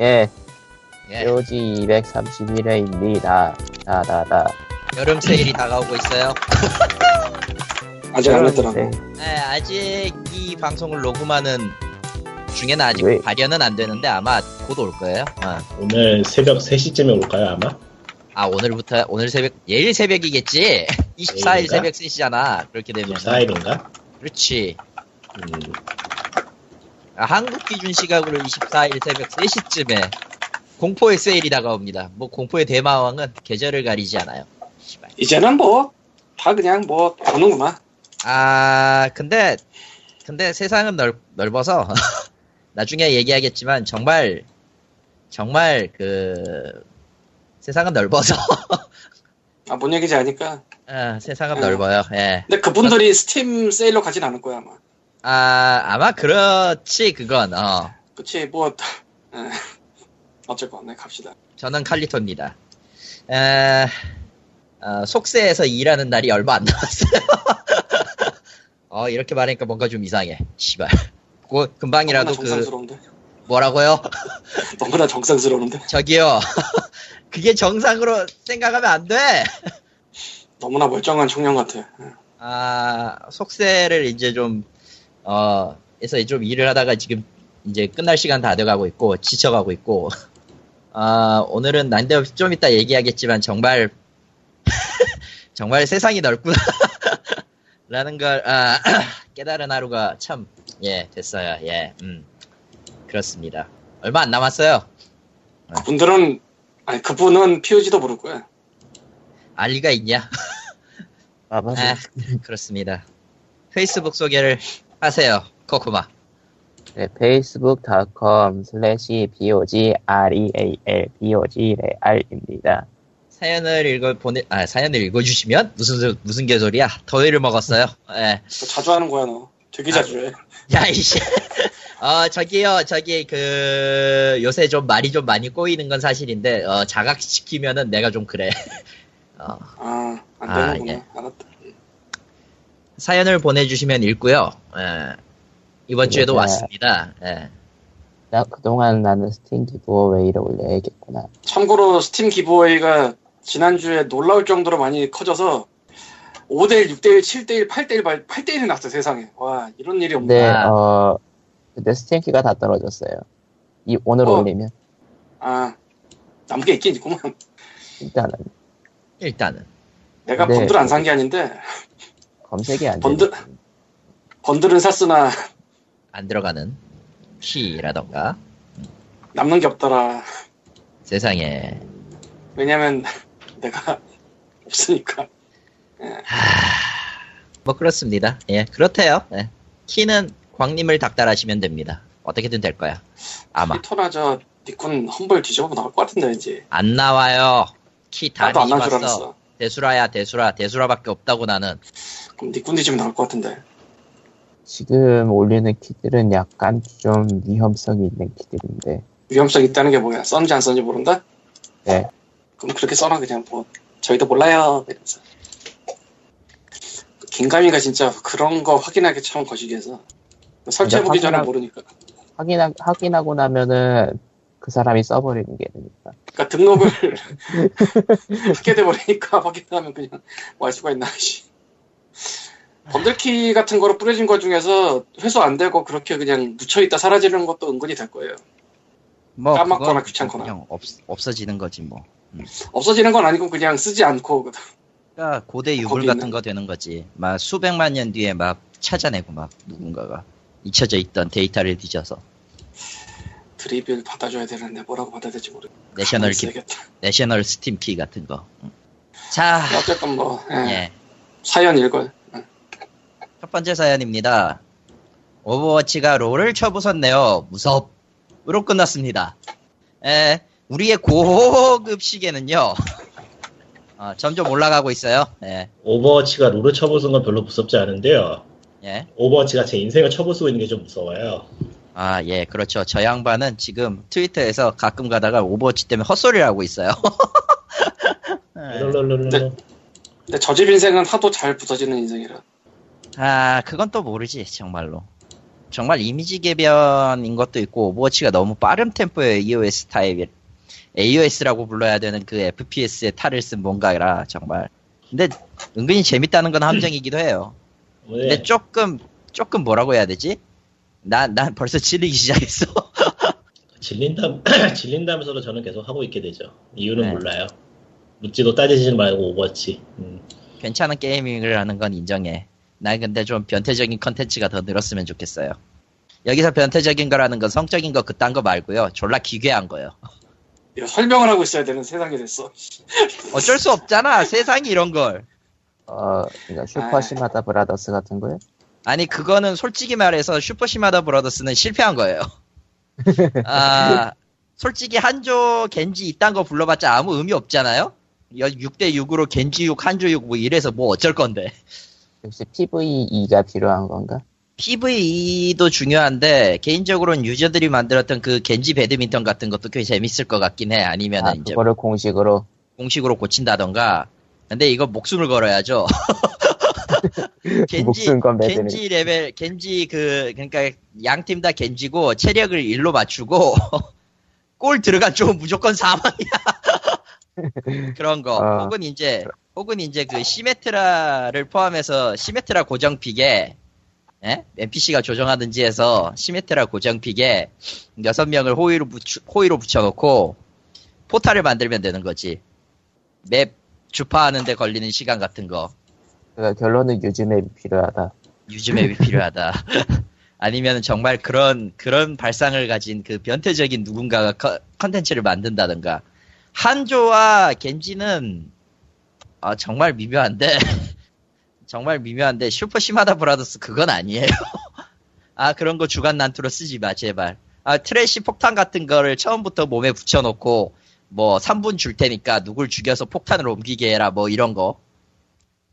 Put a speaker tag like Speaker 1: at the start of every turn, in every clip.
Speaker 1: 예,
Speaker 2: 예,
Speaker 1: POG 231회입니다. 다다다.
Speaker 2: 여름 세일이 다가오고 있어요.
Speaker 3: 아직 안 했더라고.
Speaker 1: 네,
Speaker 2: 네, 아직 이 방송을 녹음하는 중에는 아직
Speaker 1: 왜?
Speaker 2: 발현은 안 되는데 아마 곧 올 거예요. 어.
Speaker 4: 오늘 새벽 3시쯤에 올까요, 아마?
Speaker 2: 아 오늘부터 오늘 새벽 내일 새벽이겠지. 24일
Speaker 4: 내일인가?
Speaker 2: 새벽 3시잖아. 그렇게 되면
Speaker 4: 4일인가?
Speaker 2: 그렇지.
Speaker 4: 음,
Speaker 2: 아, 한국 기준 시각으로 24일 새벽 3시쯤에 공포의 세일이 다가옵니다. 뭐 공포의 대마왕은 계절을 가리지 않아요.
Speaker 3: 이제는 뭐, 다 그냥 뭐, 보는구만.
Speaker 2: 아 근데 근데 세상은 넓, 넓어서 나중에 얘기하겠지만 정말 정말 그 세상은 넓어서
Speaker 3: 아, 뭔 얘기인지 아니까.
Speaker 2: 아, 세상은
Speaker 3: 음.
Speaker 2: 넓어요. 예.
Speaker 3: 근데 그분들이 스팀 세일로 가진 않을 거야, 아마.
Speaker 2: 아 아마 그렇지 그건 어
Speaker 3: 그치, 뭐, 에, 어쨌건, 네, 갑시다.
Speaker 2: 저는 칼리토입니다. 에, 어, 속세에서 일하는 날이 얼마 안 남았어요. 어 이렇게 말하니까 뭔가 좀 이상해. 시발. 그 금방이라도
Speaker 3: 너무나
Speaker 2: 그
Speaker 3: 정상스러운데.
Speaker 2: 뭐라고요?
Speaker 3: 너무나 정상스러운데.
Speaker 2: 저기요. 그게 정상으로 생각하면 안 돼.
Speaker 3: 너무나 멀쩡한 청년 같아. 예.
Speaker 2: 아, 속세를 이제 좀, 어, 해서 좀 일을 하다가 지금 이제 끝날 시간 다 돼가고 있고, 지쳐가고 있고, 아, 오늘은 난데 좀 이따 얘기하겠지만 정말, 정말 세상이 넓구나. 라는 걸, 아, 깨달은 하루가 참, 예, 됐어요. 예, 음. 그렇습니다. 얼마 안 남았어요.
Speaker 3: 그분들은, 아니, 그분은 POG도 모를 거야.
Speaker 2: 알 리가 있냐?
Speaker 1: 아마
Speaker 2: 아, 그렇습니다. 페이스북 소개를 하세요, 코쿠마.
Speaker 1: 네, facebook.com slash POG REAL POG REAL입니다.
Speaker 2: 사연을 읽어 보내 아 사연을 읽어주시면 무슨 소- 무슨 개소리야? 더위를 먹었어요. 예.
Speaker 3: 너 자주 하는 거야, 너. 되게 자주 해.
Speaker 2: 야 이씨. 어 저기요 저기 그 요새 좀 말이 좀 많이 꼬이는 건 사실인데 어 자각시키면은 내가 좀 그래. 어,
Speaker 3: 아, 안
Speaker 2: 아,
Speaker 3: 되는구나.
Speaker 2: 예.
Speaker 3: 알았다.
Speaker 2: 사연을 보내주시면 읽고요. 예. 이번 주에도
Speaker 1: 그러자.
Speaker 2: 왔습니다. 예.
Speaker 1: 나 그동안 나는 스팀 giveaway를 올려야겠구나.
Speaker 3: 참고로 스팀 giveaway가 지난주에 놀라울 정도로 많이 커져서 5대1, 6대1, 7대1, 8대1, 8대1이 났어 세상에. 와 이런 일이 없네.
Speaker 1: 근데
Speaker 2: 아.
Speaker 1: 어 근데 스팀 키가 다 떨어졌어요. 이 오늘
Speaker 3: 어.
Speaker 1: 올리면
Speaker 3: 아 남은 게 있긴 있구만.
Speaker 1: 일단은
Speaker 2: 일단은
Speaker 3: 내가
Speaker 1: 네.
Speaker 3: 번들 안 산 게 아닌데
Speaker 1: 검색이 안
Speaker 3: 번들- 번들은 샀으나
Speaker 2: 안 들어가는 키라던가
Speaker 3: 남는 게 없더라.
Speaker 2: 세상에
Speaker 3: 왜냐면 내가 없으니까.
Speaker 2: 뭐 그렇습니다. 예, 그렇대요. 예. 키는 광님을 닥달하시면 됩니다. 어떻게든 될 거야. 아마
Speaker 3: 트위터나 저 니콘 험벌 뒤져보면 나올 것 같은데 왠지.
Speaker 2: 안 나와요. 키 다 뒤집었어. 대수라야 대수라 대수라밖에 없다고 나는.
Speaker 3: 그럼 니콘 뒤지면 나올 것 같은데.
Speaker 1: 지금 올리는 키들은 약간 좀 위험성이 있는 키들인데
Speaker 3: 위험성 있다는 게 뭐야? 썼는지 안 썼는지 모른다?
Speaker 1: 네.
Speaker 3: 그럼 그렇게 써놔 그냥 뭐 저희도 몰라요. 이러면서. 긴가미가 진짜 그런 거 확인하기 참 거시기해서 설치해보기 전에 모르니까.
Speaker 1: 확인하, 확인하고 나면은 그 사람이 써버리는 게 되니까
Speaker 3: 그러니까 등록을 하게 돼버리니까 확인하면 그냥 뭐 할 수가 있나 씨. 번들키 같은 거로 뿌려진 것 중에서 회수 안 되고 그렇게 그냥 묻혀있다 사라지는 것도 은근히 될 거예요.
Speaker 2: 뭐
Speaker 3: 까먹거나
Speaker 2: 그건
Speaker 3: 귀찮거나.
Speaker 2: 그냥 없, 없어지는 거지 뭐.
Speaker 3: 없어지는 건 아니고 그냥 쓰지 않고
Speaker 2: 그러니까 고대 유물 같은
Speaker 3: 있는-
Speaker 2: 거 되는 거지. 막 수백만 년 뒤에 막 찾아내고 막 누군가가 잊혀져 있던 데이터를 뒤져서
Speaker 3: 드립을 받아줘야 되는데 뭐라고 받아야 될지 모르겠어.
Speaker 2: national 키,
Speaker 3: 쓰겠다.
Speaker 2: national 스팀 키 같은 거. 응. 자,
Speaker 3: 어쨌건 뭐 예.
Speaker 2: 예.
Speaker 3: 사연 읽어요.
Speaker 2: 첫 번째 사연입니다. 오버워치가 롤을 쳐부쉈네요. 무섭으로 끝났습니다. 에, 우리의 고급 시계는요. 어, 점점 올라가고 있어요. 예,
Speaker 4: 오버워치가 롤을 쳐부수는 건 별로 무섭지 않은데요.
Speaker 2: 예.
Speaker 4: 오버워치가 제 인생을 쳐부수고 있는 게 좀 무서워요.
Speaker 2: 아, 예, 그렇죠. 저 양반은 지금 트위터에서 가끔 가다가 오버워치 때문에 헛소리를 하고 있어요. 예.
Speaker 4: 롤롤롤롤.
Speaker 3: 네. 근데 저 집 인생은 하도 잘 부서지는 인생이라.
Speaker 2: 아, 그건 또 모르지, 정말로. 정말 이미지 개변인 것도 있고 오버워치가 너무 빠른 템포의 EOS 타입 AOS라고 불러야 되는 그 FPS의 탈을 쓴 뭔가라 정말 근데 은근히 재밌다는 건 함정이기도 해요
Speaker 4: 네.
Speaker 2: 근데 조금 조금 뭐라고 해야 되지? 난, 난 벌써 질리기 시작했어
Speaker 4: 질린다, 질린다면서도 저는 계속 하고 있게 되죠. 이유는
Speaker 2: 네.
Speaker 4: 몰라요. 묻지도 따지지 말고 오버워치. 음.
Speaker 2: 괜찮은 게임이라는 건 인정해 난 근데 좀 변태적인 컨텐츠가 더 늘었으면 좋겠어요 여기서 변태적인 거라는 건 성적인 거 그딴 거 말고요 졸라 기괴한 거요
Speaker 3: 이거 설명을 하고 있어야 되는 세상이 됐어.
Speaker 2: 어쩔 수 없잖아 세상이 이런 걸
Speaker 1: 어, 그러니까 슈퍼
Speaker 3: 아.
Speaker 1: 시마다 브라더스 같은 거요?
Speaker 2: 아니 그거는 솔직히 말해서 슈퍼시마다 브라더스는 실패한 거예요. 아 솔직히 한조 겐지 이딴 거 불러봤자 아무 의미 없잖아요. 6대 6으로 겐지 6, 한조 6뭐 이래서 뭐 어쩔 건데.
Speaker 1: 역시 PVE가 필요한 건가?
Speaker 2: PVE도 중요한데 개인적으로는 유저들이 만들었던 그 겐지 배드민턴 같은 것도 꽤 재밌을 것 같긴 해. 아니면은
Speaker 1: 아,
Speaker 2: 이제
Speaker 1: 그거를 공식으로
Speaker 2: 공식으로 고친다던가. 근데 이거 목숨을 걸어야죠. 겐지, 겐지 레벨, 겐지 그, 그러니까 양 팀 다 겐지고 체력을 1로 맞추고 골 들어간 쪽은 무조건 사망이야. 그런 거.
Speaker 1: 아.
Speaker 2: 혹은 이제, 혹은 이제 그 시메트라를 포함해서 시메트라 고정픽에 예? NPC가 조정하든지 해서 시메트라 고정픽에 6명을 호위로, 붙여, 호위로 붙여놓고 포탈을 만들면 되는 거지. 맵 주파하는데 걸리는 시간 같은 거.
Speaker 1: 그러니까 결론은 유즈맵이 필요하다.
Speaker 2: 유즈맵이 필요하다. 아니면 정말 그런 그런 발상을 가진 그 변태적인 누군가가 컨- 컨텐츠를 만든다든가. 한조와 겐지는 아, 정말 미묘한데 정말 미묘한데 슈퍼 시마다 브라더스 그건 아니에요. 아 그런 거 주간 난투로 쓰지 마 제발. 아 트레이서 폭탄 같은 거를 처음부터 몸에 붙여놓고 뭐 3분 줄 테니까 누굴 죽여서 폭탄을 옮기게 해라 뭐 이런 거.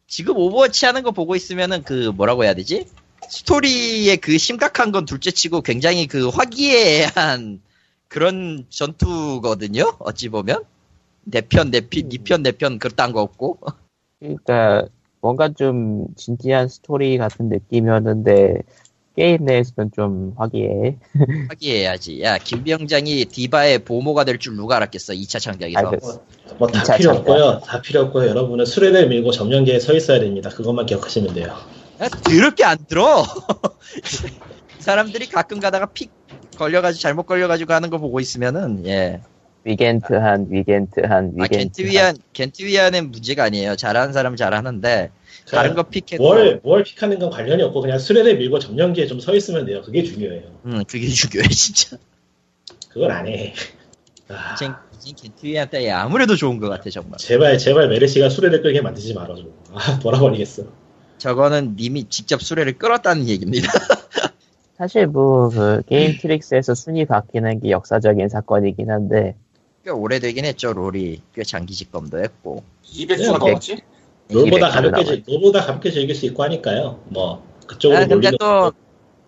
Speaker 2: 지금 오버워치 하는 거 보고 있으면은 그 뭐라고 해야 되지? 스토리의 그 심각한 건 둘째치고 굉장히 그 화기애애한 그런 전투거든요. 어찌 보면 내편 내편 니편 내편 그딴 거 없고
Speaker 1: 그러니까 뭔가 좀 진지한 스토리 같은 느낌이었는데 게임 내에서는 좀 화기애애.
Speaker 2: 화기애애하지. 야 김병장이 디바의 보모가 될 줄 누가 알았겠어 2차 창작에서.
Speaker 1: 알겠어.
Speaker 4: 뭐다
Speaker 1: 이차
Speaker 4: 필요. 없고요. 다 필요 없고요. 여러분은 수레를 밀고 점령기에 서 있어야 됩니다. 그것만 기억하시면 돼요.
Speaker 2: 야, 더럽게 안 들어. 사람들이 가끔 가다가 픽 걸려가지고 잘못 걸려가지고 하는 거 보고 있으면은 예.
Speaker 1: 위겐트한 위겐트한
Speaker 2: 아,
Speaker 1: 위겐트한.
Speaker 2: 겐트위안, 겐트위안은 문제가 아니에요. 잘하는 사람은 잘하는데, 다른 거 픽해도,
Speaker 4: 뭘, 뭘 픽하는 건 관련이 없고 그냥 수레를 밀고 점령기에 좀 서 있으면 돼요. 그게 중요해요.
Speaker 2: 음, 그게 중요해, 진짜.
Speaker 4: 그건 안 해. 아,
Speaker 2: 겐트위안 때에 아무래도 좋은 것 같아, 정말.
Speaker 4: 제발 제발 메르시가 수레를 끌게 만들지 말아줘. 아 돌아버리겠어.
Speaker 2: 저거는 님이 직접 수레를 끌었다는 얘기입니다.
Speaker 1: 사실 뭐 그 게임 트릭스에서 순위 바뀌는 게 역사적인 사건이긴 한데
Speaker 2: 꽤 오래되긴 했죠, 롤이. 꽤 장기 집검도 했고.
Speaker 3: 200수가
Speaker 4: 네,
Speaker 3: 넘었지?
Speaker 4: 롤보다
Speaker 1: 200
Speaker 4: 가볍게. 즐- 롤보다 가볍게 즐길 수 있고 하니까요. 뭐 그쪽으로
Speaker 2: 아, 근데
Speaker 4: 몰리는
Speaker 2: 또,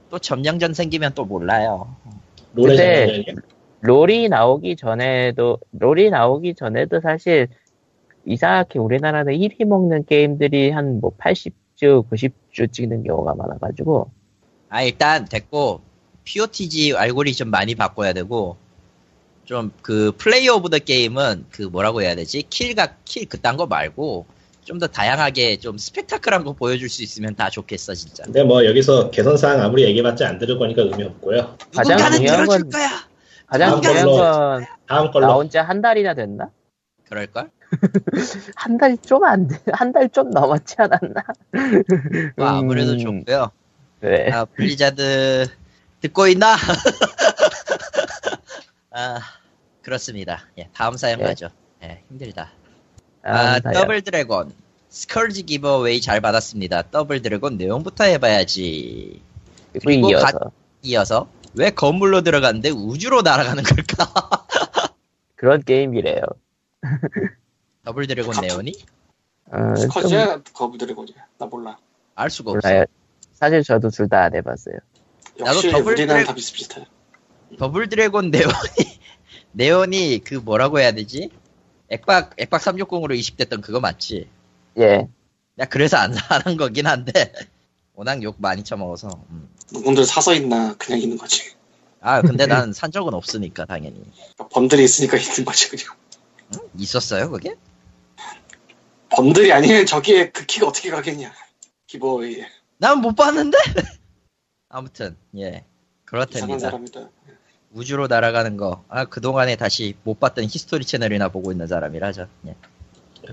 Speaker 2: 또 점령전 생기면 또 몰라요.
Speaker 4: 롤의
Speaker 1: 근데-. 롤이 나오기 전에도 롤이 나오기 전에도 사실 이상하게 우리나라는 1위 먹는 게임들이 한 뭐 80주, 90주 찍는 경우가 많아가지고
Speaker 2: 아, 일단 됐고, POTG 알고리즘 많이 바꿔야 되고, 좀 그 play of the game은 그 뭐라고 해야 되지? 킬과 킬 그딴 거 말고, 좀 더 다양하게 좀 스펙타클한 거 보여줄 수 있으면 다 좋겠어, 진짜.
Speaker 4: 근데 뭐 여기서 개선사항 아무리 얘기해봤자 안 들을 거니까 의미 없고요.
Speaker 1: 가장 중요한 건-
Speaker 2: 거야!
Speaker 1: 가장
Speaker 4: 다음
Speaker 1: 중요한
Speaker 4: 걸로.
Speaker 1: 건
Speaker 4: 다음 걸로
Speaker 1: 나온 지 한 달이나 됐나?
Speaker 2: 그럴걸?
Speaker 1: 한 달 좀 안 돼, 한 달 좀 넘었지 않았나?
Speaker 2: 뭐 아무래도
Speaker 1: 음,
Speaker 2: 좋고요.
Speaker 1: 네.
Speaker 2: 아, 블리자드 듣고 있나? 아, 그렇습니다. 예, 다음 사연
Speaker 1: 예.
Speaker 2: 가죠. 예, 힘들다.
Speaker 1: 아,
Speaker 2: 아. 더블 드래곤. 스컬지 기버웨이 잘 받았습니다. 더블 드래곤 내용부터 해봐야지.
Speaker 1: 그리고 이어서
Speaker 2: 이어서, 왜 건물로 들어갔는데 우주로 날아가는 걸까?
Speaker 1: 그런 게임이래요.
Speaker 2: 더블 드래곤
Speaker 3: 같은-
Speaker 2: 네온이?
Speaker 1: 어, 좀
Speaker 3: 스커지야? 거부드래곤이야? 나 몰라.
Speaker 2: 알 수가 없어.
Speaker 1: 몰라요. 사실 저도 둘 다 안 해봤어요.
Speaker 3: 역시
Speaker 2: 더블
Speaker 3: 우리는
Speaker 2: 드래-
Speaker 3: 다 비슷비슷해.
Speaker 2: 더블 드래곤 네온이, 네온이 그 뭐라고 해야 되지? 액박, 액박 360으로 이식됐던 그거 맞지?
Speaker 1: 예.
Speaker 2: 야, 그래서 안 사는 거긴 한데, 워낙 욕 많이 쳐먹어서. 음.
Speaker 3: 누군들 사서 있나 그냥 있는 거지.
Speaker 2: 아 근데 난 산 적은 없으니까 당연히.
Speaker 3: 그러니까 번들이 있으니까 있는 거지 그냥.
Speaker 2: 응? 있었어요 그게?
Speaker 3: 번들이 아니면 저기에 그 키가 어떻게 가겠냐. 기보에
Speaker 2: 난못 봤는데. 아무튼 예
Speaker 3: 이상한
Speaker 2: 그렇답니다.
Speaker 3: 사람이다.
Speaker 2: 우주로 날아가는 거. 아 그동안에 다시 못 봤던 히스토리 채널이나 보고 있는 사람이라죠. 예.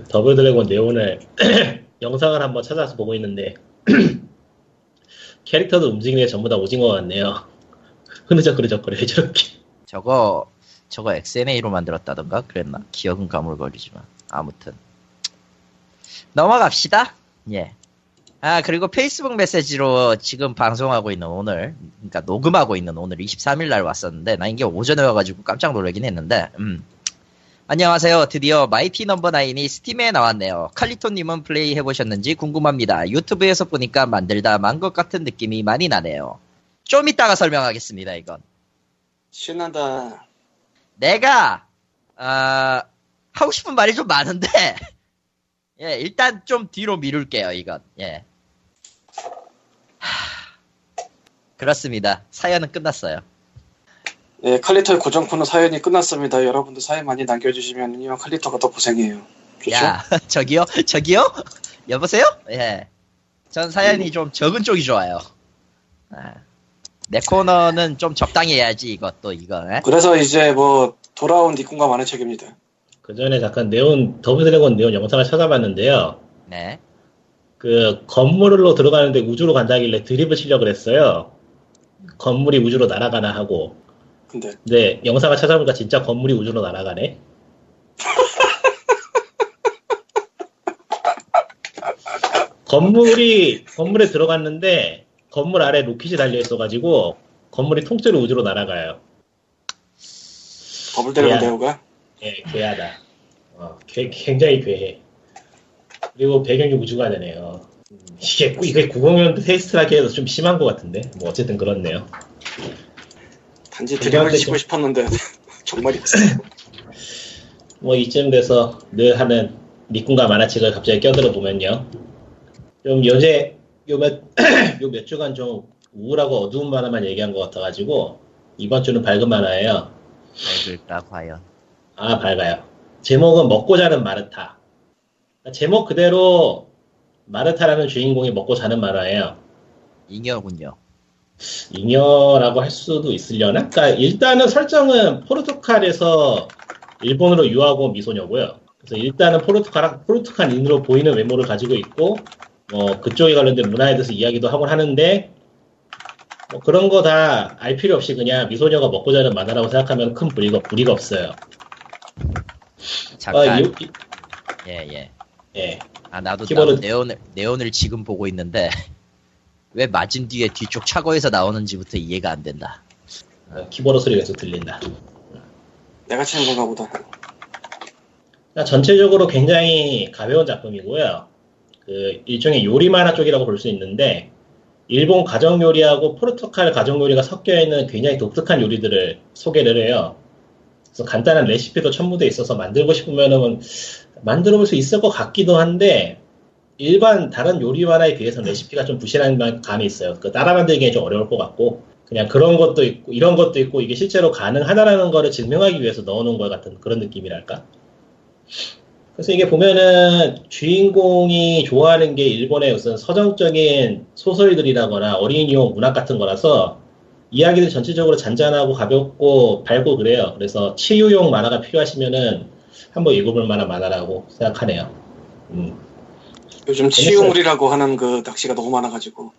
Speaker 4: 더블 드래곤 네온을 영상을 한번 찾아서 보고 있는데 캐릭터도 움직이는 게 전부 다 오징어 같네요. 흐느적흐느적거려요 저렇게.
Speaker 2: 저거 저거 XNA로 만들었다던가 그랬나? 기억은 가물거리지만 아무튼 넘어갑시다. 예. 아 그리고 페이스북 메시지로 지금 방송하고 있는 오늘, 그러니까 녹음하고 있는 오늘 23일 날 왔었는데 나 이게 오전에 와가지고 깜짝 놀라긴 했는데. 음. 안녕하세요. 드디어 마이티 넘버 나인이 스팀에 나왔네요. 칼리토님은 플레이 해보셨는지 궁금합니다. 유튜브에서 보니까 만들다 만 것 같은 느낌이 많이 나네요. 좀 이따가 설명하겠습니다. 이건.
Speaker 3: 신난다.
Speaker 2: 내가 아, 하고 싶은 말이 좀 많은데 예 일단 좀 뒤로 미룰게요 이건 예 하, 그렇습니다 사연은 끝났어요
Speaker 3: 네, 칼리터의 고정 코너 사연이 끝났습니다. 여러분들 사연 많이 남겨주시면 이만 칼리터가 더 고생해요. 좋죠?
Speaker 2: 야 저기요 저기요 여보세요 예 전 사연이 좀 적은 쪽이 좋아요 아, 내 코너는 좀 적당히 해야지 이것도 이거 예?
Speaker 3: 그래서 이제 뭐 돌아온 니꾼과 많은 책입니다.
Speaker 4: 그 전에 잠깐 네온 더블 드래곤 네온 영상을 찾아봤는데요.
Speaker 2: 네
Speaker 4: 그 건물로 들어가는데 우주로 간다길래 드립을 치려고 그랬어요. 건물이 우주로 날아가나 하고.
Speaker 3: 근데
Speaker 4: 근데 영상을 찾아보니까 진짜 건물이 우주로 날아가네. 건물이 건물에 들어갔는데 건물 아래 로켓이 달려 있어가지고 건물이 통째로 우주로 날아가요.
Speaker 3: 더블 드래곤
Speaker 4: 야.
Speaker 3: 대우가
Speaker 4: 예, 괴하다. 어, 괴- 굉장히 괴해. 그리고 배경이 우주가 되네요. 음, 이게 구- 이게 90년대 테이스트라기 해도 좀 심한 것 같은데. 뭐 어쨌든 그렇네요.
Speaker 3: 단지 드립을 치고
Speaker 4: 좀-
Speaker 3: 싶었는데 정말이었어요.
Speaker 4: 뭐 이쯤 돼서 늘 하는 니꾼과 만화책을 갑자기 껴들어 보면요. 좀 요새 요몇 요 몇 주간 좀 우울하고 어두운 만화만 얘기한 것 같아가지고 이번 주는 밝은 만화예요.
Speaker 2: 밝을까 과연
Speaker 4: 아 밝아요. 제목은 먹고 자는 마르타. 제목 그대로 마르타라는 주인공이 먹고 자는 만화예요.
Speaker 2: 잉여군요
Speaker 4: 잉여라고 할 수도 있으려나? 그러니까 일단은 설정은 포르투갈에서 일본으로 유학 온 미소녀고요. 그래서 일단은 포르투갈 포르투갈인으로 보이는 외모를 가지고 있고 뭐 그쪽에 관련된 문화에 대해서 이야기도 하곤 하는데 뭐 그런 거 다 알 필요 없이 그냥 미소녀가 먹고 자는 만화라고 생각하면 큰 무리가 무리가 없어요.
Speaker 2: 잠깐
Speaker 4: 아, 이- 이-
Speaker 2: 예 예
Speaker 4: 예.
Speaker 2: 아 나도
Speaker 4: 키보드-
Speaker 2: 나도 네온을 네온을 지금 보고 있는데 왜 맞은 뒤에 뒤쪽 차고에서 나오는지부터 이해가 안 된다.
Speaker 4: 어, 키보드 소리가 계속 들린다.
Speaker 3: 내가 치는 건가 보다.
Speaker 4: 그러니까 전체적으로 굉장히 가벼운 작품이고요. 그 일종의 요리 만화 쪽이라고 볼 수 있는데 일본 가정 요리하고 포르투갈 가정 요리가 섞여 있는 굉장히 독특한 요리들을 소개를 해요. 그래서 간단한 레시피도 첨부돼 있어서 만들고 싶으면은 만들어 볼 수 있을 것 같기도 한데 일반 다른 요리 만화에 비해서 레시피가 좀 부실한 감이 있어요. 그 따라 만들기에 좀 어려울 것 같고 그냥 그런 것도 있고 이런 것도 있고 이게 실제로 가능하다라는 거를 증명하기 위해서 넣어놓은 것 같은 그런 느낌이랄까. 그래서 이게 보면은 주인공이 좋아하는 게 일본의 무슨 서정적인 소설들이라거나 어린이용 문학 같은 거라서 이야기들 전체적으로 잔잔하고 가볍고 밝고 그래요. 그래서 치유용 만화가 필요하시면은 한번 읽어볼 만한 만화라고 생각하네요. 음,
Speaker 3: 요즘 치유물이라고 하는 그 낚시가 너무 많아가지고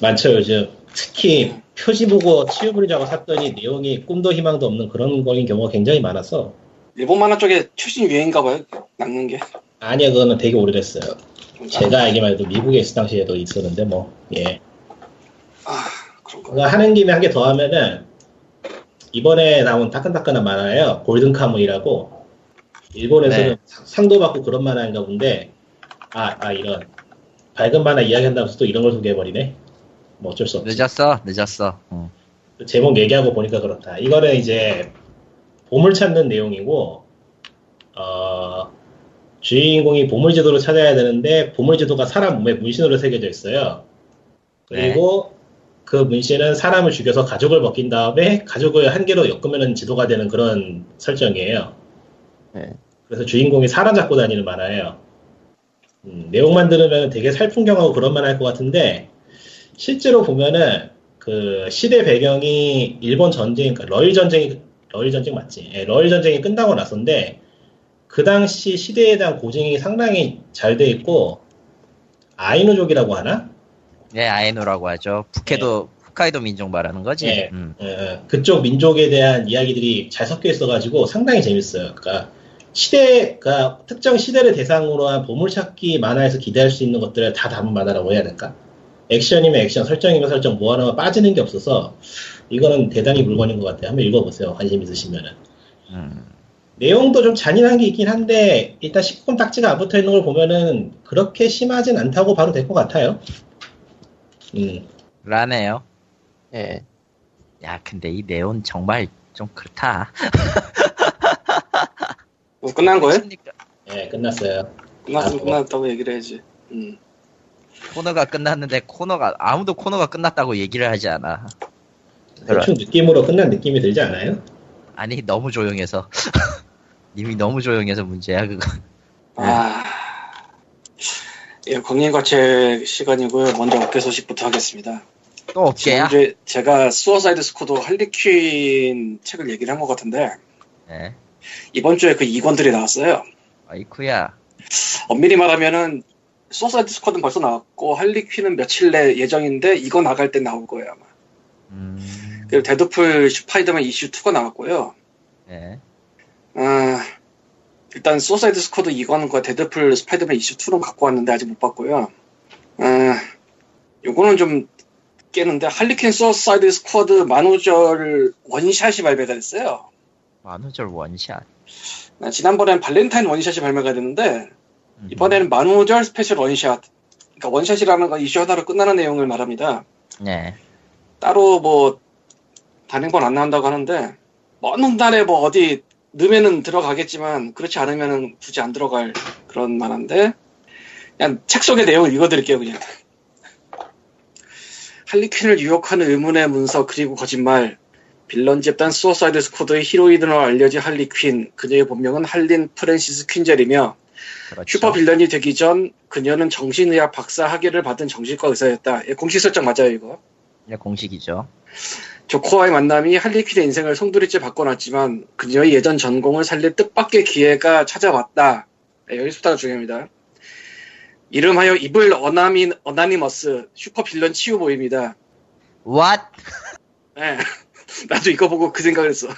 Speaker 4: 많죠 요즘. 특히 표지 보고 치유물이라고 샀더니 내용이 꿈도 희망도 없는 그런 거인 경우가 굉장히 많아서
Speaker 3: 일본 만화 쪽에 최신 유행인가 봐요. 낚는 게.
Speaker 4: 아니요 그거는 되게 오래됐어요.
Speaker 3: 좀
Speaker 4: 제가 알기만 해도 미국에 있을 당시에도 있었는데 뭐 예.
Speaker 3: 아
Speaker 4: 하는 김에 한 개 더 하면은 이번에 나온 따끈따끈한 만화예요. 골든 카문이라고 일본에서는
Speaker 2: 네.
Speaker 4: 상- 상도 받고 그런 만화인가 본데 아, 아 이런 밝은 만화 이야기한다면서 또 이런 걸 소개해버리네. 뭐 어쩔 수 없지.
Speaker 2: 늦었어 늦었어. 응.
Speaker 4: 제목 얘기하고 보니까 그렇다. 이거는 이제 보물 찾는 내용이고 어, 주인공이 보물지도를 찾아야 되는데 보물지도가 사람 몸에 문신으로 새겨져 있어요. 그리고 그 문신은 사람을 죽여서 가족을 먹인 다음에 가족을 한 개로 엮으면 지도가 되는 그런 설정이에요.
Speaker 1: 네.
Speaker 4: 그래서 주인공이 사람 잡고 다니는 만화예요. 음, 내용만 들으면 되게 살풍경하고 그런 만화일 것 같은데 실제로 보면은 그 시대 배경이 일본 전쟁, 그러니까 러일 전쟁이 러일 전쟁 맞지? 예, 러일 전쟁이 끝나고 나서인데 그 당시 시대에 대한 고증이 상당히 잘 돼 있고 아이누족이라고 하나?
Speaker 2: 네, 아에노라고 하죠. 북해도 홋카이도 민족 말하는 거지.
Speaker 4: 네.
Speaker 2: 음.
Speaker 4: 예, 그쪽 민족에 대한 이야기들이 잘 섞여 있어가지고 상당히 재밌어요. 그러니까 시대, 가 특정 시대를 대상으로 한 보물찾기 만화에서 기대할 수 있는 것들을 다 담은 만화라고 해야 될까? 액션이면 액션, 설정이면 설정, 뭐 하나가 빠지는 게 없어서 이거는 대단히 물건인 것 같아요. 한번 읽어보세요. 관심 있으시면은.
Speaker 2: 음.
Speaker 4: 내용도 좀 잔인한 게 있긴 한데 일단 19금 딱지가 안 붙어 있는 걸 보면은 그렇게 심하진 않다고 봐도 될 것 같아요. 음,
Speaker 2: 라네요.
Speaker 1: 예.
Speaker 2: 야, 근데 이 내용 정말 좀 그렇다.
Speaker 3: 뭐 끝난 거예요?
Speaker 4: 예, 끝났어요.
Speaker 3: 끝났으면
Speaker 4: 아,
Speaker 3: 끝났다고 얘기를 해야지. 음.
Speaker 2: 코너가 끝났는데 코너가 아무도 코너가 끝났다고 얘기를 하지 않아.
Speaker 4: 대충 느낌으로 끝난 느낌이 들지 않아요?
Speaker 2: 아니 너무 조용해서. 님이 너무 조용해서 문제야 그거.
Speaker 3: 아. 예, 광림과책 시간이고요. 먼저 업계 소식부터 하겠습니다.
Speaker 2: 또 업계야?
Speaker 3: 지난주에 제가 수어사이드 스쿼드 할리퀸 책을 얘기를 한 것 같은데
Speaker 2: 네.
Speaker 3: 이번 주에 그 2권들이 나왔어요.
Speaker 2: 아이쿠야.
Speaker 3: 엄밀히 말하면은 수어사이드 스쿼드는 벌써 나왔고 할리퀸은 며칠 내 예정인데 이거 나갈 때 나올 거예요 아마.
Speaker 2: 음.
Speaker 3: 그리고 데드풀 스파이더맨 이슈 2가 나왔고요.
Speaker 2: 네.
Speaker 3: 아, 일단 수어사이드 스쿼드 2권과 데드풀 스파이더맨 이슈 2는 갖고 왔는데 아직 못 봤고요. 아, 요거는 좀 깨는데 할리퀸 수어사이드 스쿼드 만우절 one-shot이 발매가 됐어요.
Speaker 2: 만우절 one-shot.
Speaker 3: 아, 지난번엔 발렌타인 one-shot이 발매가 됐는데
Speaker 2: 음.
Speaker 3: 이번에는 만우절 special one-shot. 그러니까 one-shot이라는 건 이슈 하나로 끝나는 내용을 말합니다.
Speaker 2: 네.
Speaker 3: 따로 뭐 단행본 안 나온다고 하는데 먼 훗날에 뭐 어디 넣으면은 들어가겠지만 그렇지 않으면은 굳이 안 들어갈 그런 만화인데 그냥 책 속의 내용을 읽어드릴게요 그냥. 할리퀸을 유혹하는 의문의 문서 그리고 거짓말. 빌런 집단 수어사이드 스쿼드의 히로인으로 알려진 할리퀸. 그녀의 본명은 할린 프랜시스 퀸젤이며
Speaker 2: 그렇죠.
Speaker 3: super villain이 되기 전 그녀는 정신의학 박사 학위를 받은 정신과 의사였다. 예, 공식 설정 맞아요 이거?
Speaker 2: 네, 공식이죠.
Speaker 3: 조커와의 만남이 할리퀸의 인생을 송두리째 바꿔놨지만 그녀의 예전 전공을 살릴 뜻밖의 기회가 찾아왔다. 네, 여기서부터가 중요합니다. 이름하여 Evil Anony, Anonymous super villain 치유 모임이다.
Speaker 2: What?
Speaker 3: 네, 나도 이거 보고 그 생각을 했어.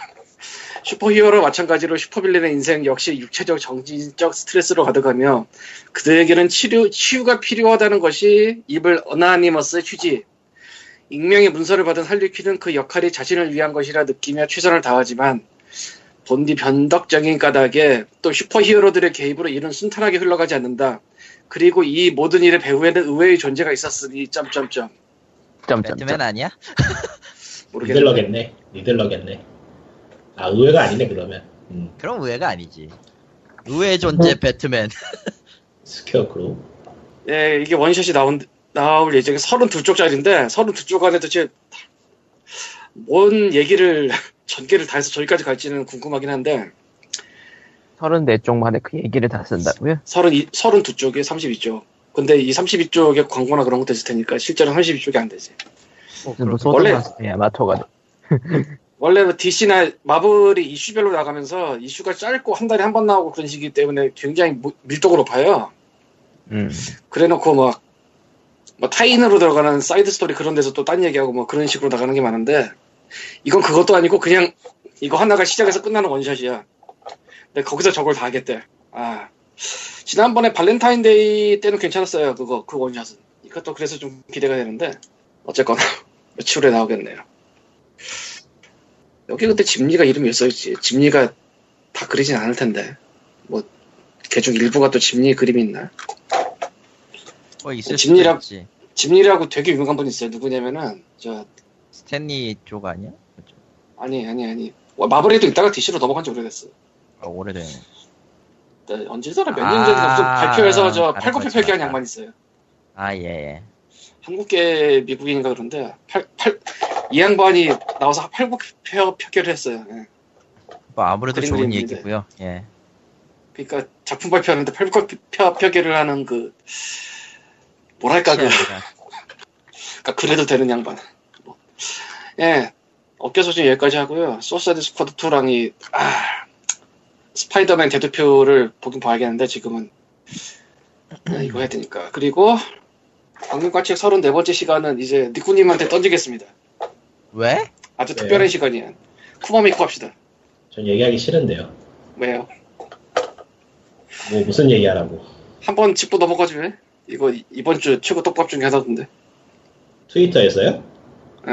Speaker 3: 슈퍼히어로 마찬가지로 supervillain의 인생 역시 육체적 정신적 스트레스로 가득하며 그들에게는 치료, 치유가 필요하다는 것이 Evil Anonymous의 취지. 익명의 문서를 받은 할리퀸은 그 역할이 자신을 위한 것이라 느끼며 최선을 다하지만 본디 변덕적인 까닭에 또 superhero들의 개입으로 일은 순탄하게 흘러가지 않는다. 그리고 이 모든 일의 배후에는 의외의 존재가 있었으니 점점점
Speaker 1: 점점점.
Speaker 2: 배트맨 아니야?
Speaker 3: 모르겠네.
Speaker 4: 리들러겠네. 리들러겠네. 아, 의외가 아니네, 그러면. 음,
Speaker 2: 그럼 의외가 아니지. 의외의 존재 배트맨.
Speaker 4: 스퀘어크로.
Speaker 3: 예, 이게 원샷이 나온 나올 예정이 32쪽짜리인데 32쪽 안에 도대체 뭔 얘기를 전개를 다 해서 저기까지 갈지는 궁금하긴 한데
Speaker 1: 34쪽 만에 그 얘기를 다 쓴다고요?
Speaker 3: 32, 32쪽에 32쪽. 근데 이 32쪽에 광고나 그런 것도 있을 테니까 실제로는 32쪽이 안 되지.
Speaker 1: 뭐뭐
Speaker 3: 원래-
Speaker 1: 야마토가
Speaker 3: 원래 뭐 DC나 마블이 이슈별로 나가면서 이슈가 짧고 한 달에 한 번 나오고 그런 식이기 때문에 굉장히 모- 밀도가 높아요.
Speaker 1: 음.
Speaker 3: 그래 놓고 막, 뭐 tie-in으로 들어가는 side story 그런 데서 또 딴 얘기하고 뭐 그런 식으로 나가는 게 많은데 이건 그것도 아니고 그냥 이거 하나가 시작해서 끝나는 one-shot이야. 근데 거기서 저걸 다 하겠대. 아. 지난번에 발렌타인데이 때는 괜찮았어요. 그거, 그 one-shot은. 이것도 그래서 좀 기대가 되는데 어쨌거나 며칠 후에 나오겠네요. 여기 그때 집리가 이름이 있어있지. 집리가 다 그리진 않을 텐데. 뭐, 개중 일부가 또 집리 그림이 있나?
Speaker 2: 뭐 있을
Speaker 3: 집리랑-
Speaker 2: 수도 있지.
Speaker 3: 집리라고 되게 유명한 분 있어요. 누구냐면은, 저,
Speaker 2: 스탠리 쪽 아니야? 그쪽.
Speaker 3: 아니, 아니, 아니. 와, 마블에도 있다가 DC로 넘어간 지 오래됐어.
Speaker 2: 아, 오래된.
Speaker 3: 언제더라? 몇
Speaker 2: 아,
Speaker 3: 년 전에 무슨 발표해서 저
Speaker 2: 알았어,
Speaker 3: 팔굽혀 펴기 한
Speaker 2: 알았어.
Speaker 3: 양반 있어요.
Speaker 2: 아, 예, 예.
Speaker 3: 한국계 미국인인가 그런데 팔, 팔, 이 양반이 나와서 표, 표결을 했어요. 예.
Speaker 2: 뭐 아무래도 좋은. 얘기고요. 예.
Speaker 3: 그러니까 작품 발표하는데 표, 표결을 하는 그 뭐랄까 그 그러니까 그래도 되는 양반. 뭐. 예. 업계 소식 여기까지 하고요. 수어사이드 스쿼드 2랑 이 아, 스파이더맨 데드풀을 보긴 봐야겠는데 지금은 네, 이거 해야 되니까. 그리고 방금과책 34번째 시간은 이제 니꾸님한테 던지겠습니다.
Speaker 2: 왜?
Speaker 3: 아주
Speaker 4: 왜요?
Speaker 3: 특별한 시간이에요. 쿠마미코 합시다.
Speaker 4: 전 얘기하기 싫은데요.
Speaker 3: 왜요?
Speaker 4: 뭐 무슨 얘기하라고.
Speaker 3: 한번 짚고 넘어가지 왜? 이거 이- 이번 주 최고 떡밥 중에 하나던데.
Speaker 4: 트위터에서요?
Speaker 3: 예.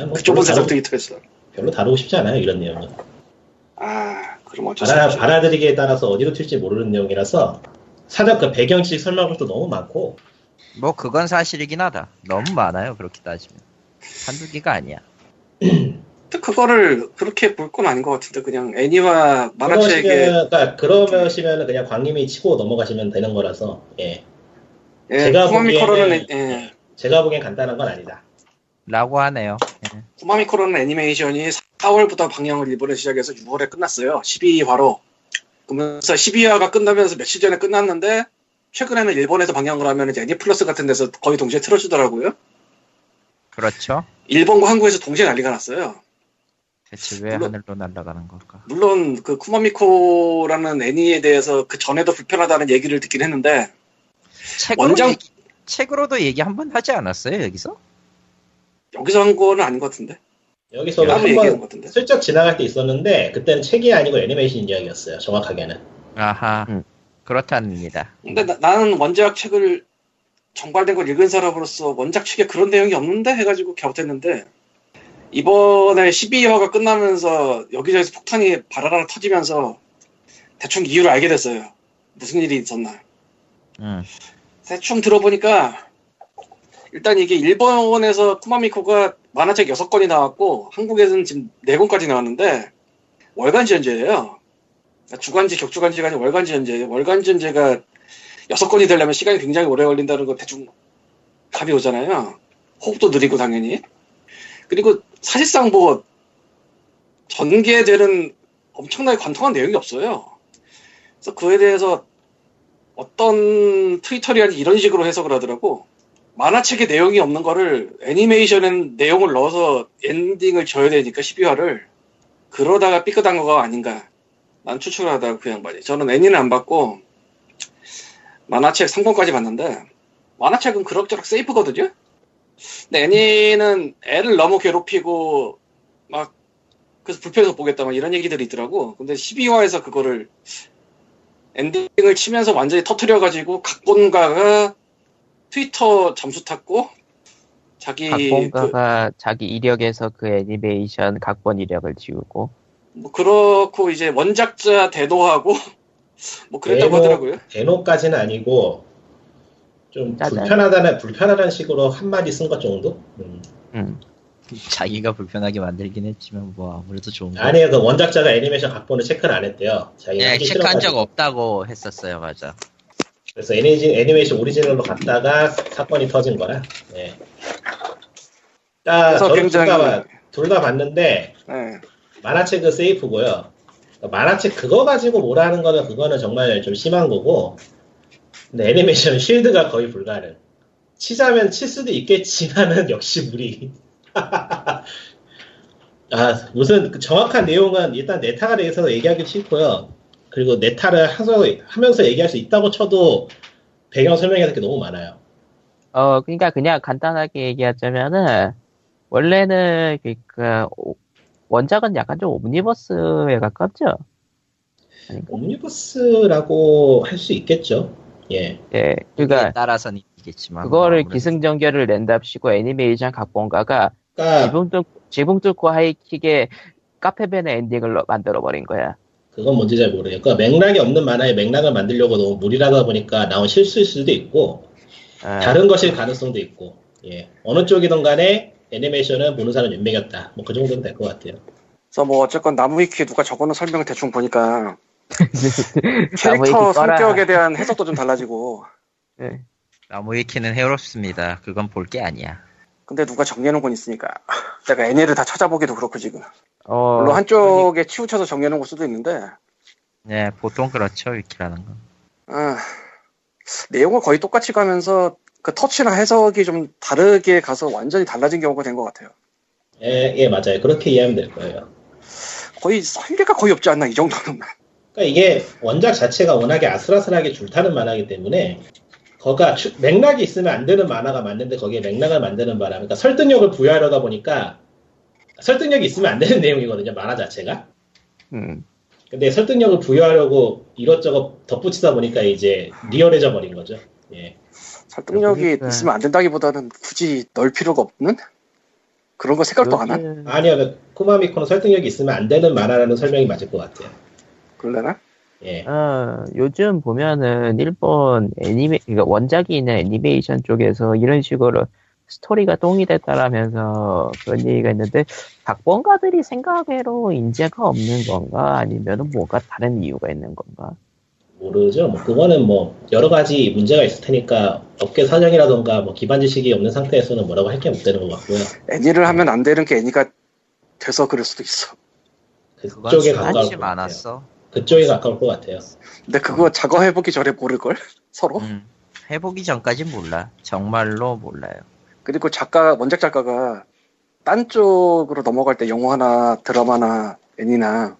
Speaker 4: 아, 뭐
Speaker 3: 그 좁은 세상 트위터에서.
Speaker 4: 별로 다루고 싶지 않아요 이런 내용은.
Speaker 3: 아, 그럼 어쩔 수 없죠.
Speaker 4: 받아들이기에 따라서 어디로 튈지 모르는 내용이라서 사전 그 배경식 설명을 또 너무 많고
Speaker 2: 뭐 그건 사실이긴 하다. 너무 많아요. 그렇게 따지면. 한두 개가 아니야.
Speaker 3: 그거를 그렇게 볼 건 아닌 것 같은데 그냥 애니와 만화책에
Speaker 4: 그러시면 그러니까 그러시면 그냥 광님이 치고 넘어가시면 되는 거라서 예
Speaker 3: 예,
Speaker 4: 제가
Speaker 3: 쿠마미 코로는
Speaker 4: 보기에는-
Speaker 3: 애- 예,
Speaker 4: 제가 보기엔 간단한 건 아니다.
Speaker 2: 라고 하네요. 예.
Speaker 3: 쿠마미 코로는 애니메이션이 4월부터 방영을 일본에 시작해서 6월에 끝났어요. 12화로. 그러면서 12화가 끝나면서 며칠 전에 끝났는데 최근에는 일본에서 방영을 하면 이제 애니플러스 같은 데서 거의 동시에 틀어주더라고요.
Speaker 2: 그렇죠.
Speaker 3: 일본과 한국에서 동시에 난리가 났어요.
Speaker 2: 대체 왜
Speaker 3: 물론-
Speaker 2: 하늘로 날아가는 걸까?
Speaker 3: 물론 그 쿠마미코라는 애니에 대해서 그 전에도 불편하다는 얘기를 듣긴 했는데
Speaker 2: 책으로
Speaker 3: 원작-
Speaker 2: 얘기, 책으로도 얘기 한 번 하지 않았어요 여기서?
Speaker 3: 여기서 한 거는 아닌 것 같은데.
Speaker 4: 여기서 한번
Speaker 3: 것 같은데.
Speaker 4: 슬쩍 지나갈 때 있었는데 그때는 책이 아니고 애니메이션 이야기였어요. 정확하게는.
Speaker 2: 아하.
Speaker 1: 음.
Speaker 2: 그렇답니다.
Speaker 3: 근데 나, 는 원작 책을 정발된 걸 읽은 사람으로서 원작 책에 그런 내용이 없는데 해가지고 갸웃했는데 이번에 12화가 끝나면서 여기저기서 폭탄이 바라라 터지면서 대충 이유를 알게 됐어요. 무슨 일이 있었나.
Speaker 2: 음.
Speaker 3: 대충 들어보니까 일단 이게 일본에서 쿠마미코가 만화책 6권이 나왔고 한국에서는 지금 4권까지 나왔는데 월간지 연재예요. 주간지 격주간지가 아니라 월간지 연재예요. 월간지 연재가 6권이 되려면 시간이 굉장히 오래 걸린다는 거 대충 감이 오잖아요. 호흡도 느리고 당연히. 그리고 사실상 뭐 전개되는 엄청나게 관통한 내용이 없어요. 그래서 그에 대해서 어떤 트위터리안이 이런 식으로 해석을 하더라고. 만화책에 내용이 없는 거를 애니메이션엔 내용을 넣어서 엔딩을 줘야 되니까 12화를 그러다가 삐끗한 거가 아닌가. 난 하다 그 양반이. 저는 애니는 안 봤고 만화책 3권까지 봤는데 만화책은 그럭저럭 세이프거든요. 근데 애니는 애를 너무 괴롭히고 막 그래서 불편해서 보겠다 막 이런 얘기들이 있더라고. 근데 12화에서 그거를 엔딩을 치면서 완전히 터트려가지고 각본가가 트위터 점수 탔고 자기 그,
Speaker 1: 각본가가 자기 이력에서 그 애니메이션 각본 이력을 지우고
Speaker 3: 뭐 그렇고 이제 원작자 대도하고 뭐 그랬다고
Speaker 4: 대노-
Speaker 3: 하더라고요.
Speaker 4: 대노까지는 아니고 좀
Speaker 1: 짜잔.
Speaker 4: 불편하다는 불편하다는 식으로 한 마디 쓴 것 정도. 음.
Speaker 1: 음.
Speaker 2: 자기가 불편하게 만들긴 했지만 뭐 아무래도 좋은 거.
Speaker 4: 아니에요. 그 원작자가 애니메이션 각본을 체크를 안 했대요. 자기가
Speaker 2: 예,
Speaker 4: 하기
Speaker 2: 체크한 적
Speaker 4: 싫어가지고.
Speaker 2: 없다고 했었어요, 맞아.
Speaker 4: 그래서 애니지, 애니메이션 오리지널로 갔다가 사건이 터진 거라. 예. 아,
Speaker 3: 그래서 굉장히-
Speaker 4: 둘 다 봤는데
Speaker 3: 네.
Speaker 4: 만화책은 세이프고요. 만화책 그거 가지고 뭐라는 거는 그거는 정말 좀 심한 거고. 근데 애니메이션은 쉴드가 거의 불가능. 치자면 칠 수도 있겠지만은 역시 무리. 아, 무슨 그 정확한 내용은 일단 네타가 대해서 얘기하기 싫고요. 그리고 네타를 하서, 하면서 얘기할 수 있다고 쳐도 배경 설명해야 될게 너무 많아요.
Speaker 1: 어, 그러니까 그냥 간단하게 얘기하자면은 원래는 그러니까 오- 원작은 약간 좀 옴니버스에 가깝죠. 아닌가?
Speaker 4: 옴니버스라고 할 수 있겠죠. 예.
Speaker 1: 예,
Speaker 2: 그러니까
Speaker 1: 그러니까
Speaker 2: 따라서는 이겠지만
Speaker 1: 그거를
Speaker 2: 뭐
Speaker 1: 기승전결을 낸답시고 애니메이션 각본가가
Speaker 4: 그러니까
Speaker 1: 지붕 뚫 지붕 뚫고 하이킥의 카페벤의 엔딩을 넣- 만들어 버린 거야.
Speaker 4: 그건 뭔지 잘 모르겠고 그러니까 맥락이 없는 만화에 맥락을 만들려고 너무 무리하다 보니까 나온 실수일 수도 있고
Speaker 1: 아,
Speaker 4: 다른 것일 가능성도 있고 예 어느 쪽이든 간에 애니메이션은 보는 사람 윤맥이었다 뭐 그 정도는 될 것 같아요
Speaker 3: 그래서 뭐 어쨌건 나무위키에 누가 적어놓은 설명을 대충 보니까
Speaker 1: 나무위키
Speaker 3: 캐릭터. 성격에 대한 해석도 좀 달라지고
Speaker 1: 예.
Speaker 2: 나무 위키는 해롭습니다. 그건 볼 게 아니야.
Speaker 3: 근데 누가 정리해놓은 건 있으니까. 내가 애니를 다 찾아보기도 그렇고 지금.
Speaker 1: 어,
Speaker 3: 물론 한쪽에 치우쳐서 정리해놓은 걸 수도 있는데
Speaker 2: 네, 보통 그렇죠, 위키라는 건.
Speaker 3: 아, 내용을 거의 똑같이 가면서 그 터치나 해석이 좀 다르게 가서 완전히 달라진 경우가 된 것 같아요.
Speaker 4: 예, 예, 맞아요. 그렇게 이해하면 될 거예요.
Speaker 3: 거의 설계가 거의 없지 않나 이 정도는.
Speaker 4: 그러니까 이게 원작 자체가 워낙에 아슬아슬하게 줄타는 만화이기 때문에 거가 추- 맥락이 있으면 안 되는 만화가 맞는데 거기에 맥락을 만드는 바람, 그러니까 설득력을 부여하려다 보니까 설득력이 있으면 안 되는 내용이거든요, 만화 자체가.
Speaker 1: 음,
Speaker 4: 근데 설득력을 부여하려고 이것저것 덧붙이다 보니까 이제 리얼해져 버린 거죠. 예.
Speaker 3: 설득력이
Speaker 1: 그러니까.
Speaker 3: 있으면 안 된다기보다는 굳이 넣을 필요가 없는 그런 거 생각도 안 한?
Speaker 4: 아니요, 쿠마미코는 설득력이 있으면 안 되는 만화라는 설명이 맞을 것 같아요.
Speaker 3: 그럴래나?
Speaker 4: 예.
Speaker 1: 어, 요즘 보면은 일본 애니메, 그러니까 원작이 있는 애니메이션 쪽에서 이런 식으로 스토리가 똥이 됐다라면서 그런 얘기가 있는데 각본가들이 생각외로 인재가 없는 건가 아니면은 뭐가 다른 이유가 있는 건가?
Speaker 4: 모르죠. 뭐 그거는 뭐 여러 가지 문제가 있을 테니까 업계 사정이라던가 뭐 기반 지식이 없는 상태에서는 뭐라고 할 게 못 되는 것 같고요.
Speaker 3: 애니를 하면 안 되는 게 애니가 돼서 그럴 수도 있어.
Speaker 4: 그쪽에 같아요.
Speaker 2: 많았어.
Speaker 4: 그쪽에 가까울 것 같아요.
Speaker 3: 근데 그거 작업해보기 전에 모를걸? 서로?
Speaker 2: 음, 해보기 전까진 몰라. 정말로 몰라요.
Speaker 3: 그리고 작가, 원작 작가가 딴 쪽으로 넘어갈 때 영화나 드라마나 애니나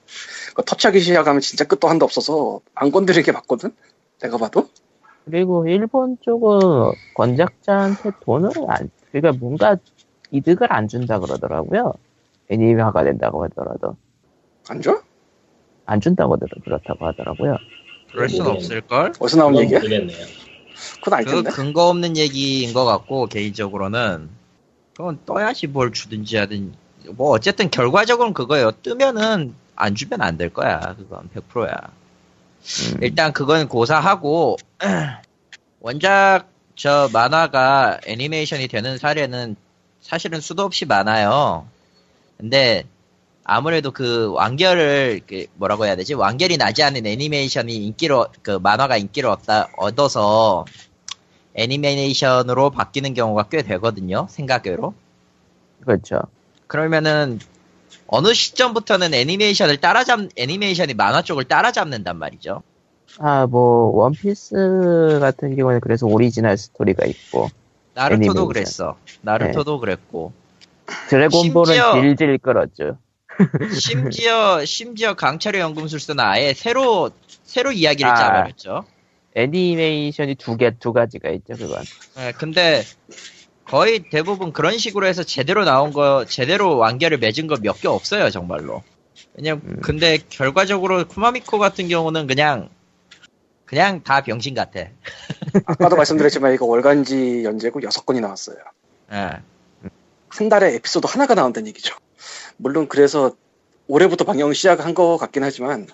Speaker 3: 터치하기 시작하면 진짜 끝도 한도 없어서 안 건드리는 게 맞거든? 내가 봐도?
Speaker 1: 그리고 일본 쪽은 권작자한테 돈을 안, 그러니까 뭔가 이득을 안 준다 그러더라고요. 애니메화가 된다고 하더라도
Speaker 3: 안 줘?
Speaker 1: 안 준다고 하더라- 그렇다고 하더라고요.
Speaker 2: 그럴 순
Speaker 4: 모르겠네.
Speaker 2: 없을걸?
Speaker 3: 어디서 나온 얘기야?
Speaker 4: 모르겠네요.
Speaker 3: 그건
Speaker 2: 알그
Speaker 3: 텐데.
Speaker 2: 근거 없는 얘기인 것 같고 개인적으로는 그건 떠야지 뭘 주든지 하든 뭐 어쨌든 결과적으로는 그거예요. 뜨면은 안 주면 안 될 거야. 그건 100%야.
Speaker 1: 음,
Speaker 2: 일단 그건 고사하고 원작 저 만화가 애니메이션이 되는 사례는 사실은 수도 없이 많아요. 근데 아무래도 그 완결을 그 뭐라고 해야 되지? 완결이 나지 않은 애니메이션이 인기로 그 만화가 인기를 얻다 얻어서 애니메이션으로 바뀌는 경우가 꽤 되거든요. 생각외로.
Speaker 1: 그렇죠.
Speaker 2: 그러면은 어느 시점부터는 애니메이션을 따라잡 애니메이션이 만화 쪽을 따라잡는단 말이죠.
Speaker 1: 아, 뭐, 원피스 같은 경우는 그래서 오리지널 스토리가 있고,
Speaker 2: 나루토도
Speaker 1: 애니메이션.
Speaker 2: 그랬어. 나루토도 그랬고.
Speaker 1: 드래곤볼은
Speaker 2: 심지어-
Speaker 1: 질질 끌었죠.
Speaker 2: 심지어 심지어 강철의 연금술사는 아예 새로 새로 이야기를
Speaker 1: 아.
Speaker 2: 짜버렸죠.
Speaker 1: 애니메이션이 두 개, 두 가지가 있죠, 그건.
Speaker 2: 예, 근데 거의 대부분 그런 식으로 해서 제대로 나온 거 제대로 완결을 맺은 거 몇 개 없어요 정말로. 왜냐면
Speaker 1: 음.
Speaker 2: 근데 결과적으로 쿠마미코 같은 경우는 그냥 그냥 다 병신 같아.
Speaker 3: 아까도 말씀드렸지만 이거 월간지 연재고 여섯 건이 나왔어요.
Speaker 2: 예.
Speaker 3: 한 달에 에피소드 하나가 나온다는 얘기죠. 물론 그래서 올해부터 방영 시작한 것 같긴 하지만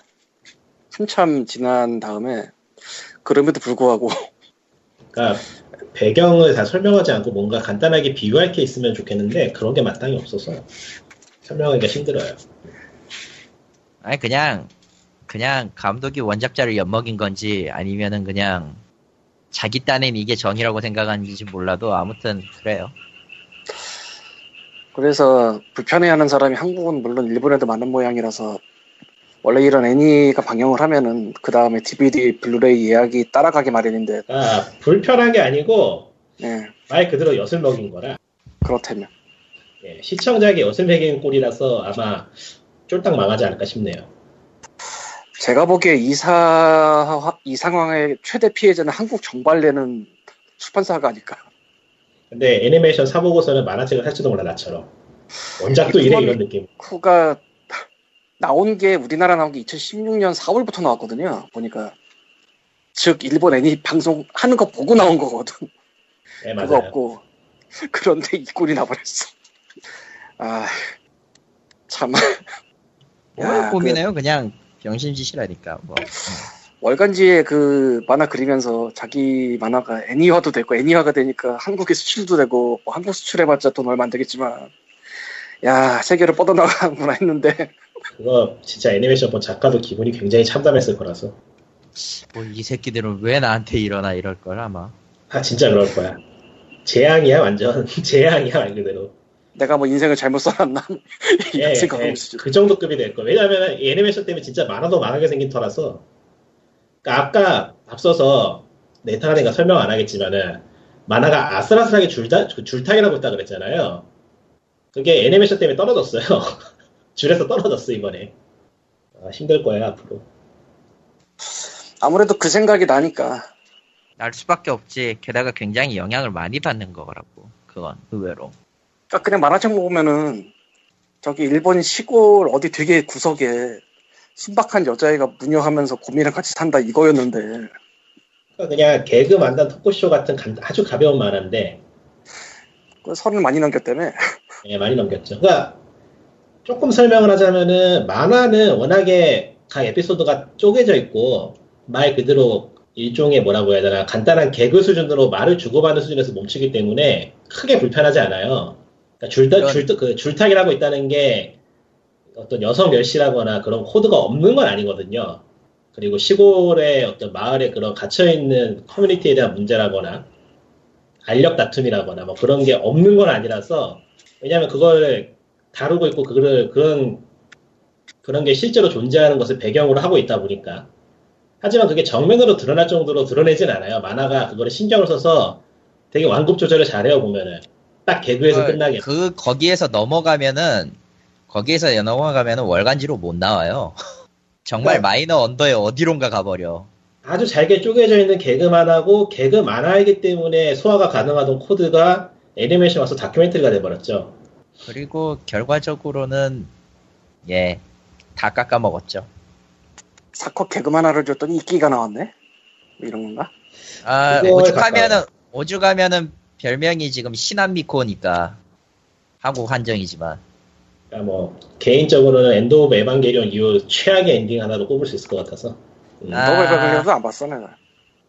Speaker 3: 한참 지난 다음에 그럼에도 불구하고
Speaker 4: 그러니까 배경을 다 설명하지 않고 뭔가 간단하게 비유할 게 있으면 좋겠는데 그런 게 마땅히 없어서 설명하기가 힘들어요.
Speaker 2: 아니 그냥 그냥 감독이 원작자를 엿먹인 건지 아니면은 그냥 자기 딴엔 이게 정이라고 생각하는지 몰라도 아무튼 그래요.
Speaker 3: 그래서 불편해하는 사람이 한국은 물론 일본에도 많은 모양이라서 원래 이런 애니가 방영을 하면은 그 다음에 DVD, 블루레이 예약이 따라가기 마련인데
Speaker 4: 아 불편한 게 아니고
Speaker 3: 예,
Speaker 4: 말 그대로 엿을 먹인 거라.
Speaker 3: 그렇다면.
Speaker 4: 예, 시청자에게 엿을 먹인 꼴이라서 아마 쫄딱 망하지 않을까 싶네요.
Speaker 3: 제가 보기에 이, 사, 이 상황의 최대 피해자는 한국 정발내는 출판사가 아닐까
Speaker 4: 근데 애니메이션 사보고서는 만화책을 살지도 몰라 나처럼 원작도 이래 이런 느낌.
Speaker 3: 쿠가 나온 게 우리나라 나온 게 2016년 4월부터 나왔거든요. 보니까 즉 일본 애니 방송 하는 거 보고 나온 거거든.
Speaker 4: 네
Speaker 3: 그거
Speaker 4: 맞아요.
Speaker 3: 없고 그런데 이 꼴이 나버렸어. 아 참.
Speaker 2: 뭘
Speaker 3: 야,
Speaker 2: 고민해요? 그냥 병신짓이라니까 뭐.
Speaker 3: 월간지에 그 만화 그리면서 자기 만화가 애니화도 되고 애니화가 되니까 한국에 수출도 되고 뭐 한국 수출해봤자 돈 얼마 안 되겠지만 야 세계로 뻗어나가는구나 했는데
Speaker 4: 그거 진짜 애니메이션 본 작가도 기분이 굉장히 참담했을 거라서.
Speaker 2: 뭐 이 새끼들은 왜 나한테 일어나 이럴 걸 아마.
Speaker 4: 아 진짜 그럴 거야. 재앙이야 완전 재앙이야 말 그대로.
Speaker 3: 내가 뭐 인생을 잘못 살았나
Speaker 4: 예,
Speaker 3: 이런
Speaker 4: 예,
Speaker 3: 생각하고 수준.
Speaker 4: 그 정도 급이 될 거야. 왜냐하면 이 애니메이션 때문에 진짜 만화도 망하게 생긴 터라서. 그러니까 아까 앞서서 네타가 설명 안 하겠지만은 만화가 아슬아슬하게 줄타, 그 줄타기라고 했다 그랬잖아요. 그게 애니메이션 때문에 떨어졌어요. 줄에서 떨어졌어 이번에. 아, 힘들 거예요 앞으로.
Speaker 3: 아무래도 그 생각이 나니까
Speaker 2: 날 수밖에 없지. 게다가 굉장히 영향을 많이 받는 거라고. 그건 의외로.
Speaker 3: 그러니까 그냥 만화책 보면은 저기 일본 시골 어디 되게 구석에 순박한 여자애가 무녀하면서 고민을 같이 산다 이거였는데
Speaker 4: 그러니까 그냥 개그 만담 토크쇼 같은 간- 아주 가벼운 만화인데
Speaker 3: 그 선을 많이 넘겼다며
Speaker 4: 예, 많이 넘겼죠. 그러니까 조금 설명을 하자면은 만화는 워낙에 각 에피소드가 쪼개져 있고 말 그대로 일종의 뭐라고 해야 되나 간단한 개그 수준으로 말을 주고받는 수준에서 멈추기 때문에 크게 불편하지 않아요. 그러니까 줄타, 줄, 그 줄타기라고 있다는 게 어떤 여성 멸시라거나 그런 코드가 없는 건 아니거든요. 그리고 시골의 어떤 마을에 그런 갇혀있는 커뮤니티에 대한 문제라거나 알력 다툼이라거나 뭐 그런 게 없는 건 아니라서 왜냐하면 그걸 다루고 있고 그거를 그런 그런 게 실제로 존재하는 것을 배경으로 하고 있다 보니까 하지만 그게 정면으로 드러날 정도로 드러내진 않아요. 만화가 그거를 신경을 써서 되게 완급 조절을 잘해요 보면은 딱 개그에서 끝나게
Speaker 2: 그 거기에서 넘어가면은 거기에서 넘어가면은 월간지로 못 나와요. 정말
Speaker 4: 네.
Speaker 2: 마이너 언더에 어디론가 가버려.
Speaker 4: 아주 잘게 쪼개져 있는 개그 만화고 개그 만화이기 때문에 소화가 가능하던 코드가 애니메이션 와서 다큐멘터리가 돼버렸죠.
Speaker 2: 그리고 결과적으로는 예 다 깎아 먹었죠.
Speaker 3: 사커 개그 만화를 줬더니 이끼가 나왔네 뭐 이런 건가?
Speaker 2: 아 오죽하면은 오죽하면은 별명이 지금 신한미코니까 한국 한정이지만
Speaker 4: 그러니까 뭐 개인적으로는 End of 에반게리온 이후 최악의 엔딩 하나로 꼽을 수 있을 것 같아서 음.
Speaker 2: 아.
Speaker 3: 너블 가그려도 안 봤어 내가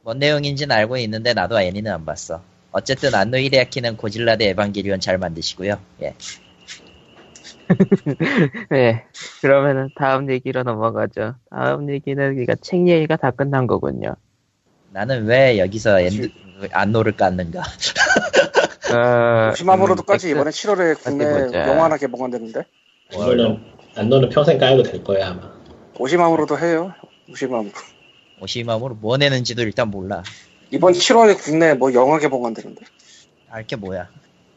Speaker 2: 뭔 내용인지는 알고 있는데 나도 애니는 안 봤어. 어쨌든 안노 히데아키는 고질라 대 에반게리온 잘 만드시고요. 예.
Speaker 1: 네. 그러면은 다음 얘기로 넘어가죠. 다음 얘기는 그러니까 책 얘기가 다 끝난 거군요.
Speaker 2: 나는 왜 여기서 End, 안노를 깠는가?
Speaker 1: 어,
Speaker 3: 시마모로도까지
Speaker 1: 음,
Speaker 3: 이번에 7월에 국내
Speaker 1: 어디 보자.
Speaker 3: 영화 하나 개봉한다는데
Speaker 4: 안노는 안노는 평생 깔고 될 거야 아마.
Speaker 3: 오시마모로도 해요 오시마모로
Speaker 2: 오시마모로 뭐 내는지도 일단 몰라.
Speaker 3: 이번 7월에 국내 뭐 영화 개봉한다는데
Speaker 2: 알게 뭐야.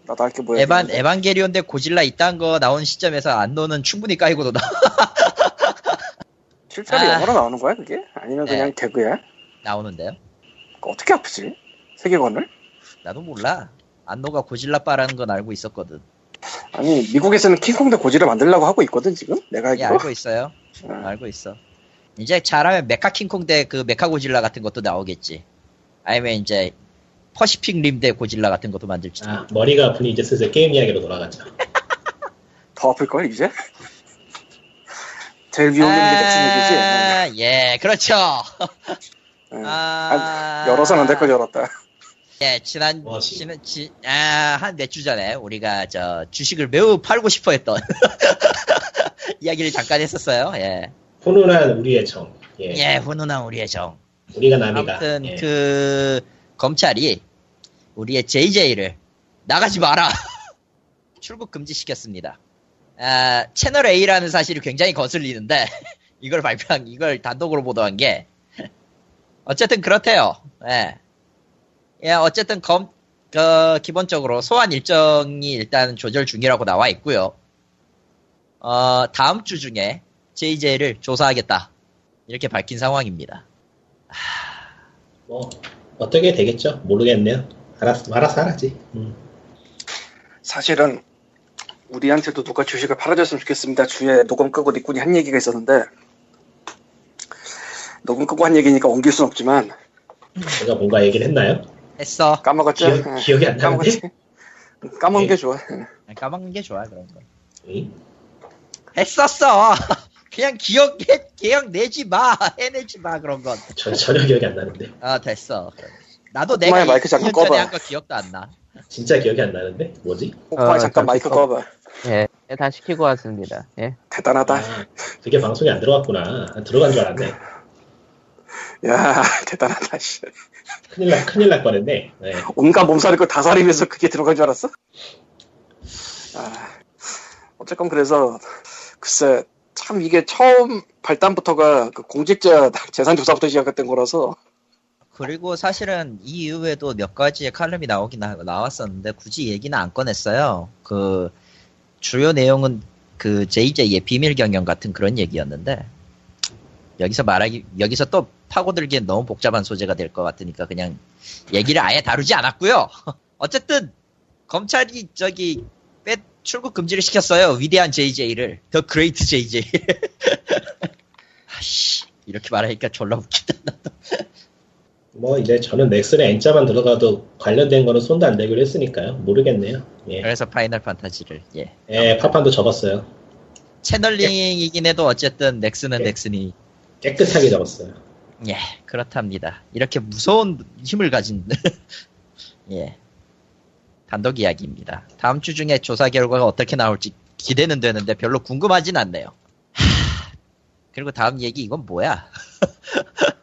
Speaker 3: 나도 알게 뭐야
Speaker 2: 에반, 에반게리온 대 고질라 이딴 거 나온 시점에서 안노는 충분히 까이고도 나,
Speaker 3: 실제로
Speaker 2: 아.
Speaker 3: 영화로 나오는 거야 그게? 아니면 그냥
Speaker 2: 네.
Speaker 3: 개그야?
Speaker 2: 나오는데요.
Speaker 3: 어떻게 아프지? 세계관을?
Speaker 2: 나도 몰라. 안노가 고질라 빠라는 건 알고 있었거든.
Speaker 3: 아니 미국에서는 킹콩 대 고질라를 만들려고 하고 있거든 지금? 내가
Speaker 2: 예,
Speaker 3: 알기로
Speaker 2: 알고 있어요.
Speaker 3: 어.
Speaker 2: 알고 있어. 이제 잘하면 메카 킹콩 대 그 메카 고질라 같은 것도 나오겠지. 아니면 이제 퍼시픽 림 대 고질라 같은 것도 만들지도.
Speaker 4: 아 머리가 아프니 이제 슬슬 게임 이야기로 돌아가죠.
Speaker 3: 더 아플 걸 이제? 제일 위험한 게 넥슨 얘기지
Speaker 2: 아, 예, 그렇죠.
Speaker 3: 응.
Speaker 2: 아,
Speaker 3: 아, 열어서는 내걸 열었다
Speaker 2: 예, 지난? 지난, 지, 아, 한 몇 주 전에 우리가 저 주식을 매우 팔고 싶어 했던 이야기를 잠깐 했었어요. 예.
Speaker 4: 훈훈한 우리의 정. 예.
Speaker 2: 예, 훈훈한 우리의 정.
Speaker 4: 우리가 남이가.
Speaker 2: 아무튼
Speaker 4: 예.
Speaker 2: 그 검찰이 우리의 JJ를 나가지 마라 출국 금지시켰습니다. 아, 채널 A라는 사실이 굉장히 거슬리는데 이걸 발표한 이걸 단독으로 보도한 게 어쨌든 그렇대요. 예. 예, 어쨌든 검 그, 기본적으로 소환 일정이 일단 조절 중이라고 나와 있고요. 어, 다음 주 중에 JJ를 조사하겠다. 이렇게 밝힌 상황입니다.
Speaker 4: 뭐 어떻게 되겠죠? 모르겠네요. 알았어, 알아서 하라지. 음.
Speaker 3: 사실은 우리한테도 누가 주식을 팔아줬으면 좋겠습니다 주에 녹음 끄고 니꾼이 한 얘기가 있었는데 녹음 끄고 한 얘기니까 옮길 순 없지만
Speaker 4: 제가 뭔가 얘기를 했나요?
Speaker 2: 했어.
Speaker 3: 까먹었죠?
Speaker 4: 기억,
Speaker 3: 응.
Speaker 4: 기억 이 안 나는데.
Speaker 3: 까먹은 게 좋아 응.
Speaker 2: 까먹는 게 좋아 그런 거.
Speaker 4: 응?
Speaker 2: 했었어. 그냥 기억 해, 기억 내지 마, 해내지 마 그런 건.
Speaker 4: 전, 전혀 기억이 안 나는데.
Speaker 2: 아 됐어. 나도 내가
Speaker 3: 마이크 잠깐
Speaker 2: 2년 전에
Speaker 3: 꺼봐.
Speaker 2: 한거 기억도 안 나.
Speaker 4: 진짜 기억이 안 나는데. 뭐지?
Speaker 3: 오빠
Speaker 1: 어,
Speaker 3: 잠깐
Speaker 1: 잠시
Speaker 3: 마이크
Speaker 1: 꺼-
Speaker 3: 꺼봐
Speaker 1: 예, 예, 다 시 키고 왔습니다. 예.
Speaker 3: 대단하다
Speaker 4: 아, 그게 방송이 안 들어갔구나. 아, 들어간 줄 알았네.
Speaker 3: 야 대단하다 씨.
Speaker 4: 큰일 날, 큰일 날 뻔했네. 네.
Speaker 3: 온갖 몸살을 거다 사리면서 그게 들어간 줄 알았어? 아, 어쨌건 그래서 글쎄 참 이게 처음 발단부터가 그 공직자 재산 조사부터 시작했던 거라서
Speaker 2: 그리고 사실은 이 이후에도 몇 가지의 칼럼이 나오긴 나, 나왔었는데 굳이 얘기는 안 꺼냈어요. 그 주요 내용은 그 JJ의 비밀 경영 같은 그런 얘기였는데 여기서 말하기 여기서 또 파고들기엔 너무 복잡한 소재가 될 것 같으니까 그냥 얘기를 아예 다루지 않았고요. 어쨌든 검찰이 저기 빼 출국 금지를 시켰어요. 위대한 JJ를 the great JJ. 아씨 이렇게 말하니까 졸라 웃기다.
Speaker 4: 뭐 이제 저는 넥슨에 N자만 들어가도 관련된 거는 손도 안 대기로 했으니까요. 모르겠네요. 예.
Speaker 2: 그래서 파이널 판타지를 예.
Speaker 4: 예, 파판도 접었어요.
Speaker 2: 채널링이긴 해도 어쨌든 넥슨은
Speaker 4: 예.
Speaker 2: 넥슨이
Speaker 4: 깨끗하게 접었어요.
Speaker 2: 예 그렇답니다. 이렇게 무서운 힘을 가진 예 단독 이야기입니다. 다음 주 중에 조사 결과가 어떻게 나올지 기대는 되는데 별로 궁금하진 않네요. 하, 그리고 다음 얘기 이건 뭐야?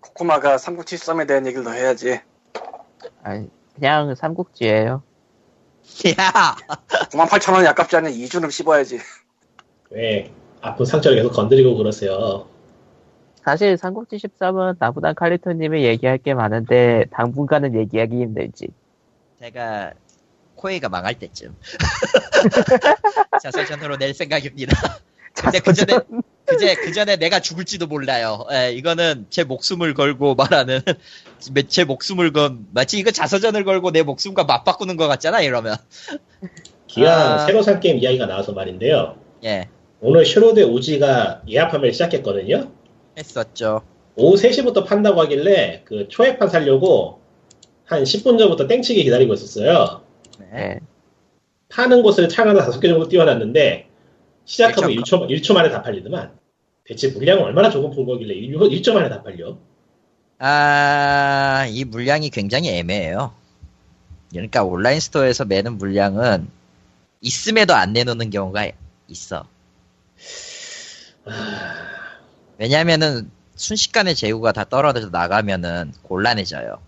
Speaker 3: 코코마가 삼국지 썸에 대한 얘기를 더 해야지
Speaker 1: 아니, 그냥 삼국지예요.
Speaker 2: 야
Speaker 3: 98,000원이 아깝지 않은 2주는 씹어야지
Speaker 4: 왜 아픈 상처를 계속 건드리고 그러세요.
Speaker 1: 사실 삼국지 13은 나보다 칼리토님이 얘기할 게 많은데 당분간은 얘기하기 힘들지.
Speaker 2: 제가 코에이가 망할 때쯤 자서전으로 낼 생각입니다. 근데 그 전에 그제 그 전에 내가 죽을지도 몰라요. 예, 이거는 제 목숨을 걸고 말하는 제 목숨을 건 마치 이거 자서전을 걸고 내 목숨과 맞바꾸는 것 같잖아 이러면
Speaker 4: 기왕
Speaker 2: 아.
Speaker 4: 새로 산 게임 이야기가 나와서 말인데요.
Speaker 2: 예
Speaker 4: 오늘 슈로대 OG가 예약 판매를 시작했거든요.
Speaker 2: 했었죠.
Speaker 4: 오후 3시부터 판다고 하길래 그 초회판 사려고 한 10분 전부터 땡치기 기다리고 있었어요.
Speaker 2: 네.
Speaker 1: 예.
Speaker 4: 파는 곳을 창 하나 다섯 개 정도 띄워놨는데 시작하고
Speaker 2: 일점
Speaker 4: 1초, 1초 만에 다 팔리더만 대체 물량은 얼마나 조금 푼 거길래 1, 1초 만에 다 팔려
Speaker 2: 아, 이 물량이 굉장히 애매해요. 그러니까 온라인 스토어에서 매는 물량은 있음에도 안 내놓는 경우가 있어. 왜냐면은 순식간에 재고가 다 떨어져 나가면은 곤란해져요.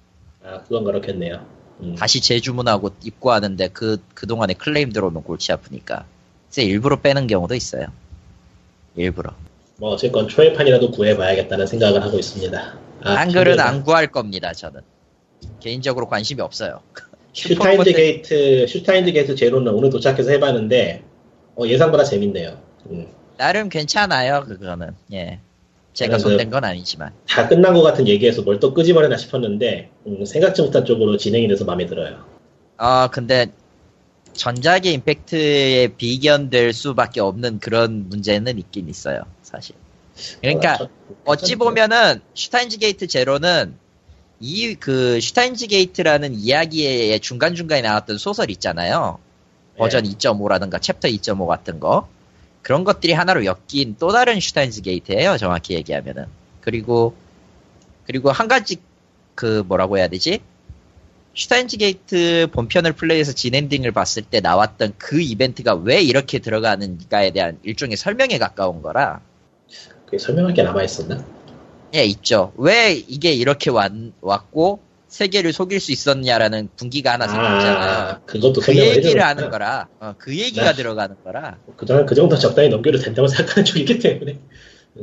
Speaker 4: 아 그건 그렇겠네요 음.
Speaker 2: 다시 재주문하고 입고하는데 그, 그동안에 클레임 들어오면 골치 아프니까. 그래서 일부러 빼는 경우도 있어요. 일부러.
Speaker 4: 뭐 어쨌건 초회판이라도 구해봐야겠다는 생각을 하고 있습니다 아,
Speaker 2: 한글은. 안 구할 겁니다, 저는. 개인적으로 관심이 없어요.
Speaker 4: 슈타인즈 게이트 슈타인즈 게이트 제로는 오늘 도착해서 해봤는데 어, 예상보다 재밌네요 음.
Speaker 2: 나름 괜찮아요, 그거는. 예. 제가
Speaker 4: 그-
Speaker 2: 손댄 건 아니지만.
Speaker 4: 다 끝난 것 같은 얘기에서 뭘 또 끄집어내나 싶었는데 음, 생각지 못한 쪽으로 진행이 돼서 마음에 들어요
Speaker 2: 아, 근데 전작의 임팩트에 비견될 수밖에 없는 그런 문제는 있긴 있어요, 사실. 그러니까
Speaker 4: 어, 저-
Speaker 2: 어찌 보면은 슈타인즈 게이트 제로는 이 그 슈타인즈 게이트라는 이야기의 중간 중간에 나왔던 소설 있잖아요. 버전
Speaker 4: 네.
Speaker 2: 2.5라든가 챕터 2.5 같은 거. 그런 것들이 하나로 엮인 또 다른 슈타인즈 게이트예요, 정확히 얘기하면은. 그리고 그리고 한 가지 그 뭐라고 해야 되지? 슈타인즈 게이트 본편을 플레이해서 진엔딩을 봤을 때 나왔던 그 이벤트가 왜 이렇게 들어가는가에 대한 일종의 설명에 가까운 거라
Speaker 4: 그게 설명할 게 남아 있었나?
Speaker 2: 예, 있죠. 왜 이게 이렇게 왔, 왔고, 세계를 속일 수 있었냐라는 분기가 하나 생겼잖아요.
Speaker 4: 아, 그것도
Speaker 2: 그 얘기를. 하는 거라, 어, 그 얘기가
Speaker 4: 네.
Speaker 2: 들어가는 거라.
Speaker 4: 그동안 그 정도 적당히 넘겨도 된다고 생각하는 쪽이기 때문에.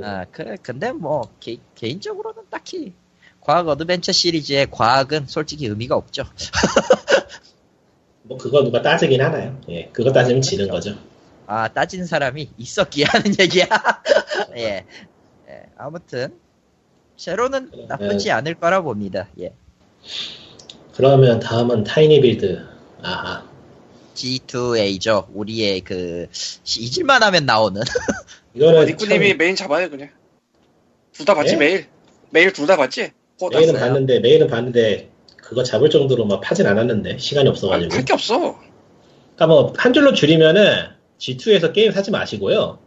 Speaker 2: 아, 그래, 근데 뭐, 개, 개인적으로는 딱히, 과학 어드벤처 시리즈의 과학은 솔직히 의미가 없죠.
Speaker 4: 뭐 그거 누가 따지긴 하나요? 예, 그거 따지면 지는 거죠.
Speaker 2: 아, 따진 사람이 있었기에 하는 얘기야. 예. 예, 아무튼, 제로는 나쁘지 않을 거라 봅니다. 예.
Speaker 4: 그러면 다음은 tinyBuild. 아하.
Speaker 2: G2A죠. 우리의 그, 시- 잊을만 하면 나오는.
Speaker 4: 이거는
Speaker 3: 니꾸님이
Speaker 4: 참-
Speaker 3: 메인 잡아요 그냥 둘 다 봤지
Speaker 4: 예?
Speaker 3: 메일 메일 둘 다 봤지?
Speaker 4: 메일은. 봤는데 메일은 봤는데 그거 잡을 정도로 막 파진 않았는데 시간이 없어가지고.
Speaker 3: 할 게 없어
Speaker 4: 그러니까 뭐 한 줄로 줄이면은 G2A에서 게임 사지 마시고요.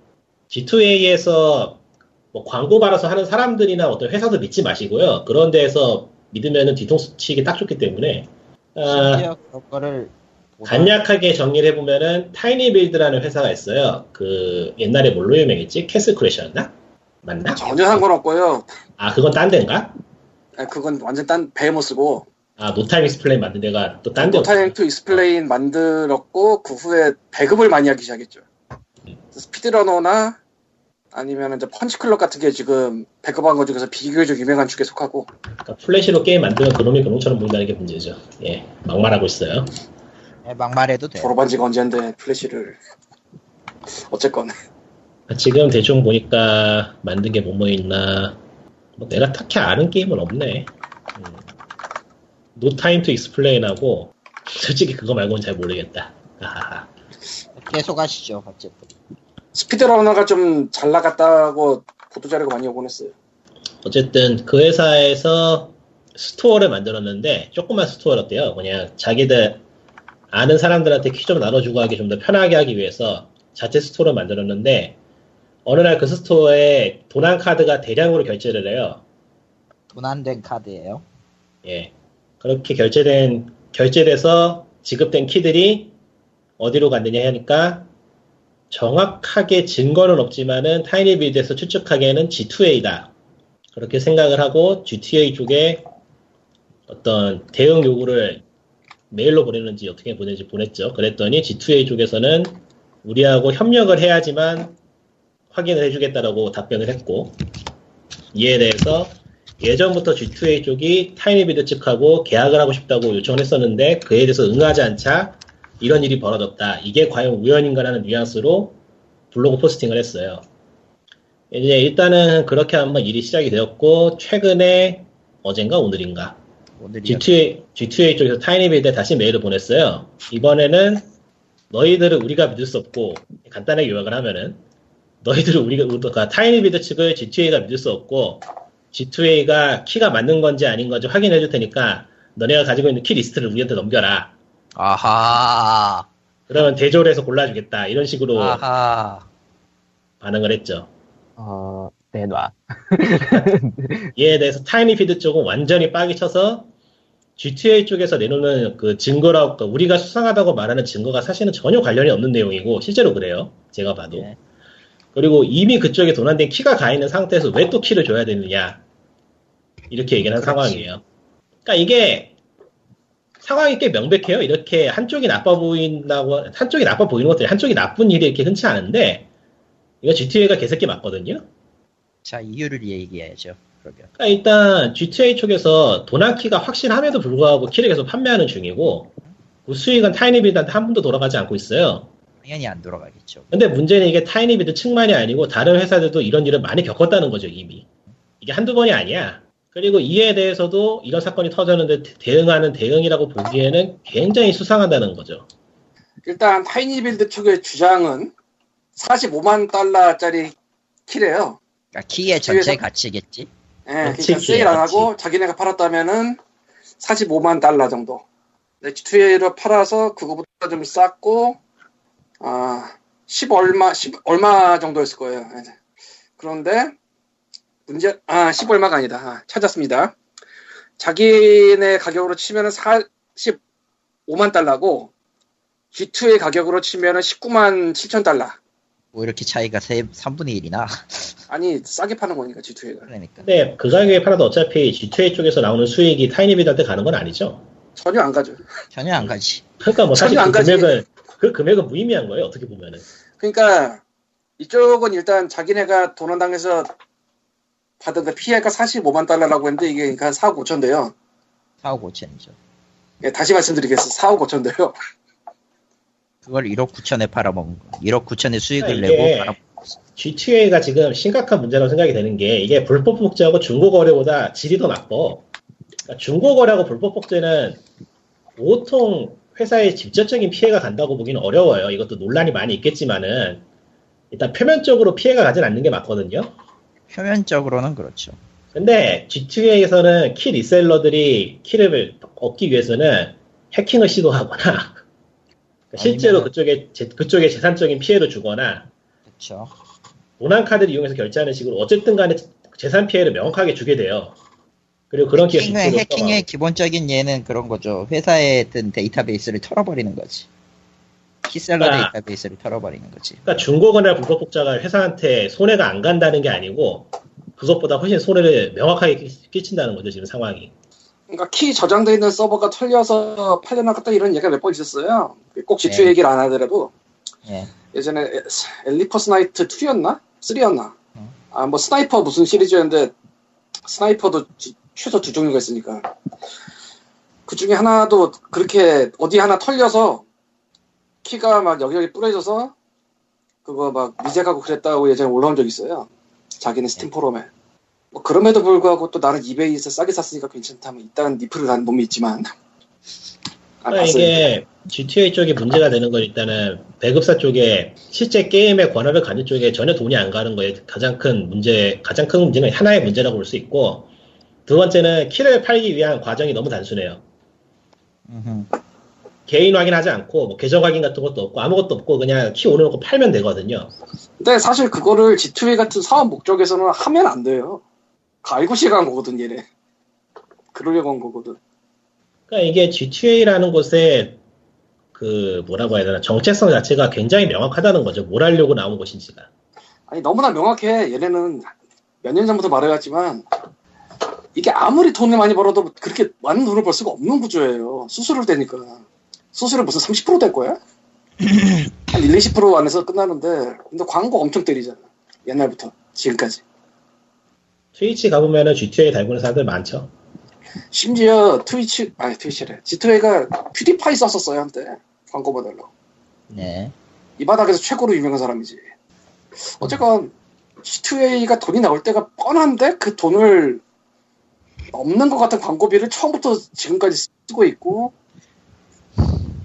Speaker 4: G2A에서 뭐 광고 받아서 하는 사람들이나 어떤 회사도 믿지 마시고요. 그런 데에서 믿으면은 뒤통수 치기 딱 좋기 때문에
Speaker 2: 그거를
Speaker 4: 간략하게 정리를 해보면은 tinyBuild라는 회사가 있어요. 그 옛날에 뭘로 유명했지? Castle Crasher였나? 맞나?
Speaker 3: 전혀 상관없고요
Speaker 4: 아 그건 딴 데인가?
Speaker 3: 아, 그건 완전 딴 Behemoth고
Speaker 4: 아 No Time Explain 만든 데가 또 딴데
Speaker 3: No Time to Explain 만들었고 그 후에 배급을 많이 하기 시작했죠. SpeedRunner나 아니면 이제 Punch Club 같은 게 지금 배급한 것 중에서 비교적 유명한 축에 속하고
Speaker 4: 그러니까 플래시로 게임 만들면 그놈이 그놈처럼 보인다는 게 문제죠. 예, 막말하고 있어요.
Speaker 2: 네, 막말해도 돼.
Speaker 3: 졸업한 지가 언젠데 플래시를 어쨌건
Speaker 4: 지금 대충 보니까 만든 게 뭐뭐 있나. 뭐 내가 딱히 아는 게임은 없네. 음. No Time to Explain하고 솔직히 그거 말고는 잘 모르겠다. 아하하.
Speaker 2: 계속 하시죠. 어쨌든.
Speaker 3: SpeedRunner가 좀 잘 나갔다고 보도자료가 많이 오곤 했어요.
Speaker 4: 어쨌든 그 회사에서 스토어를 만들었는데 조그만 스토어였대요. 그냥 자기들 아는 사람들한테 키 좀 나눠주고 하기 좀 더 편하게 하기 위해서 자체 스토어를 만들었는데 어느 날 그 스토어에 도난 카드가 대량으로 결제를 해요.
Speaker 2: 도난된 카드예요.
Speaker 4: 예. 그렇게 결제된, 결제돼서 지급된 키들이 어디로 갔느냐 하니까 정확하게 증거는 없지만은 타이니 빌드에서 추측하기에는 G2A다. 그렇게 생각을 하고 GTA 쪽에 어떤 대응 요구를 메일로 보냈는지 어떻게 보냈는지 보냈죠. 그랬더니 G2A 쪽에서는 우리하고 협력을 해야지만 확인을 해주겠다라고 답변을 했고 이에 대해서 예전부터 G2A 쪽이 tinyBuild 측하고 계약을 하고 싶다고 요청을 했었는데 그에 대해서 응하지 않자 이런 일이 벌어졌다. 이게 과연 우연인가라는 뉘앙스로 블로그 포스팅을 했어요. 이제 일단은 그렇게 한번 일이 시작이 되었고 최근에 어젠가 오늘인가. G2A, G2A 쪽에서 tinyBuild에 다시 메일을 보냈어요. 이번에는 너희들을 우리가 믿을 수 없고 간단하게 요약을 하면은 너희들을 우리가 그러니까 tinyBuild 측을 G2A가 믿을 수 없고 G2A가 키가 맞는 건지 아닌 건지 확인해 줄 테니까 너네가 가지고 있는 키 리스트를 우리한테 넘겨라.
Speaker 2: 아하.
Speaker 4: 그러면 대조를 해서 골라주겠다. 이런 식으로
Speaker 2: 아하.
Speaker 4: 반응을 했죠.
Speaker 1: 어, 내놔.
Speaker 4: 이에 대해서 tinyBuild 쪽은 완전히 빡이 쳐서 GTA 쪽에서 내놓는 그 증거라고, 그러니까 우리가 수상하다고 말하는 증거가 사실은 전혀 관련이 없는 내용이고, 실제로 그래요. 제가 봐도.
Speaker 2: 네.
Speaker 4: 그리고 이미 그쪽에 도난된 키가 가 있는 상태에서 왜 또 키를 줘야 되느냐. 이렇게 얘기를 한
Speaker 2: 그렇지.
Speaker 4: 상황이에요. 그러니까 이게 상황이 꽤 명백해요. 이렇게 한쪽이 나빠 보인다고, 한쪽이 나빠 보이는 것들이 한쪽이 나쁜 일이 이렇게 흔치 않은데, 이거 GTA가 개새끼 맞거든요?
Speaker 2: 자, 이유를 얘기해야죠. 그러면.
Speaker 4: 그러니까 일단 G2A 쪽에서 도난키가 확실함에도 불구하고 키를 계속 판매하는 중이고 그 수익은 tinyBuild한테 한 번도 돌아가지 않고 있어요.
Speaker 2: 당연히 안 돌아가겠죠.
Speaker 4: 근데 문제는 이게 tinyBuild 측만이 아니고 다른 회사들도 이런 일을 많이 겪었다는 거죠 이미. 이게 한두 번이 아니야. 그리고 이에 대해서도 이런 사건이 터졌는데 대- 대응하는 대응이라고 보기에는 굉장히 수상하다는 거죠.
Speaker 3: 일단 tinyBuild 측의 주장은 45만 달러짜리 키래요.
Speaker 2: 그러니까 키의 전체
Speaker 3: 뒤에서-
Speaker 2: 가치겠지.
Speaker 3: 예,
Speaker 4: 그렇지,
Speaker 3: 그러니까 세일 안. 하고 자기네가 팔았다면은 45만 달러 정도. 네, G2A로 팔아서 그거보다 좀 쌌고 아, 10 얼마 10 얼마 정도였을 거예요. 예. 그런데 문제 아, 10 얼마가 아니다. 아, 찾았습니다. 자기네 가격으로 치면은 45만 달러고 G2A 가격으로 치면은 19만 7천 달러.
Speaker 2: 뭐 이렇게 차이가 3분의 1이나.
Speaker 3: 아니 싸게 파는 거니까 G2A가.
Speaker 2: 그러니까.
Speaker 4: 근데 그 가격에 팔아도 어차피 GTA 쪽에서 나오는 수익이 타이니비드한테 가는 건 아니죠.
Speaker 3: 전혀 안 가죠.
Speaker 2: 전혀 안 가지.
Speaker 4: 그러니까 뭐 사실 그. 금액은 그 금액은 무의미한 거예요 어떻게 보면은.
Speaker 3: 그러니까 이쪽은 일단 자기네가 도난당해서 받은 그 피해가 45만 달러라고 했는데 이게 그러니까 4억 5천 돼요.
Speaker 2: 4억 5천이죠.
Speaker 3: 예, 다시 말씀드리겠습니다. 4억 5천 돼요.
Speaker 2: 그걸 1억 9천에 팔아먹은 거. 1억 9천의 수익을
Speaker 4: 그러니까
Speaker 2: 내고
Speaker 4: 이게
Speaker 2: 팔아.
Speaker 4: GTA가 지금 심각한 문제라고 생각이 되는 게 이게 불법 복제하고 중고 거래보다 질이 더 나빠. 그러니까 중고 거래하고 불법 복제는 보통 회사에 직접적인 피해가 간다고 보기는 어려워요. 이것도 논란이 많이 있겠지만은 일단 표면적으로 피해가 가진 않는 게 맞거든요.
Speaker 2: 표면적으로는 그렇죠.
Speaker 4: 근데 GTA에서는 키 리셀러들이 키를 얻기 위해서는 해킹을 시도하거나 실제로
Speaker 2: 아니면은-
Speaker 4: 그쪽에 재- 그쪽에 재산적인 피해를 주거나
Speaker 2: 그렇죠.
Speaker 4: 도난 카드를 이용해서 결제하는 식으로 어쨌든 간에 재산 피해를 명확하게 주게 돼요. 그리고 그런
Speaker 2: 해킹의, 해킹의 기본적인 예는 그런 거죠. 회사에 든 데이터베이스를 털어버리는 거지. 키셀러
Speaker 4: 아.
Speaker 2: 데이터베이스를 털어버리는 거지.
Speaker 4: 그러니까 중고거래나 불법 복자가 회사한테 손해가 안 간다는 게 아니고 그것보다 훨씬 손해를 명확하게 끼- 끼친다는 거죠 지금 상황이.
Speaker 3: 그러니까 키 저장돼 있는 서버가 털려서 팔려나갔다 이런 얘기가 몇 번 있었어요. 꼭 G2A
Speaker 2: 네.
Speaker 3: 얘기를 안 하더라도
Speaker 2: 예.
Speaker 3: 예전에 에- Elite Sniper 2였나? 3였나?
Speaker 2: 음.
Speaker 3: 아, 뭐 스나이퍼 무슨 시리즈였는데 스나이퍼도 지- 최소 두 종류가 있으니까 그 중에 하나도 그렇게 어디 하나 털려서 키가 막 여기저기 뿌려져서 그거 막 미제하고 그랬다고 예전에 올라온 적 있어요. 자기는 스팀 포럼에. 뭐 그럼에도 불구하고 또 나는 이베이에서 싸게 샀으니까 괜찮다면 있다는 니플을 난 놈이 있지만 아,
Speaker 4: 그러니까. 이게 GTA 쪽이 문제가 되는 건 일단은 배급사 쪽에 실제 게임의 권한을 갖는 쪽에 전혀 돈이 안 가는 거에 가장 큰 문제, 가장 큰 문제는 하나의 문제라고 볼 수 있고 두 번째는 키를 팔기 위한 과정이 너무 단순해요. 개인 확인하지 않고 뭐 계정 확인 같은 것도 없고 아무것도 없고 그냥 키 올려놓고 팔면 되거든요.
Speaker 3: 근데 사실 그거를 G2A 같은 사업 목적에서는 하면 안 돼요. 그 알고 시작한 거거든, 얘네. 그러려고 한 거거든.
Speaker 4: 그러니까 이게 GTA라는 곳에 그 뭐라고 해야 되나 정체성 자체가 굉장히 명확하다는 거죠. 뭘 하려고 나온 것인지가.
Speaker 3: 아니, 너무나 명확해. 얘네는 몇 년 전부터 말해왔지만, 이게 아무리 돈을 많이 벌어도 그렇게 많은 돈을 벌 수가 없는 구조예요. 수수료를 대니까. 수수료 무슨 30%될 거야? 한 1, 20% 안에서 끝나는데, 근데 광고 엄청 때리잖아. 옛날부터, 지금까지.
Speaker 4: 트위치 가보면은 GTA 달고 있는 사람들 많죠.
Speaker 3: 심지어 트위치, 아니, 트위치래. G2A가 퓨디파이 썼었어요, 한때. 광고 받으려고.
Speaker 2: 네.
Speaker 3: 이 바닥에서 최고로 유명한 사람이지. 어쨌건 G2A가 돈이 나올 때가 뻔한데 그 돈을 없는 것 같은 광고비를 처음부터 지금까지 쓰고 있고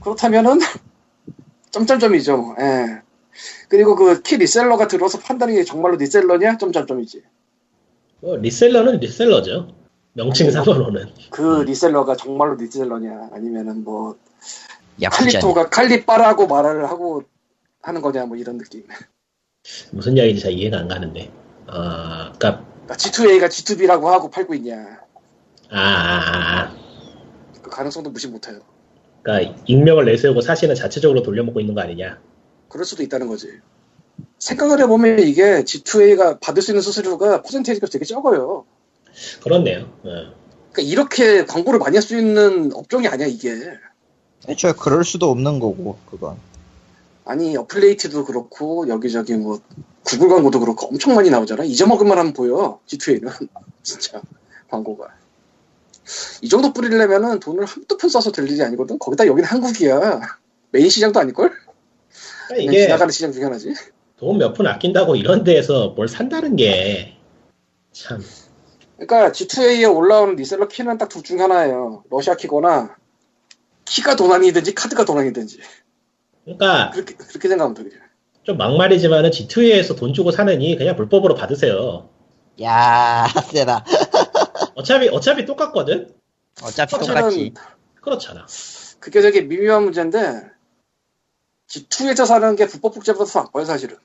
Speaker 3: 그렇다면은 점점점이죠. 뭐. 예. 그리고 그 키 리셀러가 들어서 판단이 게 정말로 리셀러냐? 점점점이지.
Speaker 4: 뭐 리셀러는 리셀러죠. 명칭상으로는.
Speaker 3: 그 리셀러가 정말로 리셀러냐? 아니면은 뭐. 칼리토가 칼리빠라고 말을 하고 하는 거냐? 뭐 이런 느낌.
Speaker 4: 무슨 이야기인지 잘 이해가 안 가는데. 아,
Speaker 3: 그러니까 G2A가 G2B라고 하고 팔고 있냐?
Speaker 4: 아, 아, 아.
Speaker 3: 그 가능성도 무시 못해요.
Speaker 4: 그러니까 익명을 내세우고 사실은 자체적으로 돌려먹고 있는 거 아니냐.
Speaker 3: 그럴 수도 있다는 거지. 생각을 해보면 이게 G2A가 받을 수 있는 수수료가 퍼센테이지가 되게 적어요.
Speaker 4: 그렇네요. 어.
Speaker 3: 그러니까 이렇게 광고를 많이 할 수 있는 업종이 아니야 이게.
Speaker 2: 애초에 그럴 수도 없는 거고 그건.
Speaker 3: 아니 affiliate도 그렇고 여기저기 뭐 구글 광고도 그렇고 엄청 많이 나오잖아. 잊어먹을 만 하면 보여 G2A는 진짜 광고가. 이 정도 뿌리려면은 돈을 한두 푼 써서 될 일이 아니거든. 거기다 여기는 한국이야. 메인 시장도 아닐걸?
Speaker 4: 그러니까 이게
Speaker 3: 지나가는 시장 중에 하나지.
Speaker 4: 돈 몇 푼 아낀다고 이런 데에서 뭘 산다는 게 참.
Speaker 3: 그러니까 G2A에 올라오는 reseller 키는 딱 둘 중에 하나예요. 러시아 키거나 키가 도난이든지 카드가 도난이든지
Speaker 4: 그러니까
Speaker 3: 그렇게 그렇게 생각하면 되겠죠.
Speaker 4: 좀 막말이지만은 G2A에서 돈 주고 사느니 그냥 불법으로 받으세요.
Speaker 2: 야 세다.
Speaker 4: 어차피 어차피 똑같거든.
Speaker 2: 어차피 똑같지.
Speaker 4: 그렇잖아.
Speaker 3: 그게 되게 미묘한 문제인데 G2에서 사는 게 불법 복제보다 더 나빠요 사실은.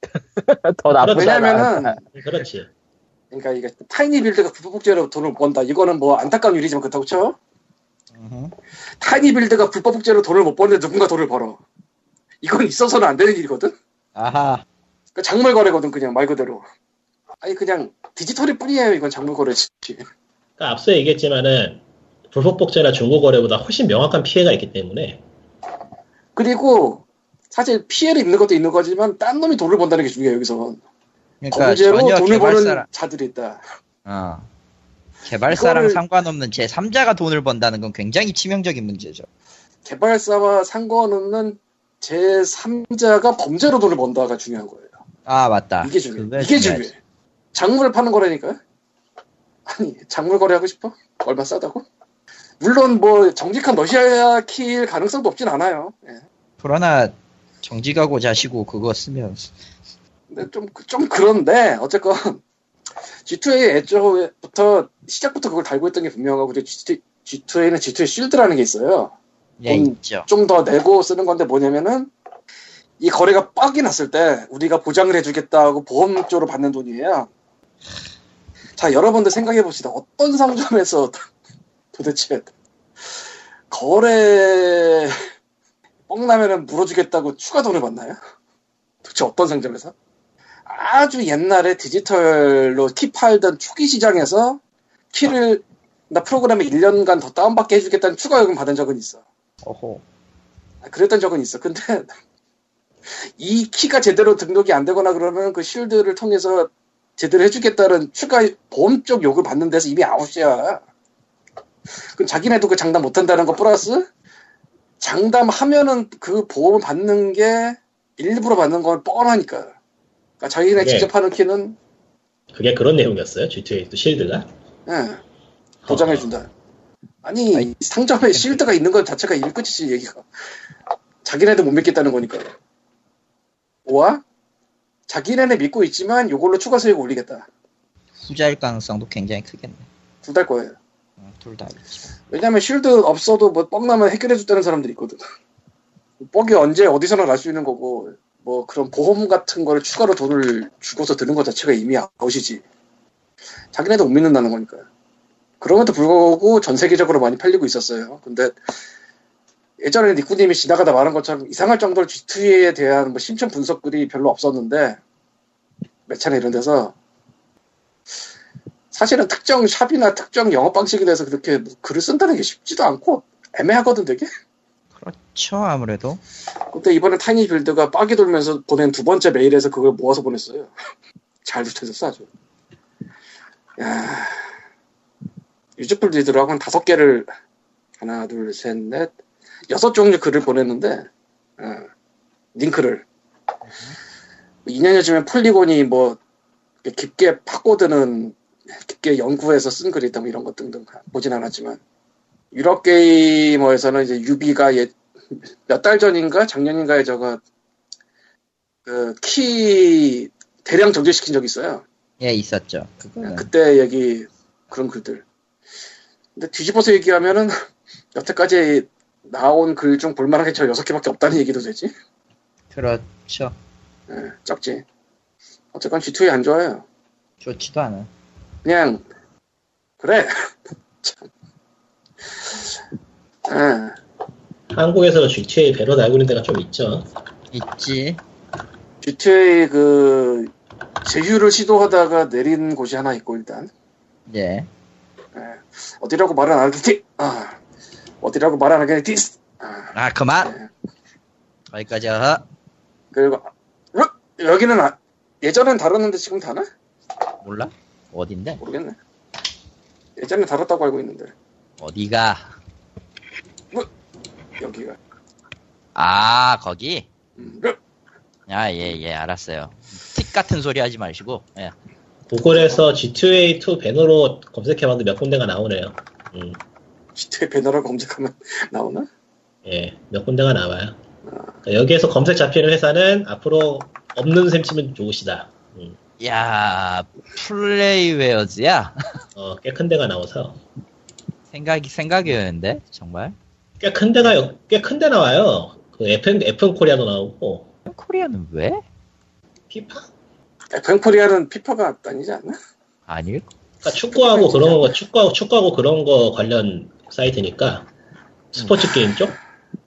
Speaker 1: 더 나쁘잖아.
Speaker 3: 왜냐면은
Speaker 4: 그렇지.
Speaker 3: 그러니까 이게 타이니 빌드가 불법 복제로 돈을 번다. 이거는 뭐 안타까운 일이지만 그렇다고 쳐. 타이니 빌드가 불법 복제로 돈을 못 버는데 누군가 돈을 벌어. 이건 있어서는 안 되는 일이거든.
Speaker 2: 아하.
Speaker 3: 그 작물 거래거든 그냥 말 그대로. 아니 그냥 디지털일 뿐이에요 이건 작물 거래지.
Speaker 4: 그러니까 앞서 얘기했지만은 불법 복제나 중고 거래보다 훨씬 명확한 피해가 있기 때문에
Speaker 3: 그리고 사실 피해를 입는 것도 있는 거지만 딴 놈이 돈을 번다는 게 중요해요 여기서.
Speaker 2: 그러니까
Speaker 3: 범죄로
Speaker 2: 전혀
Speaker 3: 돈을 버는
Speaker 2: 개발사랑
Speaker 3: 자들이 있다.
Speaker 2: 어. 개발사랑
Speaker 3: 이거를-
Speaker 2: 상관없는 제 3자가 돈을 번다는 건 굉장히 치명적인 문제죠.
Speaker 3: 개발사와 상관없는 제 3자가 범죄로 돈을 번다가 중요한 거예요.
Speaker 2: 아 맞다.
Speaker 3: 이게 중요해. 이게. 중요해. 작물을 파는 거라니까. 아니 작물 거래하고 싶어? 얼마 싸다고? 물론 뭐 정직한 러시아 키일 가능성도 없진 않아요. 예.
Speaker 2: 그러나 정직하고 자시고 그거 쓰면
Speaker 3: 근데 좀, 좀 그런데, 어쨌건, G2A 애초부터, 시작부터 그걸 달고 있던 게 분명하고, G2, G2A는 G2A 쉴드라는 게 있어요. 예돈
Speaker 2: 있죠.
Speaker 3: 좀더 내고 쓰는 건데 뭐냐면은, 이 거래가 빡이 났을 때, 우리가 보장을 해주겠다고 보험 쪽으로 받는 돈이에요. 자, 여러분들 생각해 봅시다. 어떤 상점에서 도대체, 거래, 뻥나면은 물어주겠다고 추가 돈을 받나요? 도대체 어떤 상점에서? 아주 옛날에 디지털로 키 팔던 초기 시장에서 키를 나 프로그램에 1년간 더 다운받게 해주겠다는 추가 요금 받은 적은 있어.
Speaker 1: 어호.
Speaker 3: 아, 그랬던 적은 있어. 근데 이 키가 제대로 등록이 안 되거나 그러면 그 쉴드를 통해서 제대로 해주겠다는 추가 보험 쪽 요구를 받는 데서 이미 아웃이야. 그럼 자기네도 그 장담 못 한다는 거 플러스 장담하면은 그 보험을 받는 게 일부러 받는 건 뻔하니까. 그러니까 자기네
Speaker 4: 네.
Speaker 3: 직접 하는 키는
Speaker 4: 그게 그런 내용이었어요. GTA 또 실드가.
Speaker 3: 예, 보장해 준다. 아니, 상점에 실드가 있는 것 자체가 일 끝이지, 얘기가. 자기네도 못 믿겠다는 거니까. 와? 자기네는 믿고 있지만 요걸로 추가 수익 올리겠다.
Speaker 2: 후자일 가능성도 굉장히 크겠네.
Speaker 3: 둘달 거예요.
Speaker 2: 둘다 있지.
Speaker 3: 왜냐면 쉴드 없어도 뭐 뻥나면 해결해 줬다는 사람들이 있거든. 뻥이 언제 어디서나 날수 있는 거고, 뭐 그런 보험 같은 거를 추가로 돈을 주고서 드는 것 자체가 이미 아웃이지. 자기네도 못 믿는다는 거니까. 그럼에도 불구하고 전 세계적으로 많이 팔리고 있었어요. 근데 예전에 니꾸님이 지나가다 말한 것처럼 이상할 정도로 G2에 대한 뭐 심층 분석글이 별로 없었는데 매체나 이런 데서 사실은 특정 샵이나 특정 영업 방식에 대해서 그렇게 뭐 글을 쓴다는 게 쉽지도 않고 애매하거든 되게.
Speaker 2: 그렇죠, 아무래도.
Speaker 3: 그때 이번에 타이니 빌드가 빡이 돌면서 보낸 두 번째 메일에서 그걸 모아서 보냈어요. 잘 붙여졌어 아주. 야 유즈풀 리드라고 한 다섯 개를 하나 둘셋넷 여섯 종류 글을 보냈는데 어, 링크를 2년여 전에 폴리곤이 뭐 깊게 파고드는 깊게 연구해서 쓴 글이 있다 뭐 이런 것 등등 보진 않았지만 유럽 게이머에서는 이제 유비가 몇 달 전인가 작년인가에 저거 그키 대량 정지시킨 적이 있어요.
Speaker 2: 예, 있었죠. 그거는.
Speaker 3: 그때 얘기 그런 글들. 근데 뒤집어서 얘기하면은 여태까지 나온 글 중 볼만한 게 저 여섯 개밖에 없다는 얘기도 되지.
Speaker 2: 그렇죠.
Speaker 3: 예, 적지. 어쨌건 G2에 안 좋아요.
Speaker 2: 좋지도 않아.
Speaker 3: 그냥 그래. 참. 예.
Speaker 4: 한국에서 GTA 배로 달고 있는 데가 좀 있죠.
Speaker 2: 있지.
Speaker 3: GTA 그 제휴를 시도하다가 내린 곳이 하나 있고 일단
Speaker 2: 예.
Speaker 3: 예. 어디라고 말은 안 하겠지. 아, 어디라고 말안 하겠지. 아,
Speaker 2: 아, 그만!
Speaker 3: 예.
Speaker 2: 거기까지 하.
Speaker 3: 그리고 어? 여기는 아- 예전엔 다뤘는데 지금 다나?
Speaker 2: 몰라? 어딘데?
Speaker 3: 모르겠네. 예전에 다뤘다고 알고 있는데
Speaker 2: 어디가?
Speaker 3: 여기가.
Speaker 2: 아, 거기?
Speaker 3: 음,
Speaker 2: 아, 예, 예, 알았어요. 틱 같은 소리 하지 마시고, 예.
Speaker 4: 구글에서 GTA2 배너로 검색해봤는데 몇 군데가 나오네요. 음,
Speaker 3: GTA 배너를 검색하면 나오나?
Speaker 4: 예, 몇 군데가 나와요. 그러니까 여기에서 검색 잡히는 회사는 앞으로 없는 셈 치면 좋으시다. 음,
Speaker 2: 야, 플레이웨어즈야?
Speaker 4: 어, 꽤 큰 데가 나와서
Speaker 2: 생각이, 생각이었는데? 정말?
Speaker 4: 꽤 큰 데가 꽤 큰 데 나와요. 그 FM FM 코리아도 나오고
Speaker 2: 코리아는 왜?
Speaker 4: 피파?
Speaker 3: FM 코리아는 피파가 아니지 않나?
Speaker 2: 아닐?
Speaker 4: 그러니까 축구하고 그런 거 축구하고 축구하고 그런 거 관련 사이트니까 스포츠 게임 쪽?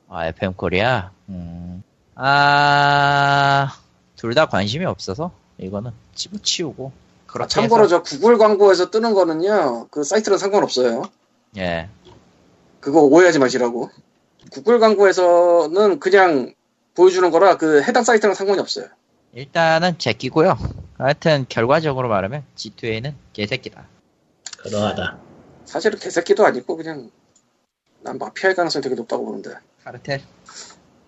Speaker 2: 아, FM 코리아? 음. 아, 둘 다 관심이 없어서, 이거는 집어치우고. 그렇게
Speaker 3: 참고로
Speaker 2: 해서,
Speaker 3: 저 구글 광고에서 뜨는 거는요, 그 사이트랑 상관없어요.
Speaker 2: 예.
Speaker 3: 그거 오해하지 마시라고. 구글 광고에서는 그냥 보여주는 거라 그 해당 사이트랑 상관이 없어요.
Speaker 2: 일단은 제끼고요. 하여튼, 결과적으로 말하면, G2A는 개새끼다.
Speaker 4: 그러하다.
Speaker 3: 사실은 개새끼도 아니고 그냥 난 마피아일 가능성이 되게 높다고 보는데.
Speaker 2: 카르텔?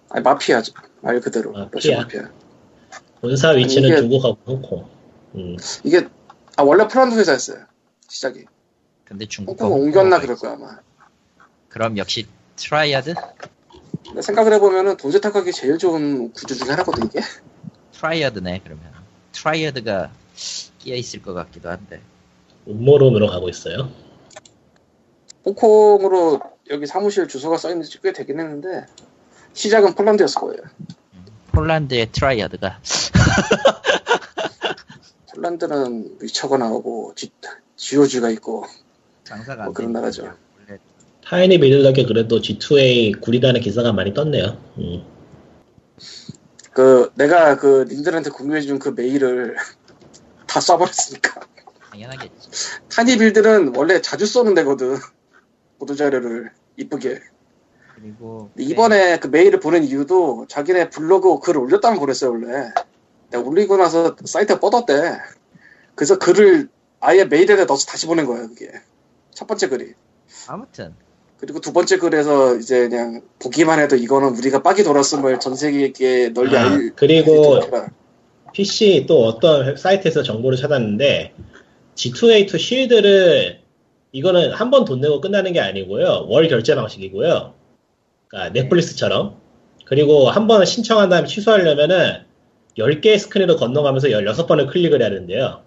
Speaker 3: 아니 마피아죠. 말 그대로.
Speaker 4: 마피아.
Speaker 3: 러시아 마피아.
Speaker 4: 본사 위치는
Speaker 3: 이게-
Speaker 4: 중국하고 홍콩. 음,
Speaker 3: 이게 아 원래 프란스 회사였어요. 시작이.
Speaker 2: 근데 중국
Speaker 3: 홍콩 옮겼나 그럴 거야 아마.
Speaker 2: 그럼 역시 Triad?
Speaker 3: 근데 생각을 해보면은 돈 세탁하기 제일 좋은 구조 중에 하나거든 이게.
Speaker 2: Triad네 그러면 Triad가 끼어 있을 것 같기도 한데
Speaker 4: 음모론으로 가고 있어요.
Speaker 3: 홍콩으로 여기 사무실 주소가 써 있는지 꽤 되긴 했는데 시작은 폴란드였을 거예요.
Speaker 2: 폴란드의 Triad가
Speaker 3: 폴란드는 위쳐가 나오고 지, GOG가 있고
Speaker 2: 장사가 뭐안
Speaker 3: 그런 나라죠.
Speaker 4: 타이니 빌드덕에 그래도 G2A 구리다는 기사가 많이 떴네요. 음,
Speaker 3: 그 내가 그 님들한테 공유해준 그 메일을 다 쏴버렸으니까
Speaker 2: 당연하겠지.
Speaker 3: 타니 빌드는 원래 자주 쏘는 데거든 보도 자료를 이쁘게.
Speaker 2: 그리고
Speaker 3: 이번에 그 메일을 보낸 이유도 자기네 블로그 글 올렸다면 그랬어요 원래. 내가 올리고 나서 사이트가 뻗었대. 그래서 글을 아예 메일에다 넣어서 다시 보낸 거예요 그게. 첫 번째 글이.
Speaker 2: 아무튼.
Speaker 3: 그리고 두 번째 글에서 이제 그냥 보기만 해도 이거는 우리가 빡이 돌았음을 전 세계에 널리
Speaker 4: 아,
Speaker 3: 알
Speaker 4: 그리고. PC 또 어떤 사이트에서 정보를 찾았는데 G2A2 쉴드를 이거는 한 번 돈 내고 끝나는 게 아니고요. 월 결제 방식이고요. 그러니까 넷플릭스처럼. 그리고 한 번 신청한 다음에 취소하려면은 10개의 스크린을 건너가면서 16번을 클릭을 해야 되는데요.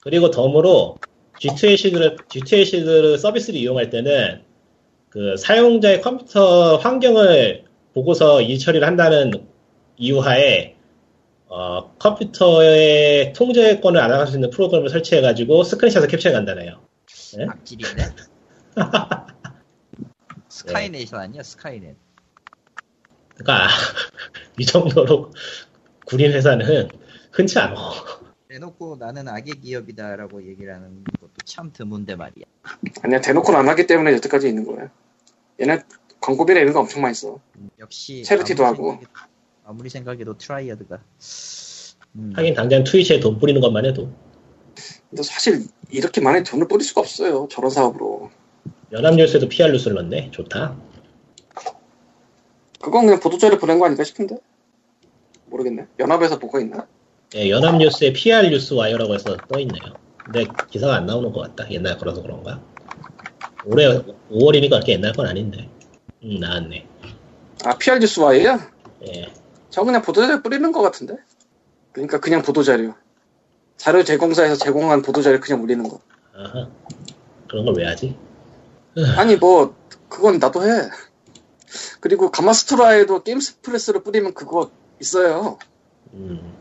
Speaker 4: 그리고 덤으로 G2A 쉴드를, G2A 쉴드를 서비스를 이용할 때는 그 사용자의 컴퓨터 환경을 보고서 일 처리를 한다는 이유하에 어, 컴퓨터의 통제권을 알아갈 수 있는 프로그램을 설치해가지고 스크린샷을 캡처해 간다네요. 네?
Speaker 2: 악질이네. Skynet이 아니야 Skynet.
Speaker 4: 그러니까 이 정도로 구린 회사는 흔치 않아.
Speaker 2: 대놓고 나는 악의 기업이다라고 얘기를 하는 것도 참 드문데 말이야.
Speaker 3: 아니야 대놓고는 안 하기 때문에 여태까지 있는 거예요 얘네 광고비나 이런 거 엄청 많이 써
Speaker 2: 역시
Speaker 3: charity도 하고.
Speaker 2: 생각해도- 아무리 생각해도 Triad가 음,
Speaker 4: 하긴 당장 Twitch에 돈 뿌리는 것만 해도
Speaker 3: 근데 사실 이렇게 많이 돈을 뿌릴 수가 없어요 저런 사업으로
Speaker 4: 연합뉴스에도 PR 뉴스를 넣네. 좋다.
Speaker 3: 그건 그냥 보도자료 보낸 거 아닐까 싶은데 모르겠네 연합에서 뭐가 있나
Speaker 4: 예, 연합뉴스에 PR Newswire라고 해서 떠 있네요. 근데 기사가 안 나오는 것 같다. 옛날 거라서 그런가? 올해 5월이니까 그렇게 옛날 건 아닌데. 음, 나왔네.
Speaker 3: 아 PR Newswire예요?
Speaker 4: 예.
Speaker 3: 저 그냥 보도자료 뿌리는 것 같은데 그러니까 그냥 보도자료 자료 제공사에서 제공한 보도자료 그냥 올리는 거
Speaker 4: 아하. 그런 걸 왜 하지?
Speaker 3: 아니 뭐 그건 나도 해 그리고 가마스토라에도 게임스프레스를 뿌리면 그거 있어요
Speaker 4: 음.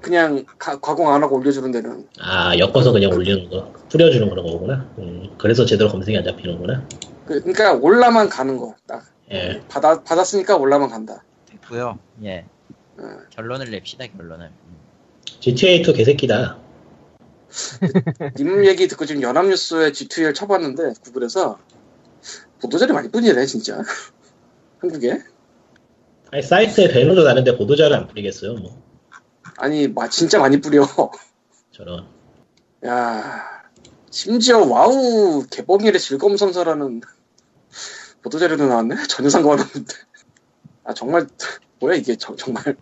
Speaker 3: 그냥 가- 가공 안 하고 올려주는 데는
Speaker 4: 아, 엮어서 그냥 올리는 거. 뿌려주는 그런 거구나. 음, 그래서 제대로 검색이 안 잡히는구나.
Speaker 3: 그- 그러니까 올라만 가는 거 딱
Speaker 4: 예.
Speaker 3: 받아, 받았으니까 올라만 간다
Speaker 2: 됐고요. 예.
Speaker 3: 어.
Speaker 2: 결론을 냅시다 결론을. 음.
Speaker 4: G2A 개새끼다.
Speaker 3: 님 얘기 듣고 지금 연합뉴스에 G2A 쳐봤는데 구글에서 보도자료 많이 뿌리네 진짜 한국에
Speaker 4: 아니, 사이트에 배너도 다는데 보도자료를 안 뿌리겠어요, 뭐.
Speaker 3: 아니 마, 진짜 많이 뿌려
Speaker 4: 저런.
Speaker 3: 야 심지어 와우 개봉일의 즐거움 선사라는 보도자료도 나왔네 전혀 상관없는데 아 정말 뭐야 이게 저- 정말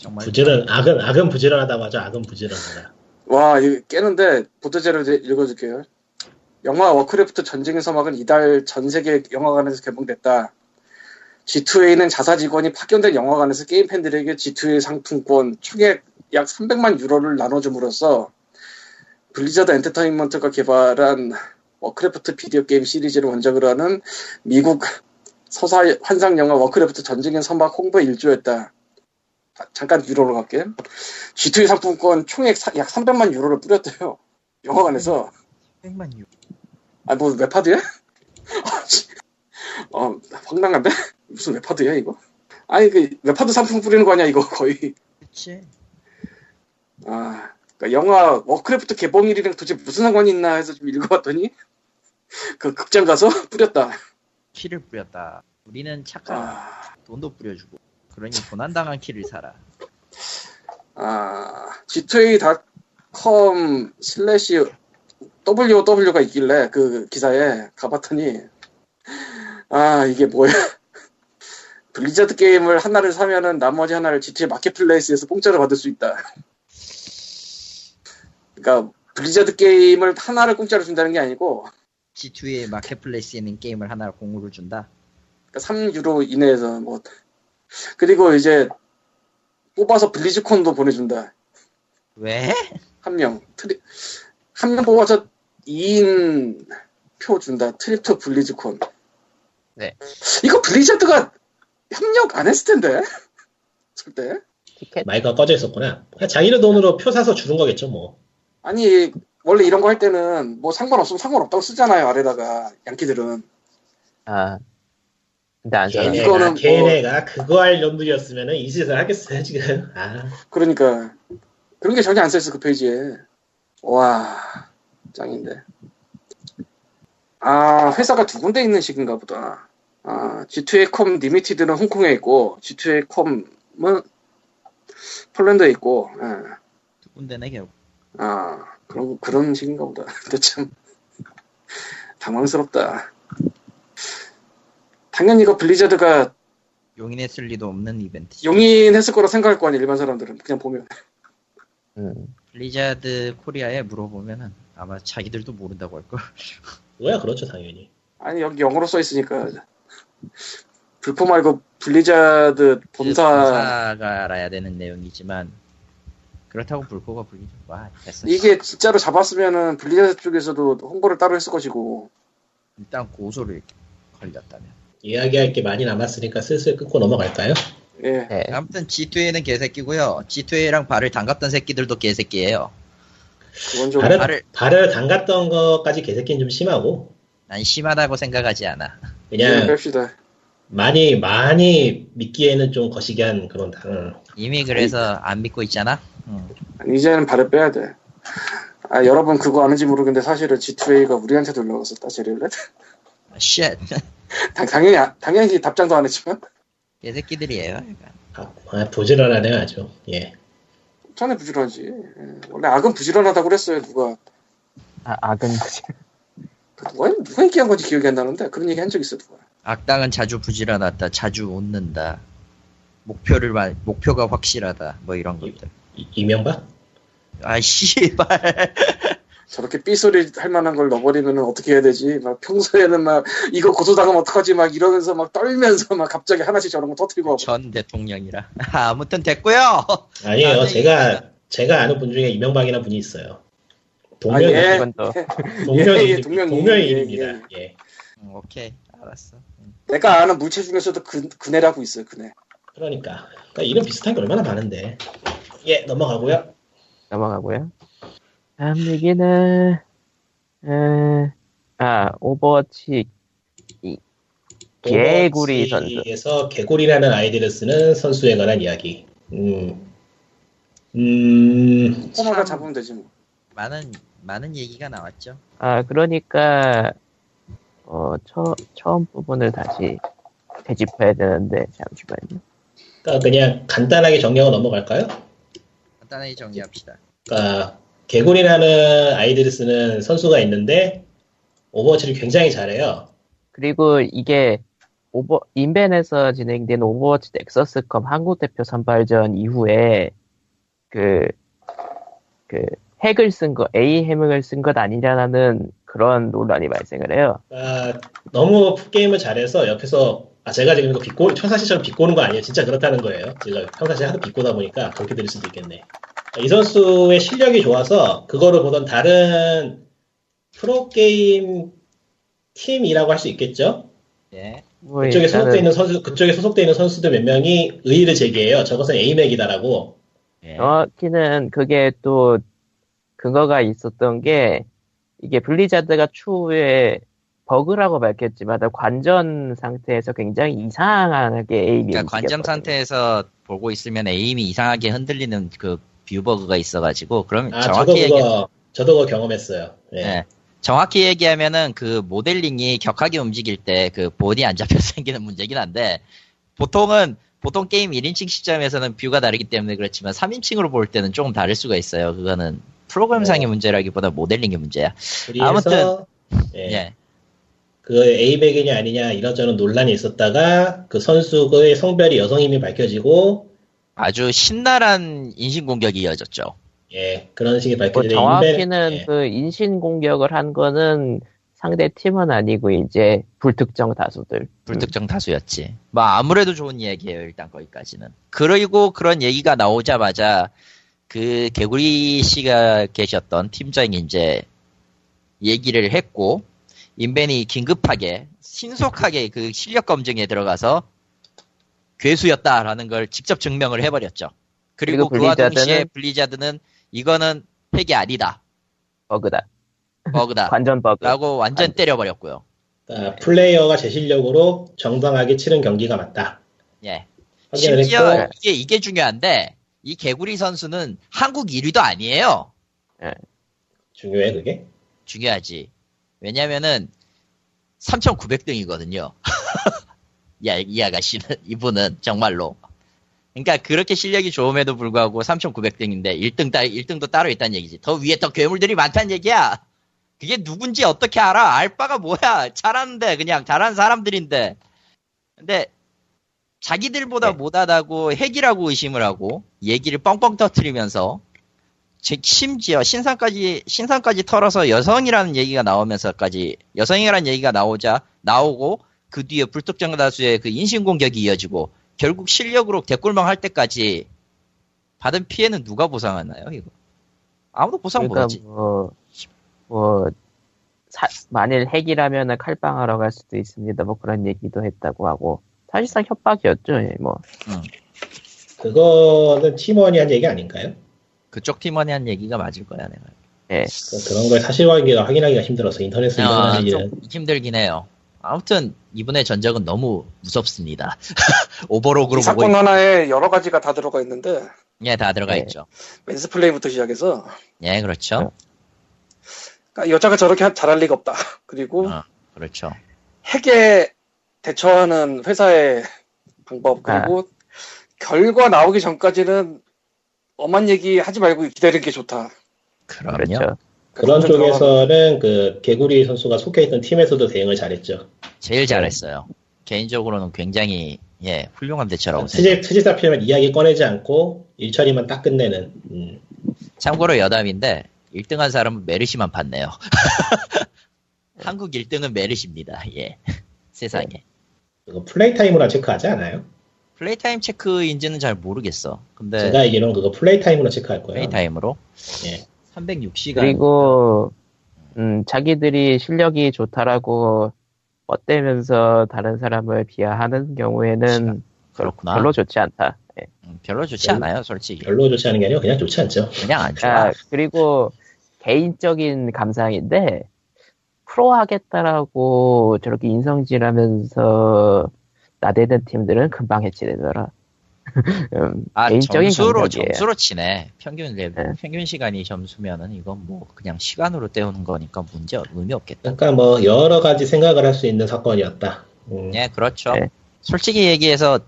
Speaker 2: 정말
Speaker 4: 부지런, 악은, 악은 부지런하다 맞아. 악은 부지런하다.
Speaker 3: 와 이거 깨는데 보도자료 이제 읽어줄게요 영화 워크래프트 전쟁의 서막은 이달 전 세계 영화관에서 개봉됐다 G2A는 자사 직원이 파견된 영화관에서 게임 팬들에게 G2A 상품권 총액 약 300만 유로를 나눠줌으로써 블리자드 엔터테인먼트가 개발한 워크래프트 비디오 게임 시리즈를 원작으로 하는 미국 서사 환상 영화 워크래프트 전쟁의 서막 홍보에 일조했다. 아, 잠깐 유로로 갈게. G2A 상품권 총액 사- 약 300만 유로를 뿌렸대요. 영화관에서.
Speaker 2: 100만 유.
Speaker 3: 아, 뭐, 웹하드야? 어, 황당한데? 무슨 웹하드야, 이거? 아니, 그, 웹하드 상품 뿌리는 거 아니야, 이거, 거의.
Speaker 2: 그치.
Speaker 3: 아, 그러니까 영화 워크래프트 개봉일이랑 도대체 무슨 상관이 있나 해서 좀 읽어봤더니, 그 극장 가서 뿌렸다.
Speaker 2: 키를 뿌렸다. 우리는 착하다.
Speaker 3: 아,
Speaker 2: 돈도 뿌려주고. 그러니 도난당한 키를 사라.
Speaker 3: 아, g2a.com 슬래시 WOW가 있길래 그 기사에 가봤더니 아 이게 뭐야 블리자드 게임을 하나를 사면은 나머지 하나를 GTA 마켓플레이스에서 공짜로 받을 수 있다 그러니까 블리자드 게임을 하나를 공짜로 준다는 게 아니고
Speaker 2: G2A marketplace에 있는 게임을 하나 공으로 준다.
Speaker 3: 그러니까 3유로 이내에서 뭐 그리고 이제 뽑아서 블리즈콘도 보내준다
Speaker 2: 왜?
Speaker 3: 한 명, trip, 한 명 뽑아서 2인 표 준다. trip to 블리즈콘.
Speaker 2: 네.
Speaker 3: 이거 블리자드가 협력 안 했을 텐데. 절대.
Speaker 1: 티켓
Speaker 4: 마이크가 꺼져 있었구나. 그냥 자기네 돈으로 표 사서 주는 거겠죠, 뭐.
Speaker 3: 아니, 원래 이런 거 할 때는 뭐 상관없으면 상관없다고 쓰잖아요. 아래다가. 양키들은.
Speaker 1: 아 근데 안
Speaker 4: 걔네가,
Speaker 3: 이거는 뭐-
Speaker 4: 걔네가 그거 할 놈들이었으면 이 짓을 하겠어요 지금. 아,
Speaker 3: 그러니까. 그런 게 전혀 안 써있어 그 페이지에. 와 짱인데. 아 회사가 두 군데 있는 식인가 보다. 아 G2A.com Limited는 홍콩에 있고 G2A.com은 폴란드에 있고 예.
Speaker 2: 두 군데네 결국.
Speaker 3: 아 그런 그런 식인가 보다. 근데 참 당황스럽다 당연히 이거 블리자드가
Speaker 2: 용인했을 리도 없는 이벤트.
Speaker 3: 용인했을 거라 생각할 거 아니야 일반 사람들은 그냥 보면
Speaker 1: 음.
Speaker 2: 블리자드 코리아에 물어보면은 아마 자기들도 모른다고 할 걸.
Speaker 4: 뭐야 그렇죠 당연히.
Speaker 3: 아니 여기 영어로 써 있으니까 블코 말고 블리자드 본사
Speaker 2: 본사가 알아야 되는 내용이지만 그렇다고 블코가 불리죠. 와 됐어.
Speaker 3: 이게 진짜로 잡았으면은 블리자드 쪽에서도 홍보를 따로 했을 것이고
Speaker 2: 일단 고소를 걸렸다면.
Speaker 4: 이야기할 게 많이 남았으니까 슬슬 끊고 넘어갈까요?
Speaker 3: 예
Speaker 1: 네.
Speaker 2: 아무튼 G2A는 개새끼고요. G2A랑 발을 담갔던 새끼들도 개새끼예요.
Speaker 3: 그건 좀
Speaker 4: 발을,
Speaker 2: 발을-
Speaker 4: 발을 담갔던 것까지 개새끼는 좀 심하고
Speaker 2: 난 심하다고 생각하지 않아.
Speaker 3: 그냥
Speaker 4: 그냥
Speaker 3: 뺍시다
Speaker 4: 많이 많이 믿기에는 좀 거시기한 그런 당.
Speaker 2: 이미 그래서 안 믿고 있잖아. 응.
Speaker 3: 아니, 이제는 발을 빼야 돼 아, 여러분 그거 아는지 모르겠는데 사실은 G2A가 우리한테도 연락 왔었다 제휴 연락
Speaker 2: 아, shit.
Speaker 3: 당, 당연히 아- 당연히 답장도 안 했지만
Speaker 2: 개새끼들이에요. 그러니까.
Speaker 4: 아, 아, 부지런하네요 아주. 예.
Speaker 3: 전에 부지런하지 예. 원래 악은 부지런하다고 그랬어요 누가
Speaker 1: 아, 악은 그지.
Speaker 3: 누가, 누가 얘기한 건지 기억이 안 나는데 그런 얘기 한 적 있어 누가
Speaker 2: 악당은 자주 부지런하다. 자주 웃는다. 목표를 말, 목표가 확실하다. 뭐 이런 것들.
Speaker 4: 이- 이명박?
Speaker 2: 아 씨발.
Speaker 3: 저렇게 삐소리 할 만한 걸 넣어버리면 어떻게 해야 되지? 막 평소에는 막 이거 고소당하면 어떡하지? 막 이러면서 막 떨면서 막 갑자기 하나씩 저런 거 터뜨리고.
Speaker 2: 전 대통령이라. 아무튼 됐고요.
Speaker 4: 아니에요. 제가 제가 아는 분 중에 이명박이라는 분이 있어요. 동명
Speaker 3: 아, 예.
Speaker 1: 이건 또
Speaker 3: 예, 예. 예,
Speaker 4: 예.
Speaker 2: 음, 오케이 알았어. 음.
Speaker 3: 내가 아는 물체 중에서도 그, 그네라고 있어요. 그네.
Speaker 4: 그러니까. 그러니까 이름 비슷한 게 얼마나 많은데. 예, 넘어가고요.
Speaker 1: 넘어가고요. 다음 얘기는 에, 아 오버워치 이 개구리 선수.
Speaker 4: 에서 개구리라는 아이디를 쓰는 선수에 관한 이야기. 음. 음.
Speaker 2: 참.
Speaker 3: 잡으면 되지 뭐.
Speaker 2: 많은 많은 얘기가 나왔죠.
Speaker 1: 아 그러니까 어 처, 처음 부분을 다시 되짚어야 되는데 잠시만요.
Speaker 4: 그러니까 그냥 간단하게 정리하고 넘어갈까요?
Speaker 2: 간단하게 정리합시다.
Speaker 4: 그러니까 개구리라는 아이디를 쓰는 선수가 있는데 오버워치를 굉장히 잘해요.
Speaker 1: 그리고 이게 오버 인벤에서 진행된 오버워치 넥서스컵 한국 대표 선발전 이후에 그 그 hack을 쓴 거, A 해명을 쓴 것 아니냐는 그런 논란이 발생을 해요.
Speaker 4: 그러니까 너무 게임을 잘해서 옆에서 아 제가 지금 이거 비꼬 평상시처럼 비꼬는 거 아니에요. 진짜 그렇다는 거예요. 제가 평상시에 하도 비꼬다 보니까 그렇게 들릴 수도 있겠네. 이 선수의 실력이 좋아서 그거를 보던 다른 프로게임 팀이라고 할 수 있겠죠.
Speaker 2: 예.
Speaker 1: 뭐
Speaker 4: 그쪽에
Speaker 1: 일단은
Speaker 4: 소속돼 있는 선수 그쪽에 소속돼 있는 선수들 몇 명이 이의를 제기해요. 저것은 aim hack이다라고.
Speaker 2: 예.
Speaker 1: 정확히는 그게 또 근거가 있었던 게 이게 블리자드가 추후에 버그라고 밝혔지만 관전 상태에서 굉장히 이상하게 aim이
Speaker 2: 그러니까
Speaker 1: 움직였거든요.
Speaker 2: 상태에서 보고 있으면 aim이 이상하게 흔들리는 그 view 버그가 있어가지고 그럼
Speaker 4: 아 저도
Speaker 2: 정확히 얘기
Speaker 4: 그거 저도 그거 경험했어요. 예.
Speaker 2: 예. 정확히 얘기하면은 그 모델링이 격하게 움직일 때 그 bone이 안 잡혀서 생기는 문제긴 한데 보통은 보통 게임 1인칭 시점에서는 view가 다르기 때문에 그렇지만 3인칭으로 볼 때는 조금 다를 수가 있어요. 그거는 프로그램상의
Speaker 4: 네.
Speaker 2: 문제라기보다 모델링의 문제야. 아무튼,
Speaker 4: 예.
Speaker 2: 예.
Speaker 4: 그 A백이냐 아니냐 이런저런 논란이 있었다가 그 선수의 성별이 여성임이 밝혀지고
Speaker 2: 아주 신랄한 인신공격이 이어졌죠.
Speaker 4: 예 그런 식이
Speaker 1: 뭐
Speaker 4: 밝혀지는데
Speaker 1: 정확히는
Speaker 4: 인벤- 예.
Speaker 1: 그 인신 공격을 한 거는 상대 팀은 아니고 이제 불특정 다수들.
Speaker 2: 불특정 다수였지. 뭐 아무래도 좋은 얘기예요 일단 거기까지는. 그리고 그런 얘기가 나오자마자 그 개구리 씨가 계셨던 팀장이 이제 얘기를 했고 인벤이 긴급하게 신속하게 그 실력 검증에 들어가서 괴수였다라는 걸 직접 증명을 해버렸죠. 그리고,
Speaker 1: 그리고
Speaker 2: 그와
Speaker 1: 블리자드는-
Speaker 2: 동시에 블리자드는 이거는 핵이 아니다.
Speaker 1: 버그다.
Speaker 2: 버그다.
Speaker 1: 관전 버그.
Speaker 2: 라고 완전
Speaker 1: 관-
Speaker 2: 때려버렸고요.
Speaker 4: 그러니까 플레이어가 제 실력으로 정당하게 치른 경기가 맞다.
Speaker 2: 예. 심지어
Speaker 4: 했고
Speaker 2: 이게 이게 중요한데 이 개구리 선수는 한국 1위도 아니에요.
Speaker 4: 중요해 그게.
Speaker 2: 중요하지. 왜냐면은 3,900등이거든요. 야, 이 아가씨는 이분은 정말로. 그러니까 그렇게 실력이 좋음에도 불구하고 3,900등인데 1등 따 1등도 따로 있다는 얘기지. 더 위에 더 괴물들이 많다는 얘기야. 그게 누군지 어떻게 알아? 알 바가 뭐야? 잘하는데 그냥 잘하는 사람들인데. 근데 자기들보다
Speaker 1: 네.
Speaker 2: 못하다고 핵이라고 의심을 하고 얘기를 뻥뻥 터트리면서 제- 심지어 신상까지 신상까지 털어서 여성이라는 얘기가 나오면서까지 여성이라는 얘기가 나오자 나오고 그 뒤에 불특정 다수의 그 인신 공격이 이어지고 결국 실력으로 대꿀망 할 때까지 받은 피해는 누가 보상하나요 이거 아무도 보상
Speaker 1: 그러니까
Speaker 2: 못하지
Speaker 1: 뭐, 뭐, 사- 만일 핵이라면 칼빵하러 갈 수도 있습니다. 뭐 그런 얘기도 했다고 하고. 사실상 협박이었죠, 예, 뭐.
Speaker 4: 그거는 팀원이 한 얘기 아닌가요?
Speaker 2: 그쪽 팀원이 한 얘기가 맞을 거야 내가.
Speaker 1: 예.
Speaker 4: 그- 그런 걸 사실관계가 확인하기가 힘들어서 인터넷에
Speaker 2: 아,
Speaker 4: 일어나는
Speaker 2: 좀
Speaker 4: 얘기는
Speaker 2: 힘들긴 해요. 아무튼 이분의 전적은 너무 무섭습니다. 보고
Speaker 3: 사건
Speaker 2: 있...
Speaker 3: 하나에 여러 가지가 다 들어가 있는데.
Speaker 2: 예 다 들어가
Speaker 1: 네.
Speaker 2: 있죠.
Speaker 3: 맨스플레이부터 시작해서.
Speaker 2: 예 그렇죠.
Speaker 3: 그러니까 여자가 저렇게 하- 잘할 리가 없다. 그리고
Speaker 2: 어, 그렇죠.
Speaker 3: 핵에 대처하는 회사의 방법 그리고 결과 나오기 전까지는 엄한 얘기 하지 말고 기다리는 게 좋다.
Speaker 2: 그럼요
Speaker 1: 그렇죠.
Speaker 4: 그런
Speaker 3: 들어가면
Speaker 4: 쪽에서는 그 개구리 선수가 속해 있던 팀에서도 대응을 잘했죠.
Speaker 2: 제일 잘했어요. 개인적으로는 굉장히 예 훌륭한 대처라고 생각해요.
Speaker 4: 트집 잡히면 이야기 꺼내지 않고 일처리만 딱 끝내는. 음.
Speaker 2: 참고로 여담인데 1등한 사람은 메르시만 봤네요. 한국 1등은 메르시입니다. 예 세상에
Speaker 4: 그거 play time으로 체크하지 않아요?
Speaker 2: play time 체크인지는 잘 모르겠어. 근데
Speaker 4: 제가 알기로는 그거 play time으로 체크할 거예요.
Speaker 2: 플레이 타임으로
Speaker 4: 예.
Speaker 2: 306시간
Speaker 1: 그리고, 음, 자기들이 실력이 좋다라고 뻗대면서 다른 사람을 비하하는 경우에는
Speaker 2: 그렇구나.
Speaker 1: 별로 좋지 않다. 예.
Speaker 2: 음, 별로 좋지
Speaker 4: 별로-
Speaker 2: 않아요, 솔직히.
Speaker 4: 별로 좋지 않은 게 아니라 그냥 좋지 않죠.
Speaker 2: 그냥 안 좋아.
Speaker 1: 아, 그리고 개인적인 감상인데 프로 하겠다라고 저렇게 인성질하면서 나대는 팀들은 금방 해치되더라. 음,
Speaker 2: 아,
Speaker 1: 개인적인
Speaker 2: 점수로
Speaker 1: 감정이에요.
Speaker 2: 점수로 치네. 평균 레
Speaker 1: 네.
Speaker 2: 평균 시간이 점수면은 이건 뭐 그냥 시간으로 때우는 거니까 문제 의미 없겠다.
Speaker 4: 그러니까 뭐 여러 가지 생각을 할 수 있는 사건이었다. 음.
Speaker 2: 예, 그렇죠.
Speaker 1: 네.
Speaker 2: 솔직히 얘기해서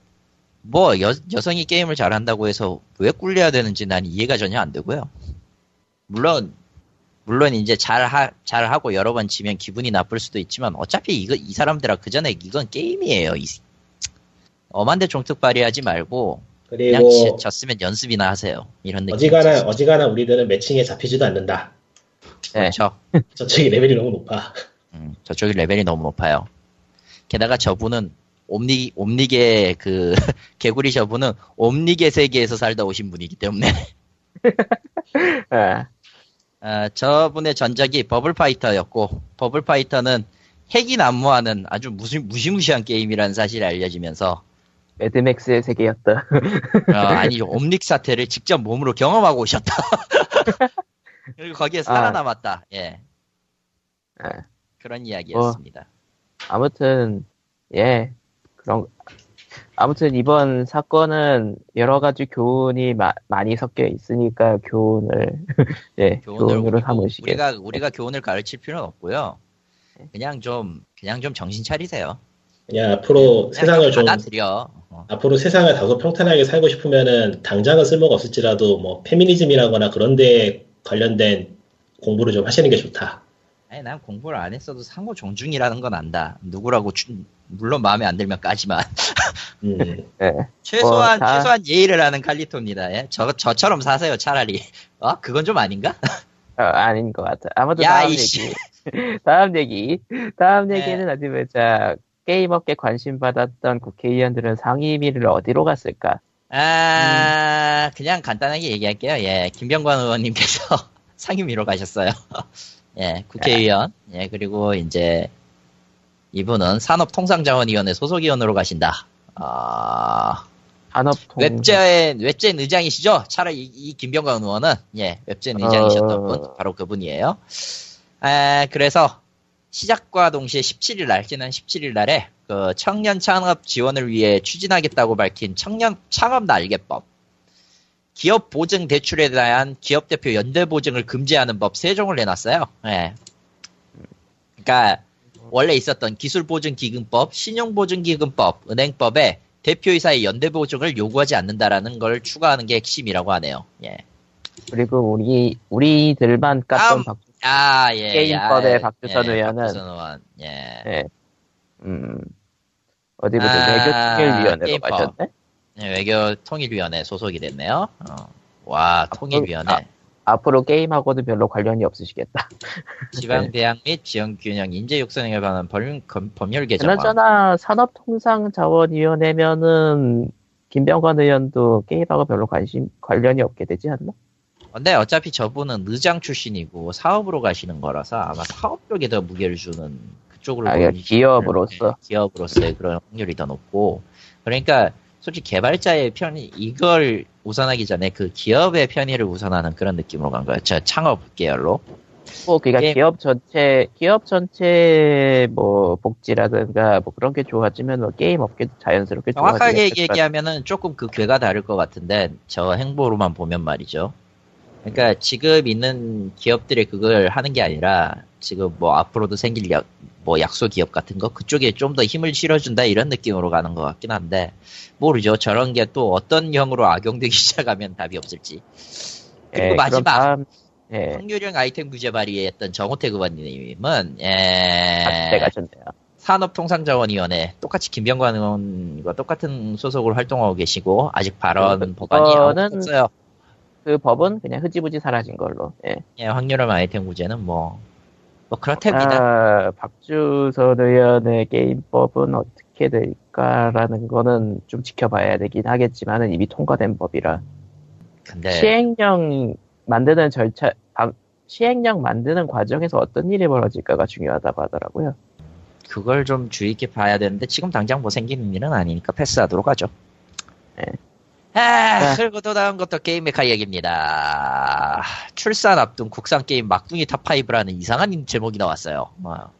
Speaker 2: 뭐 여, 여성이 게임을 잘한다고 해서 왜 꿀려야 되는지 난 이해가 전혀 안 되고요. 물론 물론 이제 잘 하 잘 하고 여러 번 지면 기분이 나쁠 수도 있지만 어차피 이거 이 사람들아 그 전에 이건 게임이에요. 이, 엄한데 종특 발휘하지 말고 그냥 지- 졌으면 연습이나 하세요. 이런 느낌.
Speaker 4: 어지간한 어지간한 우리들은 매칭에 잡히지도 않는다.
Speaker 1: 네.
Speaker 2: 그렇죠.
Speaker 4: 저쪽이 레벨이 너무 높아.
Speaker 2: 음, 저쪽이 레벨이 너무 높아요. 게다가 저분은 옴니 옴니게 그 개구리 저분은 옴니게 세계에서 살다 오신 분이기 때문에
Speaker 1: 아,
Speaker 2: 아, 저분의 전작이 버블 파이터였고 버블 파이터는 핵이 난무하는 아주 무시, 무시무시한 게임이라는 사실이 알려지면서
Speaker 1: 매드맥스의 세계였다.
Speaker 2: 어, 아니 옴닉 사태를 직접 몸으로 경험하고 오셨다. 그리고 거기에 살아남았다. 예
Speaker 1: 아,
Speaker 2: 그런 이야기였습니다.
Speaker 1: 아무튼 예 그런 아무튼 이번 사건은 여러 가지 교훈이 마- 많이 섞여 있으니까 교훈을 예
Speaker 2: 교훈을
Speaker 1: 교훈으로 삼으시게
Speaker 2: 우리가 우리가 교훈을 가르칠 필요는 없고요. 그냥 좀 그냥 좀 정신 차리세요.
Speaker 4: 그냥 앞으로
Speaker 2: 그냥
Speaker 4: 세상을 좀
Speaker 2: 받아들여. 어.
Speaker 4: 앞으로 세상을 다소 평탄하게 살고 싶으면은 당장은 쓸모가 없을지라도 뭐 페미니즘이라거나 그런 데 관련된 공부를 좀 하시는 게 좋다.
Speaker 2: 아니 난 공부를 안 했어도 상호 존중이라는 건 안다. 누구라고 주- 물론 마음에 안 들면 까지만
Speaker 4: 음.
Speaker 1: 예.
Speaker 2: 최소한
Speaker 1: 다-
Speaker 2: 최소한 예의를 하는 칼리토입니다. 예? 저 저처럼 사세요 차라리. 어 그건 좀 아닌가?
Speaker 1: 어, 아닌 것 같아. 아무튼
Speaker 2: 야,
Speaker 1: 다음
Speaker 2: 이씨.
Speaker 1: 얘기. 다음 얘기. 다음
Speaker 2: 네.
Speaker 1: 얘기는 어디 보자. 게임업계 관심 받았던 국회의원들은 상임위를 어디로 갔을까?
Speaker 2: 아 그냥 간단하게 얘기할게요. 예 김병관 의원님께서 상임위로 가셨어요. 예 국회의원. 예 그리고 이제 이분은 산업통상자원위원회 소속위원으로 가신다. 아
Speaker 1: 산업통
Speaker 2: 웹젠 웹젠 의장이시죠? 차라리 이, 이 김병관 의원은 예 웹젠 의장이셨던
Speaker 1: 어.
Speaker 2: 분 바로 그분이에요. 아 그래서 시작과 동시에 17일 날, 지난 17일 날에 그 청년 창업 지원을 위해 추진하겠다고 밝힌 청년 창업 날개법, 기업 보증 대출에 대한 기업 대표 연대 보증을 금지하는 법 세 종을 내놨어요. 예. 그러니까 원래 있었던 기술 보증 기금법, 신용 보증 기금법, 은행법에 대표이사의 연대 보증을 요구하지 않는다라는 걸 추가하는 게 핵심이라고 하네요. 예.
Speaker 1: 그리고 우리 우리들만
Speaker 2: 다음.
Speaker 1: 깠던 박,
Speaker 2: 아, 예.
Speaker 1: 게임법의
Speaker 2: 예,
Speaker 1: 박주선
Speaker 2: 예,
Speaker 1: 의원은
Speaker 2: 박주선 의원, 예.
Speaker 1: 예. 음 어디 보자
Speaker 2: 아,
Speaker 1: 외교통일위원회로. 가셨네.
Speaker 2: 예, 외교통일위원회 소속이 됐네요. 어. 와, 통일위원회.
Speaker 1: 아, 앞으로 게임하고도 별로 관련이 없으시겠다.
Speaker 2: 지방 대학 및 지역 균형 인재 육성에 관한 법률, 검- 법률 개정안.
Speaker 1: 그나저나 산업통상자원위원회면은 김병관 의원도 게임하고 별로 관심 관련이 없게 되지 않나?
Speaker 2: 근데 어차피 저분은 의장 출신이고 사업으로 가시는 거라서 아마 사업 쪽에 더 무게를 주는 그쪽으로
Speaker 1: 아, 그러니까 기업으로서.
Speaker 2: 네, 기업으로서의 그런 확률이 더 높고 그러니까 솔직히 개발자의 편의 이걸 우선하기 전에 그 기업의 편의를 우선하는 그런 느낌으로 간 거예요. 저 창업 계열로.
Speaker 1: 뭐 그러니까
Speaker 2: 게임.
Speaker 1: 기업 전체 기업 전체 뭐 복지라든가 뭐 그런 게 좋아지면 뭐 게임 업계도 자연스럽게
Speaker 2: 정확하게 얘기하면은 조금 그 궤가 다를 것 같은데 저 행보로만 보면 말이죠. 그러니까 지금 있는 기업들이 그걸 하는 게 아니라 지금 뭐 앞으로도 생길 약, 뭐 약소 기업 같은 거 그쪽에 좀 더 힘을 실어준다 이런 느낌으로 가는 것 같긴 한데 모르죠. 저런 게 또 어떤 형으로 악용되기 시작하면 답이 없을지. 그리고
Speaker 1: 예,
Speaker 2: 마지막
Speaker 1: 다음 예,
Speaker 2: 확률형 아이템 규제 발의했던 정호택 의원님은 예,
Speaker 1: 가셨네요.
Speaker 2: 산업통상자원위원회 똑같이 김병관 의원과 똑같은 소속으로 활동하고 계시고 아직 발언
Speaker 1: 그-
Speaker 2: 법안이 없어요.
Speaker 1: 그 법은 그냥 흐지부지 사라진 걸로. 예.
Speaker 2: 예, 확률형 아이템 규제는 뭐, 뭐 그렇답니다.
Speaker 1: 아, 박주선 의원의 게임법은 어떻게 될까라는 거는 좀 지켜봐야 되긴 하겠지만은 이미 통과된 법이라
Speaker 2: 근데
Speaker 1: 시행령 만드는 절차 방- 시행령 만드는 과정에서 어떤 일이 벌어질까가 중요하다고 하더라고요.
Speaker 2: 그걸 좀 주의 깊게 봐야 되는데 지금 당장 뭐 생기는 일은 아니니까 패스하도록 하죠.
Speaker 1: 네.
Speaker 2: 아, 그리고 또 다음 것도 게임 메카 이야기입니다. 출산 앞둔 국산 게임 막둥이 top 5라는 이상한 제목이 나왔어요. 어.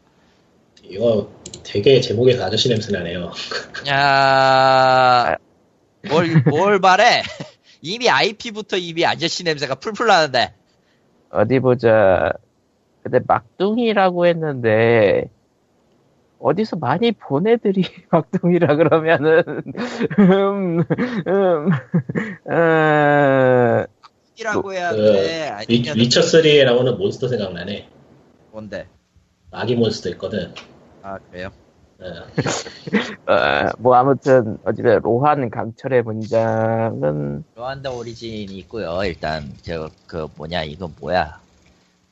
Speaker 4: 이거 되게 제목에서 아저씨 냄새 나네요.
Speaker 2: 야, 뭘, 뭘 말해? 이미 IP부터 이미 아저씨 냄새가 풀풀 나는데.
Speaker 1: 어디 보자. 근데 막둥이라고 했는데 어디서 많이 본 애들이 막둥이라 그러면은 음, 음, 어,
Speaker 2: 이라고 해야
Speaker 4: 그,
Speaker 2: 돼.
Speaker 4: 위,
Speaker 2: 아니면
Speaker 4: 위쳐 3에 나오는 몬스터 생각나네.
Speaker 2: 뭔데?
Speaker 4: 아기 몬스터 있거든.
Speaker 2: 아, 그래요?
Speaker 4: 어,
Speaker 1: 어, 뭐 아무튼 어찌든 로한 강철의 문장은
Speaker 2: 로한 디 오리진이 있고요. 일단 저 그 뭐냐 이거 뭐야?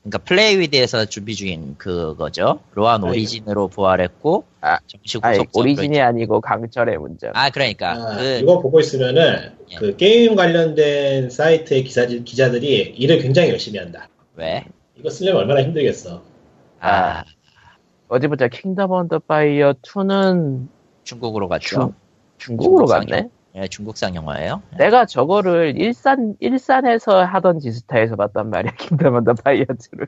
Speaker 2: 그러니까 플레이 위드에서 준비 중인 그거죠. 로한
Speaker 4: 아이고.
Speaker 2: 오리진으로 부활했고
Speaker 1: 아,
Speaker 2: 정식
Speaker 1: 아니
Speaker 2: 후속작으로
Speaker 1: 오리진이
Speaker 2: 이제-
Speaker 1: 아니고 강철의 문장.
Speaker 2: 아 그러니까
Speaker 4: 아,
Speaker 2: 그
Speaker 4: 이거 보고 있으면은
Speaker 2: 예.
Speaker 4: 그 게임 관련된 사이트의 기사, 기자들이 일을 굉장히 열심히 한다.
Speaker 2: 왜?
Speaker 4: 이거 쓰려면 얼마나 힘들겠어.
Speaker 2: 아
Speaker 1: 어디 보자 킹덤 언더 파이어 2는
Speaker 2: 중국으로 갔죠.
Speaker 1: 중, 중국으로
Speaker 2: 중국
Speaker 1: 갔네.
Speaker 2: 예, 중국 상용화예요.
Speaker 1: 내가 저거를 일산 일산에서 하던 지스타에서 봤단 말이야 킹덤 언더 파이어 2를.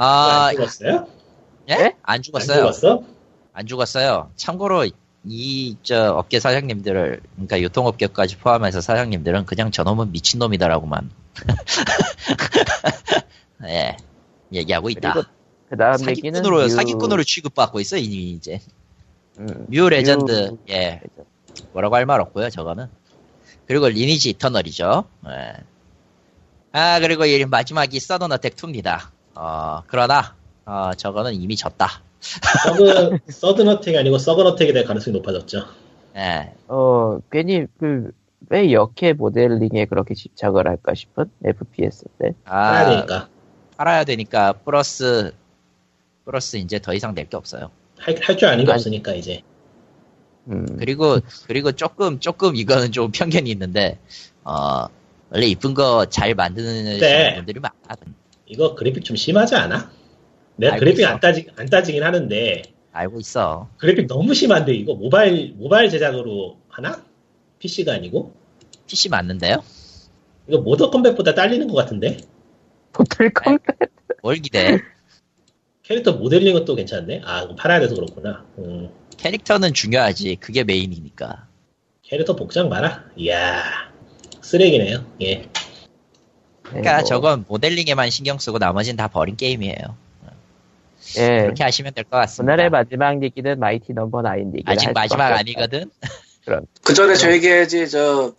Speaker 2: 아
Speaker 4: 안 죽었어요?
Speaker 2: 예?
Speaker 1: 네?
Speaker 4: 안안
Speaker 2: 죽었어요.
Speaker 4: 죽었어?
Speaker 2: 안 죽었어요. 참고로 이 저 업계 사장님들을 그러니까 유통업계까지 포함해서 사장님들은 그냥 저놈은 미친놈이다라고만 예 얘기하고 있다.
Speaker 1: 그리고 그 다음
Speaker 2: 사기꾼으로
Speaker 1: 뮤-
Speaker 2: 사기꾼으로 취급받고 있어 이미 이제
Speaker 1: 음,
Speaker 2: 뮤 레전드
Speaker 1: 뮤-
Speaker 2: 예 뭐라고 할 말 없고요 저거는 그리고 리니지 이터널이죠. 예. 아 그리고 이 마지막이 서든 어택 2입니다. 어 그러나 어 저거는 이미 졌다.
Speaker 4: 서든, 서든 어택이 아니고 서건 어택이 될 가능성이 높아졌죠.
Speaker 2: 예.
Speaker 1: 어 괜히 그 왜 역해 모델링에 그렇게 집착을 할까 싶은 FPS 때.
Speaker 2: 아,
Speaker 4: 해야 되니까.
Speaker 2: 팔아야 되니까 플러스 플러스 이제 더 이상 낼 게 없어요.
Speaker 4: 할, 할 줄 아는 게
Speaker 1: 아니.
Speaker 4: 없으니까 이제.
Speaker 1: 음,
Speaker 2: 그리고 그리고 조금 조금 이거는 좀 편견이 있는데 어 원래 이쁜 거 잘 만드는
Speaker 4: 네.
Speaker 2: 분들이 많아.
Speaker 4: 이거 그래픽 좀 심하지 않아? 내가 그래픽
Speaker 2: 있어.
Speaker 4: 안 따지, 안 따지긴 하는데,
Speaker 2: 알고 있어.
Speaker 4: 그래픽 너무 심한데, 이거 모바일, 모바일 제작으로 하나? PC가 아니고?
Speaker 2: PC 맞는데요?
Speaker 4: 이거 모더 컴뱃보다 딸리는 것 같은데?
Speaker 1: 포털
Speaker 2: 컴뭘 기대?
Speaker 4: 캐릭터 모델링은 또 괜찮네. 아, 팔아야 돼서 그렇구나. 음,
Speaker 2: 캐릭터는 중요하지. 그게 메인이니까.
Speaker 4: 캐릭터 복장 봐라. 이야, 쓰레기네요. 예.
Speaker 2: 그러니까
Speaker 1: 뭐,
Speaker 2: 저건 모델링에만 신경 쓰고 나머지는 다 버린 게임이에요.
Speaker 1: 예.
Speaker 2: 그렇게 하시면 될 것 같습니다.
Speaker 1: 오늘의 마지막 얘기는 마이티 넘버 나인 얘기를
Speaker 2: 아직
Speaker 1: 할
Speaker 2: 마지막 아니거든.
Speaker 3: 그 전에 저 얘기해야지 저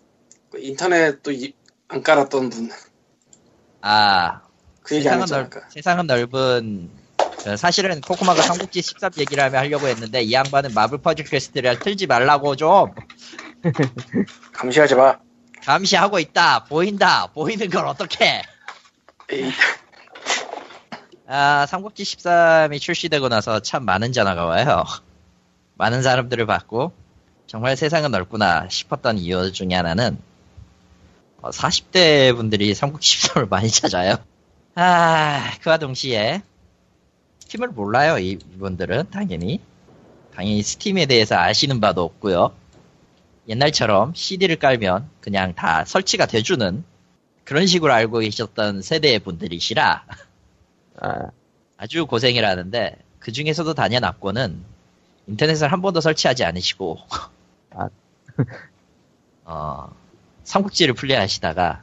Speaker 3: 인터넷 또 안 깔았던 분.
Speaker 2: 아
Speaker 3: 그 얘기 안
Speaker 2: 세상은,
Speaker 3: 했잖아.
Speaker 2: 세상은 넓은 어, 사실은 코코마가 삼국지 13 얘기를 하면 하려고 했는데 이 양반은 마블 퍼즐 퀘스트를 틀지 말라고 좀
Speaker 3: 감시하지 마.
Speaker 2: 감시하고 있다. 보인다. 보이는 걸 어떻게? 아 삼국지 13이 출시되고 나서 참 많은 전화가 와요. 많은 사람들을 봤고 정말 세상은 넓구나 싶었던 이유 중에 하나는 40대 분들이 삼국지 13을 많이 찾아요. 아 그와 동시에 스팀을 몰라요 이- 이분들은 당연히. 당연히 스팀에 대해서 아시는 바도 없고요. 옛날처럼 CD를 깔면 그냥 다 설치가 돼주는 그런 식으로 알고 계셨던 세대의 분들이시라.
Speaker 1: 아,
Speaker 2: 아주 고생을 하는데 그 중에서도 단연앞고는 인터넷을 한 번도 설치하지 않으시고.
Speaker 1: 아.
Speaker 2: 어, 삼국지를 플레이하시다가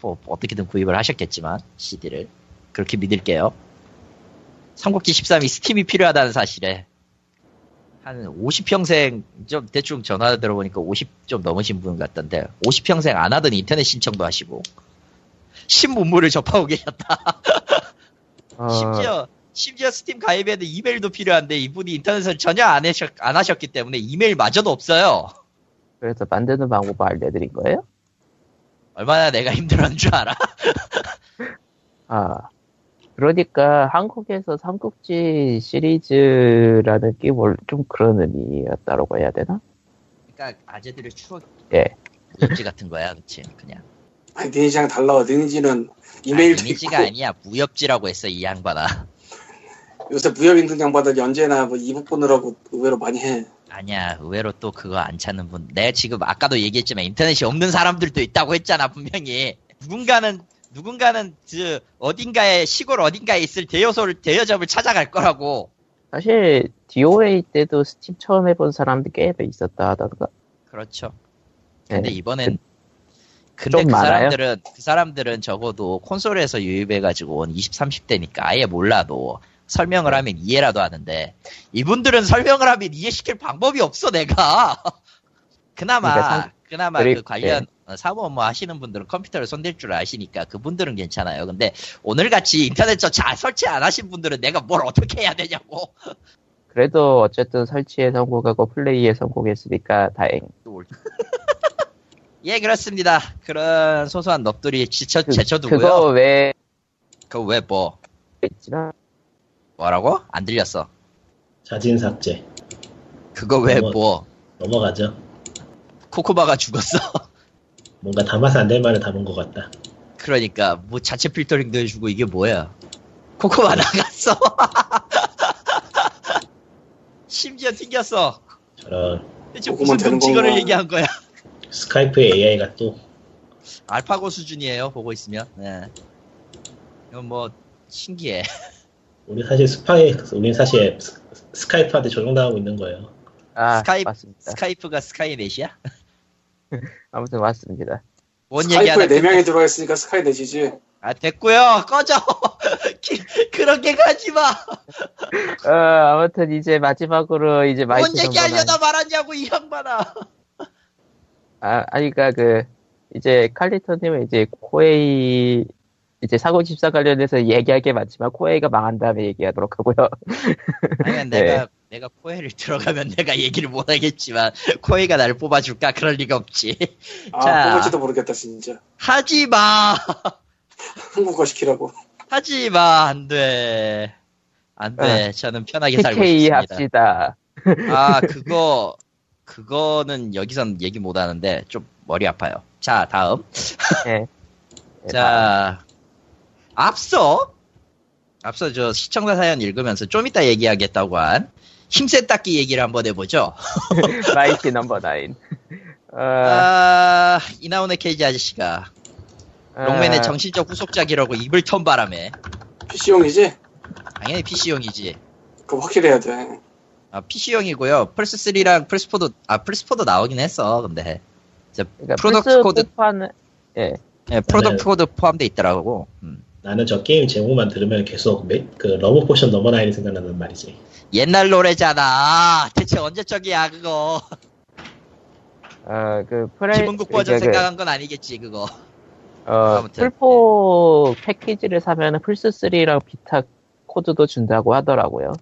Speaker 2: 뭐 어떻게든 구입을 하셨겠지만 CD를. 그렇게 믿을게요. 삼국지 13이 스팀이 필요하다는 사실에 한 50평생 좀 대충 전화 들어보니까 50 좀 넘으신 분 같던데 50평생 안 하던 인터넷 신청도 하시고 신문물을 접하고 계셨다.
Speaker 1: 어,
Speaker 2: 심지어 심지어 스팀 가입에는 이메일도 필요한데 이분이 인터넷을 전혀 안, 하셨, 안 하셨기 때문에 이메일마저도 없어요.
Speaker 1: 그래서 만드는 방법을 알려드린 거예요?
Speaker 2: 얼마나 내가 힘들었는 줄 알아?
Speaker 1: 아, 그러니까 한국에서 삼국지 시리즈라는 게좀 그런 의미였다라고 해야 되나?
Speaker 2: 그러니까 아재들의 추억
Speaker 1: 예.
Speaker 2: 무협지 같은 거야, 그치? 그냥
Speaker 3: 아니 니니지랑 달라. 니니지는 이메일도
Speaker 2: 아니, 이미지가
Speaker 3: 있고
Speaker 2: 아니야 무협지라고 했어 이 양반아.
Speaker 3: 요새 무협 인근 양반들 연재나 뭐 이북 보느라고 의외로 많이 해.
Speaker 2: 아니야 의외로 또 그거 안 찾는 분. 내가 지금 아까도 얘기했지만 인터넷이 없는 사람들도 있다고 했잖아 분명히. 누군가는 누군가는 그 어딘가에 시골 어딘가에 있을 대여소를 대여점을 찾아갈 거라고.
Speaker 1: 사실 DOA 때도 스팀 처음 해본 사람들 꽤 있었다 하던가.
Speaker 2: 그렇죠. 근데
Speaker 1: 예.
Speaker 2: 이번엔 근데 좀그
Speaker 1: 많아요?
Speaker 2: 사람들은 그 사람들은 적어도 콘솔에서 유입해가지고 온 20, 30대니까 아예 몰라도 설명을 하면 이해라도 하는데 이분들은 설명을 하면 이해시킬 방법이 없어 내가. 그나마
Speaker 1: 그러니까 상-
Speaker 2: 그나마
Speaker 1: 그리-
Speaker 2: 그 관련 어, 사무 업무 하시는 분들은 컴퓨터를 손댈 줄 아시니까 그분들은 괜찮아요. 근데 오늘 같이 인터넷 저잘 설치 안 하신 분들은 내가 뭘 어떻게 해야 되냐고.
Speaker 1: 그래도 어쨌든 설치에 성공하고 플레이에 성공했으니까 다행.
Speaker 2: 또 올- 예 그렇습니다. 그런 소소한 넋들이 지쳐
Speaker 1: 그,
Speaker 2: 제쳐두고요.
Speaker 1: 그거
Speaker 2: 왜그왜뭐
Speaker 1: 있지나?
Speaker 2: 뭐라고? 안 들렸어.
Speaker 4: 자진 삭제.
Speaker 2: 그거 왜
Speaker 4: 뭐-
Speaker 2: 뭐
Speaker 4: 넘어가죠.
Speaker 2: 코코바가 죽었어.
Speaker 4: 뭔가 담아서 안 될 말을 담은 것 같다.
Speaker 2: 그러니까 뭐 자체 필터링도 해주고 이게 뭐야? 코코바 나갔어. 심지어 튕겼어.
Speaker 4: 저런
Speaker 2: 대체 무슨
Speaker 3: 건가?
Speaker 2: 얘기한 거야?
Speaker 4: 스카이프의 AI가 또
Speaker 2: 알파고 수준이에요. 보고 있으면. 네. 이건 뭐 신기해.
Speaker 4: 우리 사실 스파이 우린 사실 스- 스카이프한테 조종당하고 있는 거예요.
Speaker 1: 아,
Speaker 2: 스카이-
Speaker 1: 맞습니다.
Speaker 2: 스카이프가 스카이넷이야?
Speaker 1: 아무튼 맞습니다.
Speaker 2: 뭔 얘기하다
Speaker 3: 스카이프에 네
Speaker 2: 끝내-
Speaker 3: 명이 들어와 있으니까 스카이 내지지.
Speaker 2: 아 됐고요. 꺼져. 기- 그렇게 가지 마.
Speaker 1: 어, 아무튼 이제 마지막으로 이제 마이티
Speaker 2: 뭔 얘기하려다. 말았냐고 이 양반아.
Speaker 1: 아, 아니, 그니까 그, 이제 칼리토님은 이제 코에이, 이제 사고 집사 관련해서 얘기할 게 많지만 코에이가 망한 다음에 얘기하도록 하고요.
Speaker 2: 아니
Speaker 1: 네.
Speaker 2: 내가 내가 코에를 들어가면 내가 얘기를 못 하겠지만 코에가 나를 뽑아줄까 그럴 리가 없지.
Speaker 3: 아
Speaker 2: 자.
Speaker 3: 뽑을지도 모르겠다 진짜.
Speaker 2: 하지 마.
Speaker 3: 한국어 시키라고.
Speaker 2: 하지 마. 안 돼. 안 돼. 저는 편하게 살고 싶습니다.
Speaker 1: 합시다.
Speaker 2: 아 그거 그거는 여기선 얘기 못 하는데 좀 머리 아파요. 자 다음.
Speaker 1: 예. 예,
Speaker 2: 자 앞서 앞서 저 시청자 사연 읽으면서 좀 이따 얘기하겠다고 한 힘센 닦기 얘기를 한번 해보죠.
Speaker 1: Mighty Number Nine. 어,
Speaker 2: 아, 이나후네 케이지 아저씨가
Speaker 1: 어,
Speaker 2: 록맨의 정신적 후속작이라고 입을 턴 바람에
Speaker 3: PC용이지?
Speaker 2: 당연히 PC용이지.
Speaker 3: 그거 확실해야 돼.
Speaker 2: 아, PC용이고요. 플스3랑 플스4도, 아, 플스4도 나오긴 했어, 근데. 이제
Speaker 1: 그러니까 product
Speaker 2: 코드,
Speaker 1: 예.
Speaker 2: 예, product 코드 포함돼 있더라고. 음.
Speaker 4: 나는 저 게임 제목만 들으면 계속 매- 그 Love Potion Number Nine이 생각난단 말이지.
Speaker 2: 옛날 노래잖아. 대체 언제적이야, 그거.
Speaker 1: 어그 프레
Speaker 2: 기본국 버전
Speaker 1: 그러니까 그,
Speaker 2: 생각한 건 아니겠지, 그거.
Speaker 1: 어. 풀포 패키지를 사면은 플스 3랑 비타 코드도 준다고 하더라고요.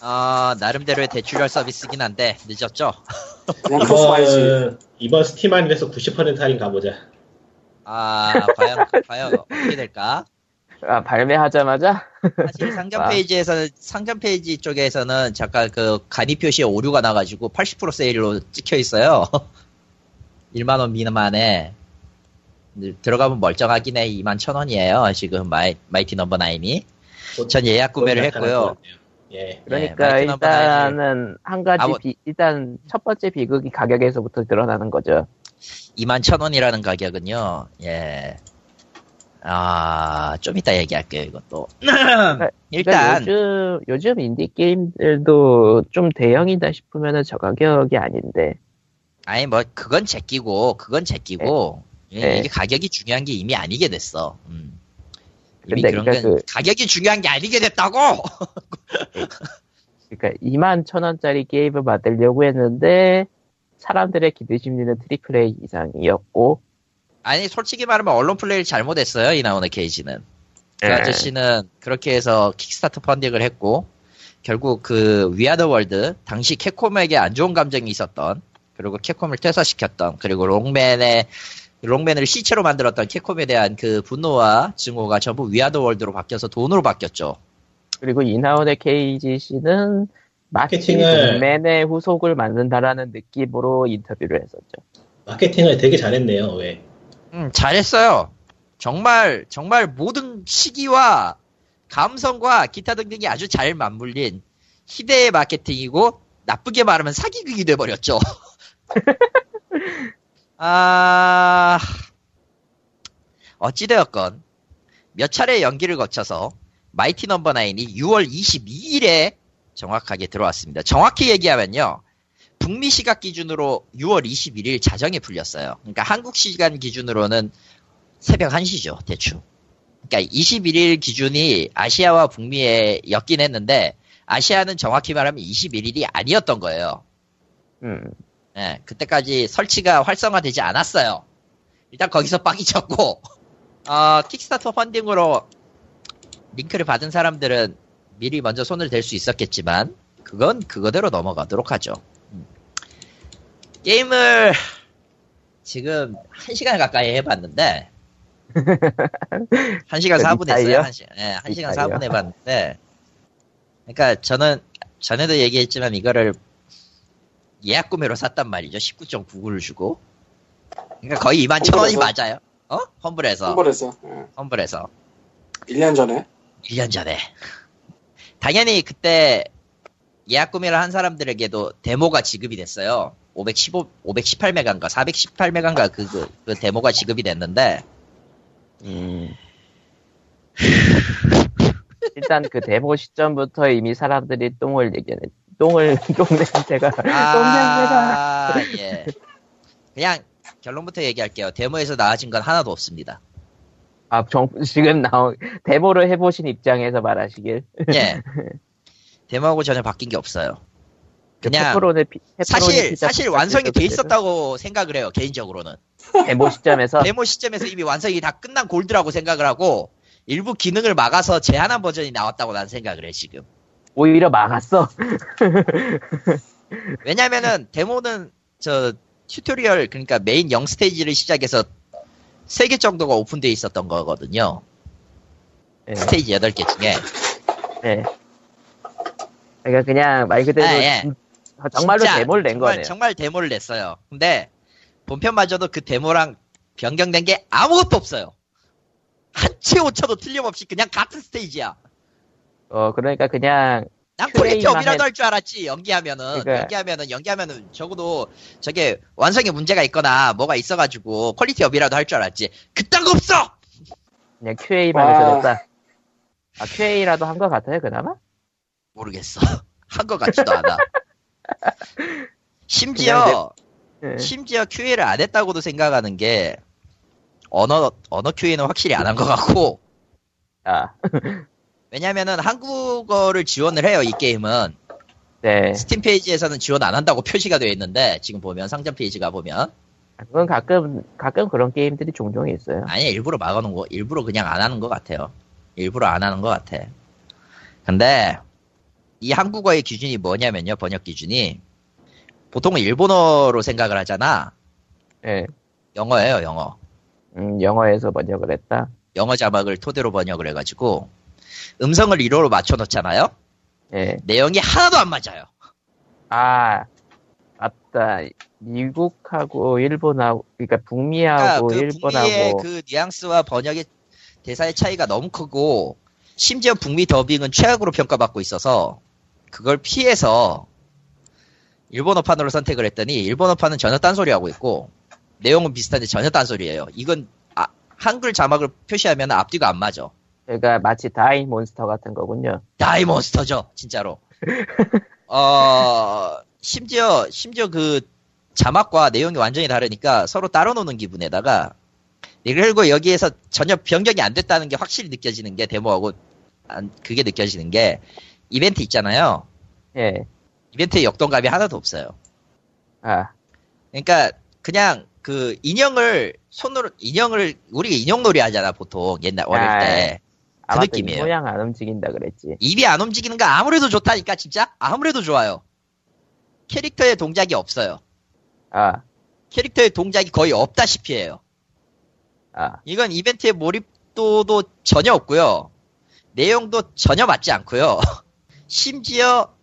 Speaker 2: 어, 나름대로의 대출혈 서비스긴 한데, 늦었죠?
Speaker 4: 이번 이번 스팀 할인에서 90% 할인 가보자.
Speaker 2: 아, 과연, 과연 어떻게 될까?
Speaker 1: 아 발매하자마자
Speaker 2: 사실 상점
Speaker 1: 아.
Speaker 2: 페이지에서는, 상점 페이지 쪽에서는 잠깐 그 간이 표시에 오류가 나가지고 80% 세일로 찍혀 있어요. 1만원 미만에. 들어가면 멀쩡하긴 해. 2만 천 원이에요. 지금 마이, Mighty Number Nine이. 전 예약 구매를 했고요.
Speaker 4: 예.
Speaker 1: 그러니까
Speaker 2: Mighty Number
Speaker 1: 일단은 한 가지
Speaker 2: 아무-
Speaker 1: 비- 일단 첫 번째 비극이 가격에서부터 드러나는 거죠.
Speaker 2: 2만 천 원이라는 가격은요, 예. 아, 좀 이따 얘기할게요, 이것도.
Speaker 1: 그러니까
Speaker 2: 일단,
Speaker 1: 요즘 요즘 인디 게임들도 좀 대형이다 싶으면은 저 가격이 아닌데
Speaker 2: 아니, 뭐, 그건 제끼고, 그건 제끼고, 예,
Speaker 1: 네.
Speaker 2: 이게 가격이 중요한 게 이미 아니게 됐어. 음. 이미
Speaker 1: 근데
Speaker 2: 그런
Speaker 1: 그러니까
Speaker 2: 게,
Speaker 1: 그-
Speaker 2: 가격이 중요한 게 아니게 됐다고!
Speaker 1: 그러니까 2만 천 원짜리 게임을 만들려고 했는데 사람들의 기대 심리는 triple A 이상이었고
Speaker 2: 아니, 솔직히 말하면 언론 플레이를 잘못했어요, 이나후네 케이지는. 그
Speaker 1: 예.
Speaker 2: 아저씨는 그렇게 해서 Kickstart 펀딩을 했고, 결국 그 We Are the World, 당시 캡콤에게 안 좋은 감정이 있었던, 그리고 캡콤을 퇴사시켰던, 그리고 록맨의, 록맨을 시체로 만들었던 캡콤에 대한 그 분노와 증오가 전부 We Are the World로 바뀌어서 돈으로 바뀌었죠.
Speaker 1: 그리고 이나후네 케이지는 마치
Speaker 4: 마케팅을-
Speaker 1: 롱맨의 후속을 만든다라는 느낌으로 인터뷰를 했었죠.
Speaker 4: 마케팅을 되게 잘했네요. 왜?
Speaker 2: 음, 잘했어요. 정말, 정말 모든 시기와 감성과 기타 등등이 아주 잘 맞물린 희대의 마케팅이고, 나쁘게 말하면 사기극이 돼버렸죠. 아, 어찌되었건, 몇 차례 연기를 거쳐서, 마이티 넘버 나인이 6월 22일에 정확하게 들어왔습니다. 정확히 얘기하면요, 북미 시각 기준으로 6월 21일 자정에 풀렸어요. 그러니까 한국 시간 기준으로는 새벽 1시죠, 대충. 그러니까 21일 기준이 아시아와 북미에 였긴 했는데, 아시아는 정확히 말하면 21일이 아니었던 거예요.
Speaker 1: 음.
Speaker 2: 예, 그때까지 설치가 활성화되지 않았어요. 일단 거기서 빡이 쳤고, 어, 킥스타터 펀딩으로 링크를 받은 사람들은 미리 먼저 손을 댈 수 있었겠지만, 그건 그거대로 넘어가도록 하죠. 음. 게임을 지금 1시간 가까이 해봤는데, 1시간
Speaker 1: 그
Speaker 2: 4분 했어요.
Speaker 1: 미타이요?
Speaker 2: 1시간, 예, 1시간
Speaker 1: 미타이요?
Speaker 2: 4분 해봤는데, 그러니까 저는 전에도 얘기했지만 이거를 예약 구매로 샀단 말이죠. 19.99를 주고. 그러니까 거의 2만 천 원이
Speaker 3: 험블에서?
Speaker 2: 맞아요. 어? 험블에서.
Speaker 3: 험벌에서 예.
Speaker 2: 험블에서.
Speaker 3: 1년 전에
Speaker 2: 1년 전에. 당연히 그때 예약 구매를 한 사람들에게도 데모가 지급이 됐어요. 515, 518메가인가 418메가인가 그, 그, 그 데모가 지급이 됐는데,
Speaker 1: 음. 일단 그 데모 시점부터 이미 사람들이 똥을 얘기하는 똥을 똥 냄새가 똥 냄새가
Speaker 2: 아, 예. 그냥 결론부터 얘기할게요. 데모에서 나아진 건 하나도 없습니다.
Speaker 1: 아 정, 지금 나온 데모를 해보신 입장에서 말하시길
Speaker 2: 예. 데모하고 전혀 바뀐 게 없어요. 그냥
Speaker 1: 페퍼로네 피- 페퍼로니
Speaker 2: 사실 사실 완성이 돼 있었다고 생각을 해요. 개인적으로는
Speaker 1: 데모 시점에서
Speaker 2: 데모 시점에서 이미 완성이 다 끝난 골드라고 생각을 하고 일부 기능을 막아서 제한한 버전이 나왔다고 난 생각을 해 지금.
Speaker 1: 오히려 막았어.
Speaker 2: 왜냐면은 데모는 저 tutorial 그러니까 메인 0 스테이지를 시작해서 3개 정도가 오픈되어 있었던 거거든요.
Speaker 1: 예,
Speaker 2: 스테이지 8개 중에.
Speaker 1: 예. 그러니까 그냥 말 그대로
Speaker 2: 아, 예.
Speaker 1: 진- 정말로
Speaker 2: 진짜
Speaker 1: 데모를 낸
Speaker 2: 정말,
Speaker 1: 거네요.
Speaker 2: 정말 데모를 냈어요. 근데 본편마저도 그 데모랑 변경된 게 아무것도 없어요. 한치 오차도 틀림없이 그냥 같은 스테이지야.
Speaker 1: 어 그러니까 그냥
Speaker 2: 난
Speaker 1: quality
Speaker 2: up이라도
Speaker 1: 해-
Speaker 2: 할줄 알았지. 연기하면은
Speaker 1: 그러니까-
Speaker 2: 연기하면은 연기하면은 적어도 저게 완성에 문제가 있거나 뭐가 있어가지고 quality up이라도 할 줄 알았지. 그딴 거 없어.
Speaker 1: 그냥 QA만
Speaker 3: 와.
Speaker 1: 해줬다. 아 QA라도 한 것 같아요 그나마?
Speaker 2: 모르겠어. 한 것 같지도 않아. 심지어
Speaker 1: 예.
Speaker 2: 심지어 QA를 안 했다고도 생각하는 게 언어 언어 QA는 확실히 안 한 것 같고
Speaker 1: 아,
Speaker 2: 왜냐면은 한국어를 지원을 해요 이 게임은
Speaker 1: 네.
Speaker 2: 스팀 페이지에서는 지원 안 한다고 표시가 되어 있는데 지금 보면 상점 페이지가 보면
Speaker 1: 그건 가끔, 가끔 그런 게임들이 종종 있어요.
Speaker 2: 아니 일부러 막아놓은 거 일부러 그냥 안 하는 것 같아요 일부러 안 하는 것 같아 근데 이 한국어의 기준이 뭐냐면요 번역 기준이 보통은 일본어로 생각을 하잖아
Speaker 1: 예.
Speaker 2: 영어예요 영어
Speaker 1: 음, 영어에서 번역을 했다.
Speaker 2: 영어 자막을 토대로 번역을 해가지고 음성을 1호로 맞춰놓잖아요
Speaker 1: 예.
Speaker 2: 내용이 하나도 안 맞아요
Speaker 1: 아, 맞다. 미국하고 일본하고, 그러니까 북미하고
Speaker 2: 그러니까 그 북미의
Speaker 1: 일본하고,
Speaker 2: 그 뉘앙스와 번역의 대사의 차이가 너무 크고 심지어 북미 더빙은 최악으로 평가받고 있어서 그걸 피해서 일본어판으로 선택을 했더니 일본어판은 전혀 딴소리 하고 있고 내용은 비슷한데 전혀 딴소리예요. 이건 아, 한글 자막을 표시하면 앞뒤가 안 맞아.
Speaker 1: 그러니까 마치 die monster 같은 거군요.
Speaker 2: die monster죠, 진짜로. 어, 심지어, 심지어 그 자막과 내용이 완전히 다르니까 서로 따로 노는 기분에다가, 그리고 여기에서 전혀 변경이 안 됐다는 게 확실히 느껴지는 게, 데모하고, 안- 그게 느껴지는 게, 이벤트 있잖아요.
Speaker 1: 예.
Speaker 2: 이벤트에 역동감이 하나도 없어요.
Speaker 1: 아,
Speaker 2: 그러니까, 그냥 그 인형을, 손으로, 인형을, 우리가 인형놀이 하잖아, 보통, 옛날, 어릴
Speaker 1: 아,
Speaker 2: 때.
Speaker 1: 아,
Speaker 2: 그. 느낌이에요.
Speaker 1: 이 모양 안 움직인다 그랬지.
Speaker 2: 입이 안 움직이는 거 아무래도 좋다니까 진짜 아무래도 좋아요 캐릭터의 동작이 없어요
Speaker 1: 아,
Speaker 2: 캐릭터의 동작이 거의 없다시피 해요
Speaker 1: 아,
Speaker 2: 이건 이벤트의 몰입도도 전혀 없고요 내용도 전혀 맞지 않고요 심지어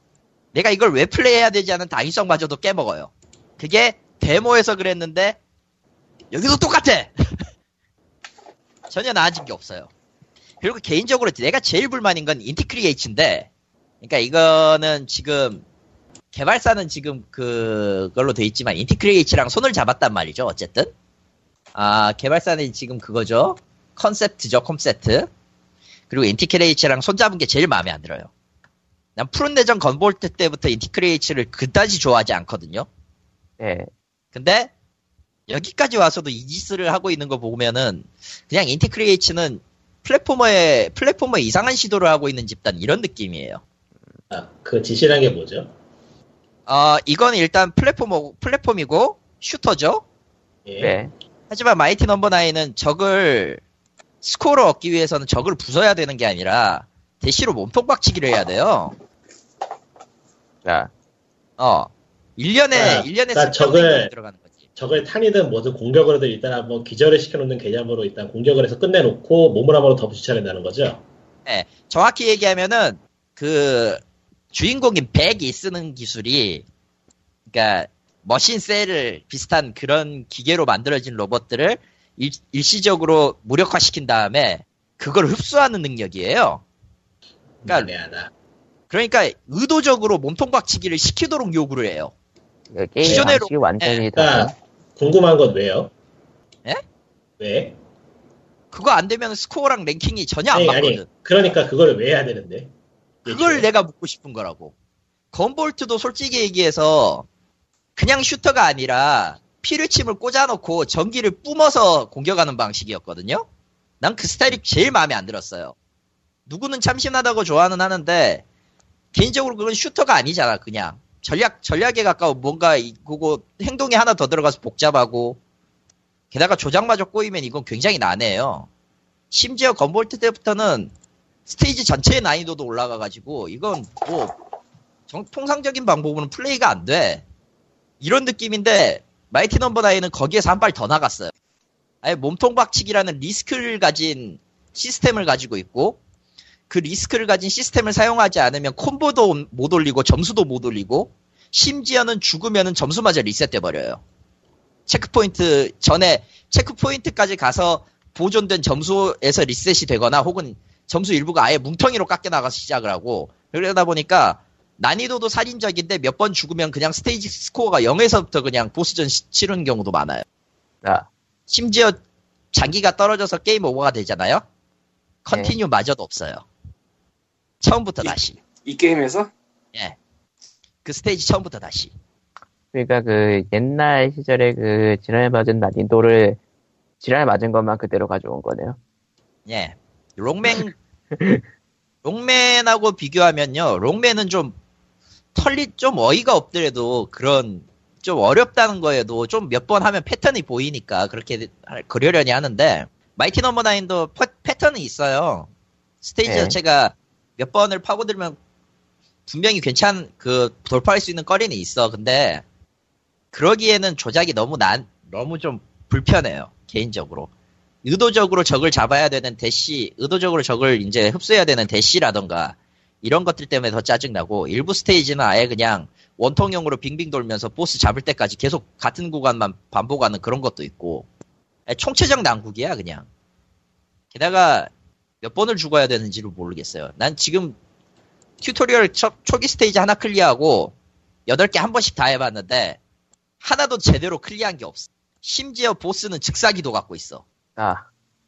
Speaker 2: 내가 이걸 왜 플레이해야 되지 않은 당위성마저도 깨먹어요. 그게 데모에서 그랬는데 여기도 똑같아! 전혀 나아진 게 없어요. 그리고 개인적으로 내가 제일 불만인 건 인티크리에이츠인데 그러니까 이거는 지금 개발사는 지금 그걸로 돼 있지만 인티크리에이츠랑 손을 잡았단 말이죠 어쨌든. 아 개발사는 지금 그거죠. 컨셉트죠 콘셉트. 그리고 인티크리에이츠랑 손 잡은 게 제일 마음에 안 들어요 난 푸른 뇌정 건볼트 때부터 인티크리에이츠를 그다지 좋아하지 않거든요
Speaker 1: 예.
Speaker 2: 근데 여기까지 와서도 이 짓을 하고 있는 거 보면은 그냥 인티크리에이츠는 platformer의 platformer 이상한 시도를 하고 있는 집단 이런 느낌이에요.
Speaker 4: 아, 그 지시란 게 뭐죠?
Speaker 2: 어 이건 일단 platformer 플랫폼이고 shooter죠.
Speaker 4: 예.
Speaker 1: 네.
Speaker 2: 하지만 Mighty Number Nine은 적을 스코어를 얻기 위해서는 적을 부숴야 되는 게 아니라 대시로 몸통 박치기를 해야 돼요.
Speaker 1: 자,
Speaker 2: 어 1년에
Speaker 4: 아,
Speaker 2: 1년에
Speaker 4: 나 적을-
Speaker 2: 들어가는 거지.
Speaker 4: 적을 탄이든 뭐든 공격을 하든 일단 한번 기절을 시켜놓는 개념으로 일단 공격을 해서 끝내놓고 몸을 한번 더 붙여낸다는 거죠.
Speaker 2: 정확히 얘기하면은 그 주인공인 벡이 쓰는 기술이 그러니까 머신 셀을 비슷한 그런 기계로 만들어진 로봇들을 일, 일시적으로 무력화시킨 다음에 그걸 흡수하는 능력이에요. 그러니까
Speaker 4: 애매하다.
Speaker 2: 그러니까 의도적으로 몸통 박치기를 시키도록 요구를 해요.
Speaker 1: 그
Speaker 2: 기존의
Speaker 1: 방식이 완전히
Speaker 4: 그러니까
Speaker 1: 달라.
Speaker 4: 궁금한 건 왜요?
Speaker 2: 예?
Speaker 4: 왜?
Speaker 2: 그거 안 되면 스코어랑 랭킹이 전혀 안
Speaker 4: 아니,
Speaker 2: 맞거든.
Speaker 4: 아니, 그러니까 그걸 왜 해야 되는데?
Speaker 2: 그걸. 내가 묻고 싶은 거라고. 건볼트도 솔직히 얘기해서 그냥 슈터가 아니라 피르침을 꽂아놓고 전기를 뿜어서 공격하는 방식이었거든요. 난 그 스타일이 제일 마음에 안 들었어요. 누구는 참신하다고 좋아는 하는데 개인적으로 그건 슈터가 아니잖아. 그냥 전략 전략에 가까운 뭔가 이- 그거 행동이 하나 더 들어가서 복잡하고 게다가 조작마저 꼬이면 이건 굉장히 난해해요. 심지어 건볼트 때부터는 스테이지 전체의 난이도도 올라가가지고 이건 뭐 정- 통상적인 방법으로는 플레이가 안 돼. 이런 느낌인데 Mighty Number Nine은 거기에서 한 발 더 나갔어요. 아예 몸통 박치기라는 리스크를 가진 시스템을 가지고 있고 그 리스크를 가진 시스템을 사용하지 않으면 콤보도 못 올리고 점수도 못 올리고 심지어는 죽으면은 점수마저 리셋돼 버려요. 체크포인트 전에 체크포인트까지 가서 보존된 점수에서 리셋이 되거나 혹은 점수 일부가 아예 뭉텅이로 깎여 나가서 시작을 하고 그러다 보니까 난이도도 살인적인데 몇 번 죽으면 그냥 스테이지 스코어가 0에서부터 그냥 보스전 시- 치르는 경우도 많아요.
Speaker 1: 자,
Speaker 2: 심지어 잔기가 떨어져서 게임 오버가 되잖아요. continue 마저도 없어요. 처음부터 다시.
Speaker 3: 이 게임에서
Speaker 2: 예. 그 스테이지 처음부터 다시.
Speaker 1: 그러니까 그 옛날 시절에 그 지랄 맞은 난이도를 지랄 맞은 것만 그대로 가져온 거네요.
Speaker 2: 예. 록맨, 록맨하고 비교하면요. 록맨은 좀 털리, 좀 어이가 없더라도 그런 좀 어렵다는 거에도 좀 몇 번 하면 패턴이 보이니까 그렇게 할- 그러려니 하는데 Mighty Number Nine도 퍼- 패턴이 있어요. 스테이지
Speaker 1: 네.
Speaker 2: 자체가 몇 번을 파고들면 분명히 괜찮, 그, 돌파할 수 있는 거리는 있어. 근데, 그러기에는 조작이 너무 난, 너무 좀 불편해요. 개인적으로. 의도적으로 적을 잡아야 되는 대시, 의도적으로 적을 이제 흡수해야 되는 대시라던가, 이런 것들 때문에 더 짜증나고, 일부 스테이지는 아예 그냥 원통형으로 빙빙 돌면서 보스 잡을 때까지 계속 같은 구간만 반복하는 그런 것도 있고, 총체적 난국이야, 그냥. 게다가, 몇 번을 죽어야 되는지를 모르겠어요. 난 지금 튜토리얼 초, 초기 스테이지 하나 클리어하고 8개 한 번씩 다 해봤는데 하나도 제대로 클리어한 게 없어. 심지어 보스는 즉사기도 갖고 있어.
Speaker 1: 아,
Speaker 2: 한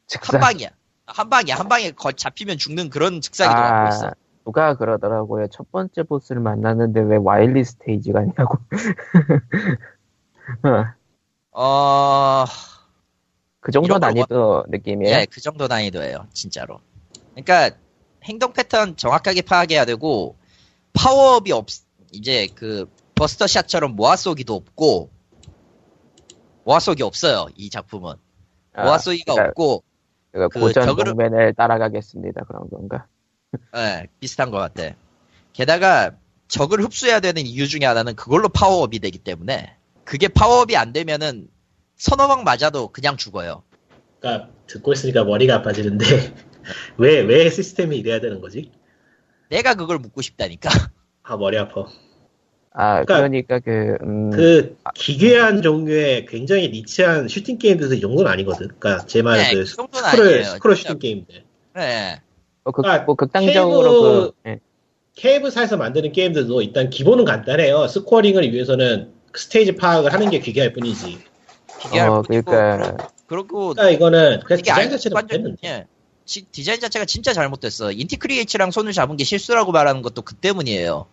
Speaker 1: 즉사.
Speaker 2: 방이야. 한 방이야. 한 방에 거- 잡히면 죽는 그런 즉사기도 갖고 있어.
Speaker 1: 아, 누가 그러더라고요. 첫 번째 보스를 만났는데 왜 와일리 스테이지가 있냐고. 어,
Speaker 2: 어,
Speaker 1: 그 정도 난이도 느낌이에요.
Speaker 2: 예, 그 정도 난이도예요. 진짜로. 그러니까 행동 패턴 정확하게 파악해야 되고 파워업이 없 이제 그 buster shot처럼 모아 쏘기도 없고 모아 쏘기 없어요. 이 작품은
Speaker 1: 아,
Speaker 2: 모아 쏘기가
Speaker 1: 그러니까
Speaker 2: 없고 그그
Speaker 1: 고전
Speaker 2: 적으로-
Speaker 1: 록맨을 따라가겠습니다. 그런 건가?
Speaker 2: 예, 비슷한 것 같아. 게다가 적을 흡수해야 되는 이유 중에 하나는 그걸로 파워업이 되기 때문에 그게 파워업이 안 되면은 서너 방 맞아도 그냥 죽어요.
Speaker 4: 그러니까 듣고 있으니까 머리가 아파지는데 왜 왜 시스템이 이래야 되는 거지?
Speaker 2: 내가 그걸 묻고 싶다니까.
Speaker 4: 아 머리 아파.
Speaker 1: 아,
Speaker 4: 그러니까
Speaker 1: 그러니까 그, 음,
Speaker 4: 그 기괴한 종류의 굉장히 niche한 슈팅 게임들도 이 정도는 아니거든. 그러니까 제 말은
Speaker 2: 네, 그그 정도는
Speaker 4: 스크롤
Speaker 2: 아니에요.
Speaker 4: 스크롤. 슈팅 게임들.
Speaker 2: 네.
Speaker 1: 뭐, 극,
Speaker 4: 그러니까
Speaker 1: 뭐 극단적으로 그, 예.
Speaker 4: 케이브사에서 만드는 게임들도 일단 기본은 간단해요. scoring을 위해서는 스테이지 파악을 하는 게 기괴할 뿐이지.
Speaker 2: 기괴할
Speaker 1: 어,
Speaker 2: 뿐이고
Speaker 1: 그러니까,
Speaker 2: 그리고
Speaker 4: 그러니까 이거는 그냥 디자인
Speaker 2: 완전-
Speaker 4: 못했는데.
Speaker 2: 예. 지- 디자인 자체가 진짜 잘못됐어. Inti Creates랑 손을 잡은 게 실수라고 말하는 것도 그 때문이에요.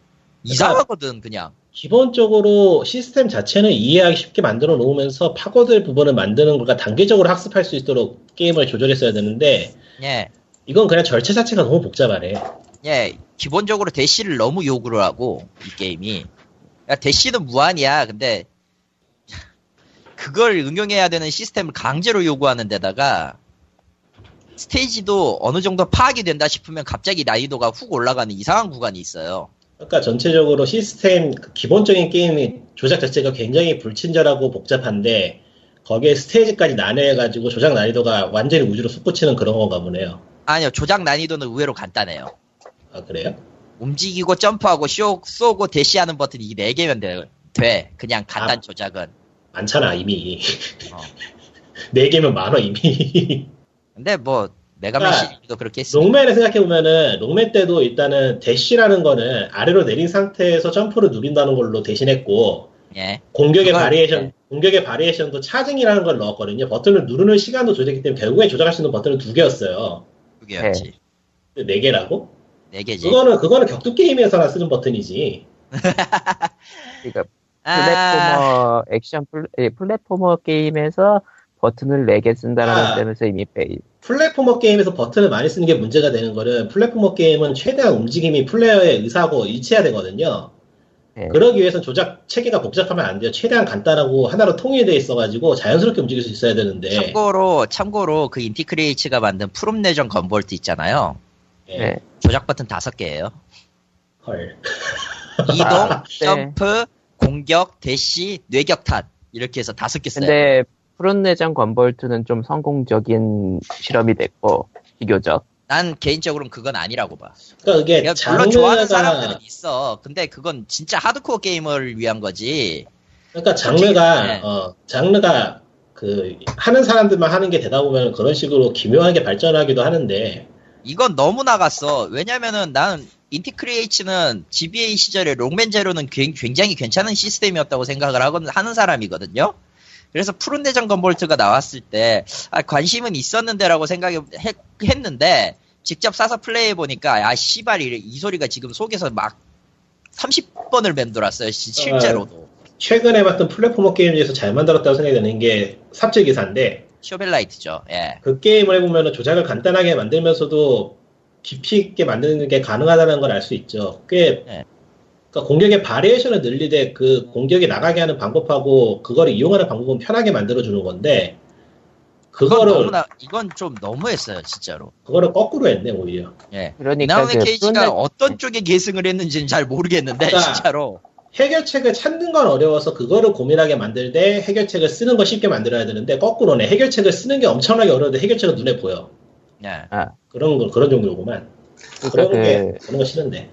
Speaker 2: 이상하거든 그냥.
Speaker 4: 기본적으로 시스템 자체는 이해하기 쉽게 만들어 놓으면서 파고들 부분을 만드는 것과 단계적으로 학습할 수 있도록 게임을 조절했어야 되는데
Speaker 2: 예.
Speaker 4: 이건 그냥 절차 자체가 너무 복잡하네.
Speaker 2: 예. 기본적으로 대시를 너무 요구를 하고 이 게임이. 야, 대시는 무한이야. 근데 그걸 응용해야 되는 시스템을 강제로 요구하는 데다가 스테이지도 어느 정도 파악이 된다 싶으면 갑자기 난이도가 훅 올라가는 이상한 구간이 있어요.
Speaker 4: 그러니까 전체적으로 시스템 그 기본적인 게임의 조작 자체가 굉장히 불친절하고 복잡한데 거기에 스테이지까지 나뉘어가지고 조작 난이도가 완전히 우주로 솟구치는 그런 건가 보네요.
Speaker 2: 아니요, 조작 난이도는 의외로 간단해요.
Speaker 4: 아 그래요?
Speaker 2: 움직이고 점프하고 쇼, 쏘고 대시하는 버튼이 이 4개면 돼. 돼. 그냥 간단
Speaker 4: 아.
Speaker 2: 조작은.
Speaker 4: 많잖아 이미.
Speaker 2: 어.
Speaker 4: 네 개면 많어 이미.
Speaker 2: 근데 뭐 메가맨
Speaker 4: 그러니까
Speaker 2: 시리즈도 그렇게 했으니까.
Speaker 4: 롱맨을 생각해보면은 롱맨 때도 일단은 대시라는 거는 아래로 내린 상태에서 점프를 누린다는 걸로 대신했고
Speaker 2: 예.
Speaker 4: 공격의
Speaker 2: 그걸-
Speaker 4: variation
Speaker 2: 네.
Speaker 4: 공격의 variation도 charging이라는 걸 넣었거든요. 버튼을 누르는 시간도 조절했기 때문에 결국에 조작할 수 있는 버튼은 두 개였어요.
Speaker 2: 두 개였지.
Speaker 4: 네 개라고?
Speaker 2: 네 개지.
Speaker 4: 그거는 그거는 격투 게임에서나 쓰는 버튼이지.
Speaker 1: 그러니까
Speaker 2: 아,
Speaker 1: 플랫포머 액션 플, 예, platformer 게임에서 버튼을 4개 쓴다라는
Speaker 4: 아.
Speaker 1: 점에서 이미
Speaker 4: fail. platformer 게임에서 버튼을 많이 쓰는 게 문제가 되는 거는 platformer 게임은 최대한 움직임이 플레이어의 의사하고 일치해야 되거든요.
Speaker 1: 예.
Speaker 4: 그러기 위해선 조작 체계가 복잡하면 안 돼요. 최대한 간단하고 하나로 통일되어 있어가지고 자연스럽게 움직일 수 있어야 되는데.
Speaker 2: 참고로 참고로 그 Inti Creates가 만든 푸른 뇌정 Gunvolt 있잖아요.
Speaker 4: 예.
Speaker 1: 네.
Speaker 2: 조작 버튼 다섯 개예요.
Speaker 4: 헐.
Speaker 2: 이동,
Speaker 1: 아, 네.
Speaker 2: 점프, 공격, 대시, 뇌격탄 이렇게 해서 다섯 개 써요.
Speaker 1: 근데 푸른 뇌정 Gunvolt는 좀 성공적인 실험이 됐고 비교적.
Speaker 2: 난 개인적으로는 그건 아니라고 봐.
Speaker 4: 그러니까 이게
Speaker 2: 야, 물론 좋아하는
Speaker 4: 장르가
Speaker 2: 사람들은 있어. 근데 그건 진짜 하드코어 게이머를 위한 거지.
Speaker 4: 그러니까 장르가
Speaker 2: 네.
Speaker 4: 어 장르가 그 하는 사람들만 하는 게 되다 보면 그런 식으로 기묘하게 발전하기도 하는데
Speaker 2: 이건 너무 나갔어. 왜냐면은 나는 인티크리에이츠는 GBA 시절에 롱맨 제로는 굉- 굉장히 괜찮은 시스템이었다고 생각을 하거든, 하는 사람이거든요. 그래서 푸른 대전 건볼트가 나왔을 때 아, 관심은 있었는데라고 생각했는데 직접 사서 플레이해 보니까 아 씨발 이, 이 소리가 지금 속에서 막 30번을 맴돌았어요. 시- 실제로도.
Speaker 4: 최근에 봤던 platformer 게임 중에서 잘 만들었다고 생각이 드는 게 삽질 기사인데
Speaker 2: Shovel Knight죠. 예.
Speaker 4: 그 게임을 해보면 조작을 간단하게 만들면서도 깊이 있게 만드는 게 가능하다는 걸 알 수 있죠. 꽤
Speaker 2: 네.
Speaker 4: 그러니까 공격의 variation을 늘리되 그 공격이 나가게 하는 방법하고 그거를 이용하는 방법은 편하게 만들어 주는 건데 그거를
Speaker 2: 너무나 이건 좀 너무했어요, 진짜로.
Speaker 4: 그거를 거꾸로 했네 오히려.
Speaker 2: 예.
Speaker 1: 그러니까 그
Speaker 2: 케이지가
Speaker 1: 프론트-
Speaker 2: 어떤 쪽에 계승을 했는지는 잘 모르겠는데
Speaker 4: 그러니까
Speaker 2: 진짜로.
Speaker 4: 해결책을 찾는 건 어려워서 그거를 고민하게 만들되 해결책을 쓰는 거 쉽게 만들어야 되는데 거꾸로네 해결책을 쓰는 게 엄청나게 어려운데 해결책은 눈에 보여.
Speaker 2: 예.
Speaker 4: 그런 거 그런 종류구만.
Speaker 1: 그러니까
Speaker 4: 그런
Speaker 1: 그
Speaker 4: 게 그런 거 싫은데.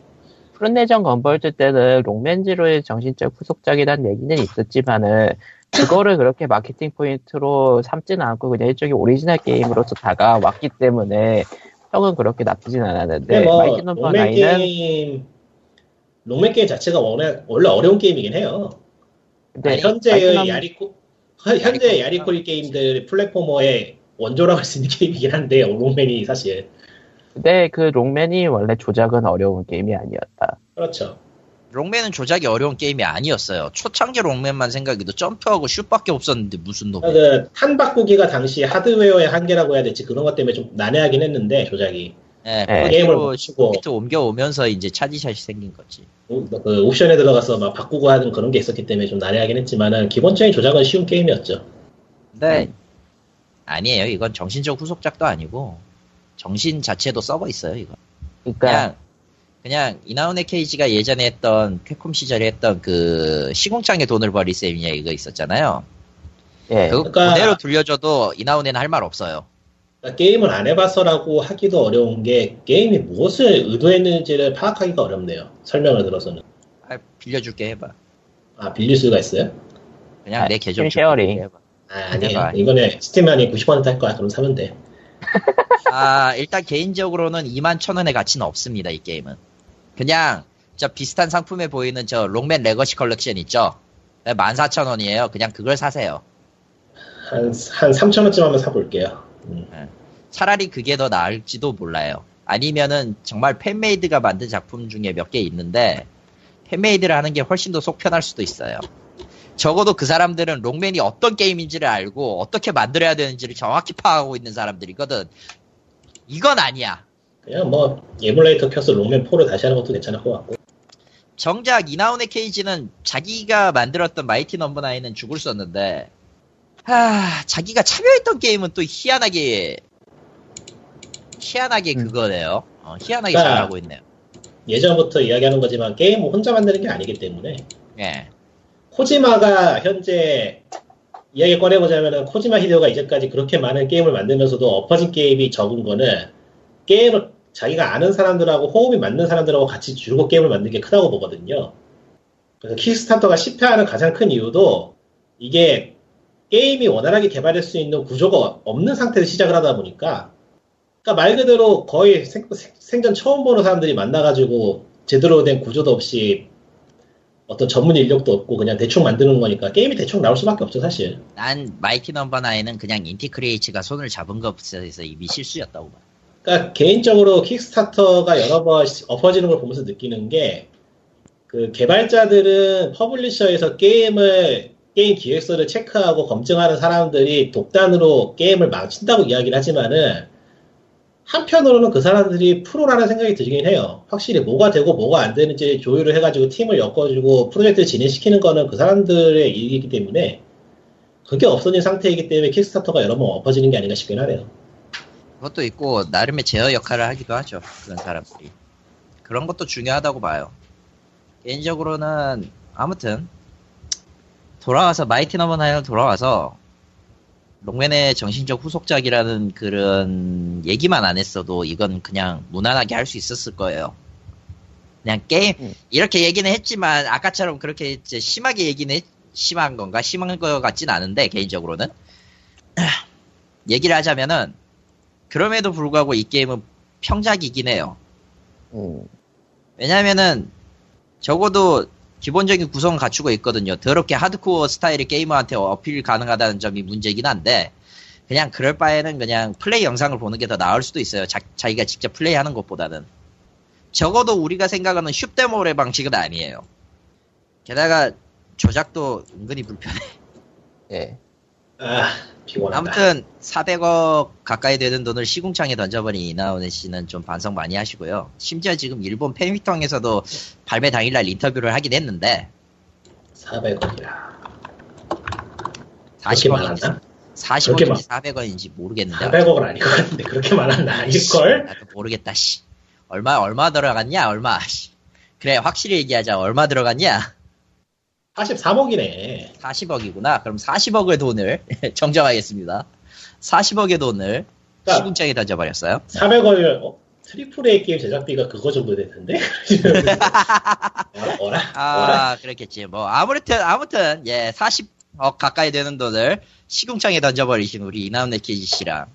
Speaker 1: 푸른 뇌정 Gunvolt 때는 록맨 제로의 정신적 후속작이라는 얘기는 있었지만은 그거를 그렇게 마케팅 포인트로 삼지는 않고 그냥 일종의 오리지널 게임으로서 다가왔기 때문에 평은 그렇게 나쁘진 않았는데
Speaker 4: 근데 뭐
Speaker 1: Mighty Number
Speaker 4: 록맨
Speaker 1: Nine은
Speaker 4: 게임 록맨 게임 자체가 원래 원래 어려운 게임이긴 해요.
Speaker 1: 근데
Speaker 2: 아니,
Speaker 4: 현재의 やりこ 현재 やりこみ 게임들 플랫포머의 원조라고 할 수 있는 게임이긴 한데 록맨이 사실
Speaker 1: 근데 그 록맨이 원래 조작은 어려운 게임이 아니었다.
Speaker 4: 그렇죠.
Speaker 2: 롱맨은 조작이 어려운 게임이 아니었어요. 초창기 롱맨만 생각해도 점프하고 슛밖에 없었는데 무슨 놈.
Speaker 4: 그, 탄 바꾸기가 당시 하드웨어의 한계라고 해야 될지 그런 것 때문에 좀 난해하긴 했는데 조작이
Speaker 2: 예,
Speaker 1: 네.
Speaker 4: 게임을 치고
Speaker 2: 옮겨오면서 이제 차지샷이 생긴 거지.
Speaker 4: 오- 그 옵션에 들어가서 막 바꾸고 하는 그런 게 있었기 때문에 좀 난해하긴 했지만은 기본적인 조작은 쉬운 게임이었죠.
Speaker 2: 근데 아니에요. 이건 정신적 후속작도 아니고 정신 자체도 썩어 있어요. 이거.
Speaker 1: 그러니까
Speaker 2: 그냥 그냥 이나후네 케이지가 예전에 했던 캡콤 시절에 했던 그 시궁창에 돈을 버릴 셈이냐 이거 있었잖아요.
Speaker 1: 예.
Speaker 2: 그거
Speaker 4: 그러니까-
Speaker 2: 그대로 돌려줘도 이나후네는 할 말 없어요.
Speaker 4: 그러니까 게임을 안 해봐서라고 하기도 어려운 게 게임이 무엇을 의도했는지를 파악하기가 어렵네요. 설명을 들어서는.
Speaker 2: 아, 빌려줄게 해봐.
Speaker 4: 아 빌릴 수가 있어요?
Speaker 2: 그냥
Speaker 1: 아,
Speaker 2: 내 계정
Speaker 1: Steam sharing.
Speaker 2: 해봐.
Speaker 4: 아 아니에요.
Speaker 2: 해봐.
Speaker 4: 이번에 스팀만이 90%할 거야. 그럼 사면 돼.
Speaker 2: 아 일단 개인적으로는 2만 천 원의 가치는 없습니다 이 게임은. 그냥 저 비슷한 상품에 보이는 저 록맨 레거시 컬렉션 있죠. 14,000원이에요. 그냥 그걸 사세요.
Speaker 4: 한, 한 3,000원쯤 하면 사볼게요. 음.
Speaker 2: 차라리 그게 더 나을지도 몰라요. 아니면은 정말 fan made가 만든 작품 중에 몇 개 있는데 fan made를 하는 게 훨씬 더 속 편할 수도 있어요. 적어도 그 사람들은 록맨이 어떤 게임인지를 알고 어떻게 만들어야 되는지를 정확히 파악하고 있는 사람들이거든. 이건 아니야.
Speaker 4: 그냥 뭐 에뮬레이터 켜서 록맨 4를 다시 하는 것도 괜찮을 것 같고.
Speaker 2: 정작 이나후네 케이지는 자기가 만들었던 마이티 넘버 나인은 죽을 썼는데 하, 자기가 참여했던 게임은 또 희한하게 희한하게
Speaker 1: 음.
Speaker 2: 그거네요. 어, 희한하게
Speaker 4: 아.
Speaker 2: 잘하고 있네요.
Speaker 4: 예전부터 이야기하는 거지만 게임은 혼자 만드는 게 아니기 때문에
Speaker 2: 예.
Speaker 4: 코지마가 현재 이야기 꺼내보자면은 코지마 히데오가 이제까지 그렇게 많은 게임을 만들면서도 엎어진 게임이 적은 거는 게임을 자기가 아는 사람들하고 호흡이 맞는 사람들하고 같이 주고 게임을 만드는 게 크다고 보거든요. 그래서 킥스타터가 실패하는 가장 큰 이유도 이게 게임이 원활하게 개발할 수 있는 구조가 없는 상태에서 시작을 하다 보니까 그러니까 말 그대로 거의 생, 전 처음 보는 사람들이 만나가지고 제대로 된 구조도 없이 어떤 전문 인력도 없고 그냥 대충 만드는 거니까 게임이 대충 나올 수밖에 없죠 사실.
Speaker 2: 난 마이티 넘버 나인은 그냥 인티크리에이츠가 손을 잡은 것에서 이미 실수였다고 봐.
Speaker 4: 그러니까 개인적으로 킥스타터가 여러 번 엎어지는 걸 보면서 느끼는 게 그 개발자들은 publisher에서 게임을 게임 기획서를 체크하고 검증하는 사람들이 독단으로 게임을 망친다고 이야기를 하지만은 한편으로는 그 사람들이 프로라는 생각이 들긴 해요. 확실히 뭐가 되고 뭐가 안 되는지 조율을 해가지고 팀을 엮어주고 프로젝트를 진행시키는 거는 그 사람들의 일이기 때문에 그게 없어진 상태이기 때문에 킥스타터가 여러 번 엎어지는 게 아닌가 싶긴 하네요.
Speaker 2: 그것도 있고 나름의 제어 역할을 하기도 하죠. 그런 사람들이. 그런 것도 중요하다고 봐요. 개인적으로는 아무튼 돌아와서 마이티 넘버 나인으로 돌아와서 롱맨의 정신적 후속작이라는 그런 얘기만 안 했어도 이건 그냥 무난하게 할 수 있었을 거예요. 그냥 게임
Speaker 1: 음.
Speaker 2: 이렇게 얘기는 했지만 아까처럼 그렇게 심하게 얘기는 했- 심한 건가 심한 것 같진 않은데 개인적으로는 얘기를 하자면은 그럼에도 불구하고 이 게임은 평작이긴 해요.
Speaker 1: 음,
Speaker 2: 왜냐면은 적어도 기본적인 구성은 갖추고 있거든요. 더럽게 하드코어 스타일의 게이머한테 어필 가능하다는 점이 문제긴 한데 그냥 그럴 바에는 그냥 플레이 영상을 보는 게 더 나을 수도 있어요. 자, 자기가 직접 플레이하는 것보다는. 적어도 우리가 생각하는 슈데모의 방식은 아니에요. 게다가 조작도 은근히 불편해.
Speaker 1: 예.
Speaker 4: 아, 피곤하다.
Speaker 2: 아무튼 400억 가까이 되는 돈을 시궁창에 던져버린 이나오네 씨는 좀 반성 많이 하시고요. 심지어 지금 일본 팬미통에서도 발매 당일날 인터뷰를 하긴 했는데
Speaker 4: 400억이라. 그렇게
Speaker 2: 40억인지
Speaker 4: 많았나? 그렇게
Speaker 2: 40억인지 400원인지 모르겠는데
Speaker 4: 400억은 아닐 것 같은데 그렇게 많았나 아닐걸?
Speaker 2: 나도 모르겠다 씨. 얼마 얼마 들어갔냐 얼마 씨. 그래 확실히 얘기하자 얼마 들어갔냐
Speaker 4: 43억이네.
Speaker 2: 40억이구나 그럼 40억의 돈을 정정하겠습니다 40억의 돈을
Speaker 4: 그러니까
Speaker 2: 시궁창에 던져버렸어요
Speaker 4: 400억이면 어? triple A 게임 제작비가 그거 정도 될 텐데? 어라? 어라? 어라?
Speaker 2: 아, 그렇겠지. 뭐, 아무튼, 아무튼, 예, 40억 가까이 되는 돈을 시궁창에 던져버리신 우리 이남네 케이지 씨랑,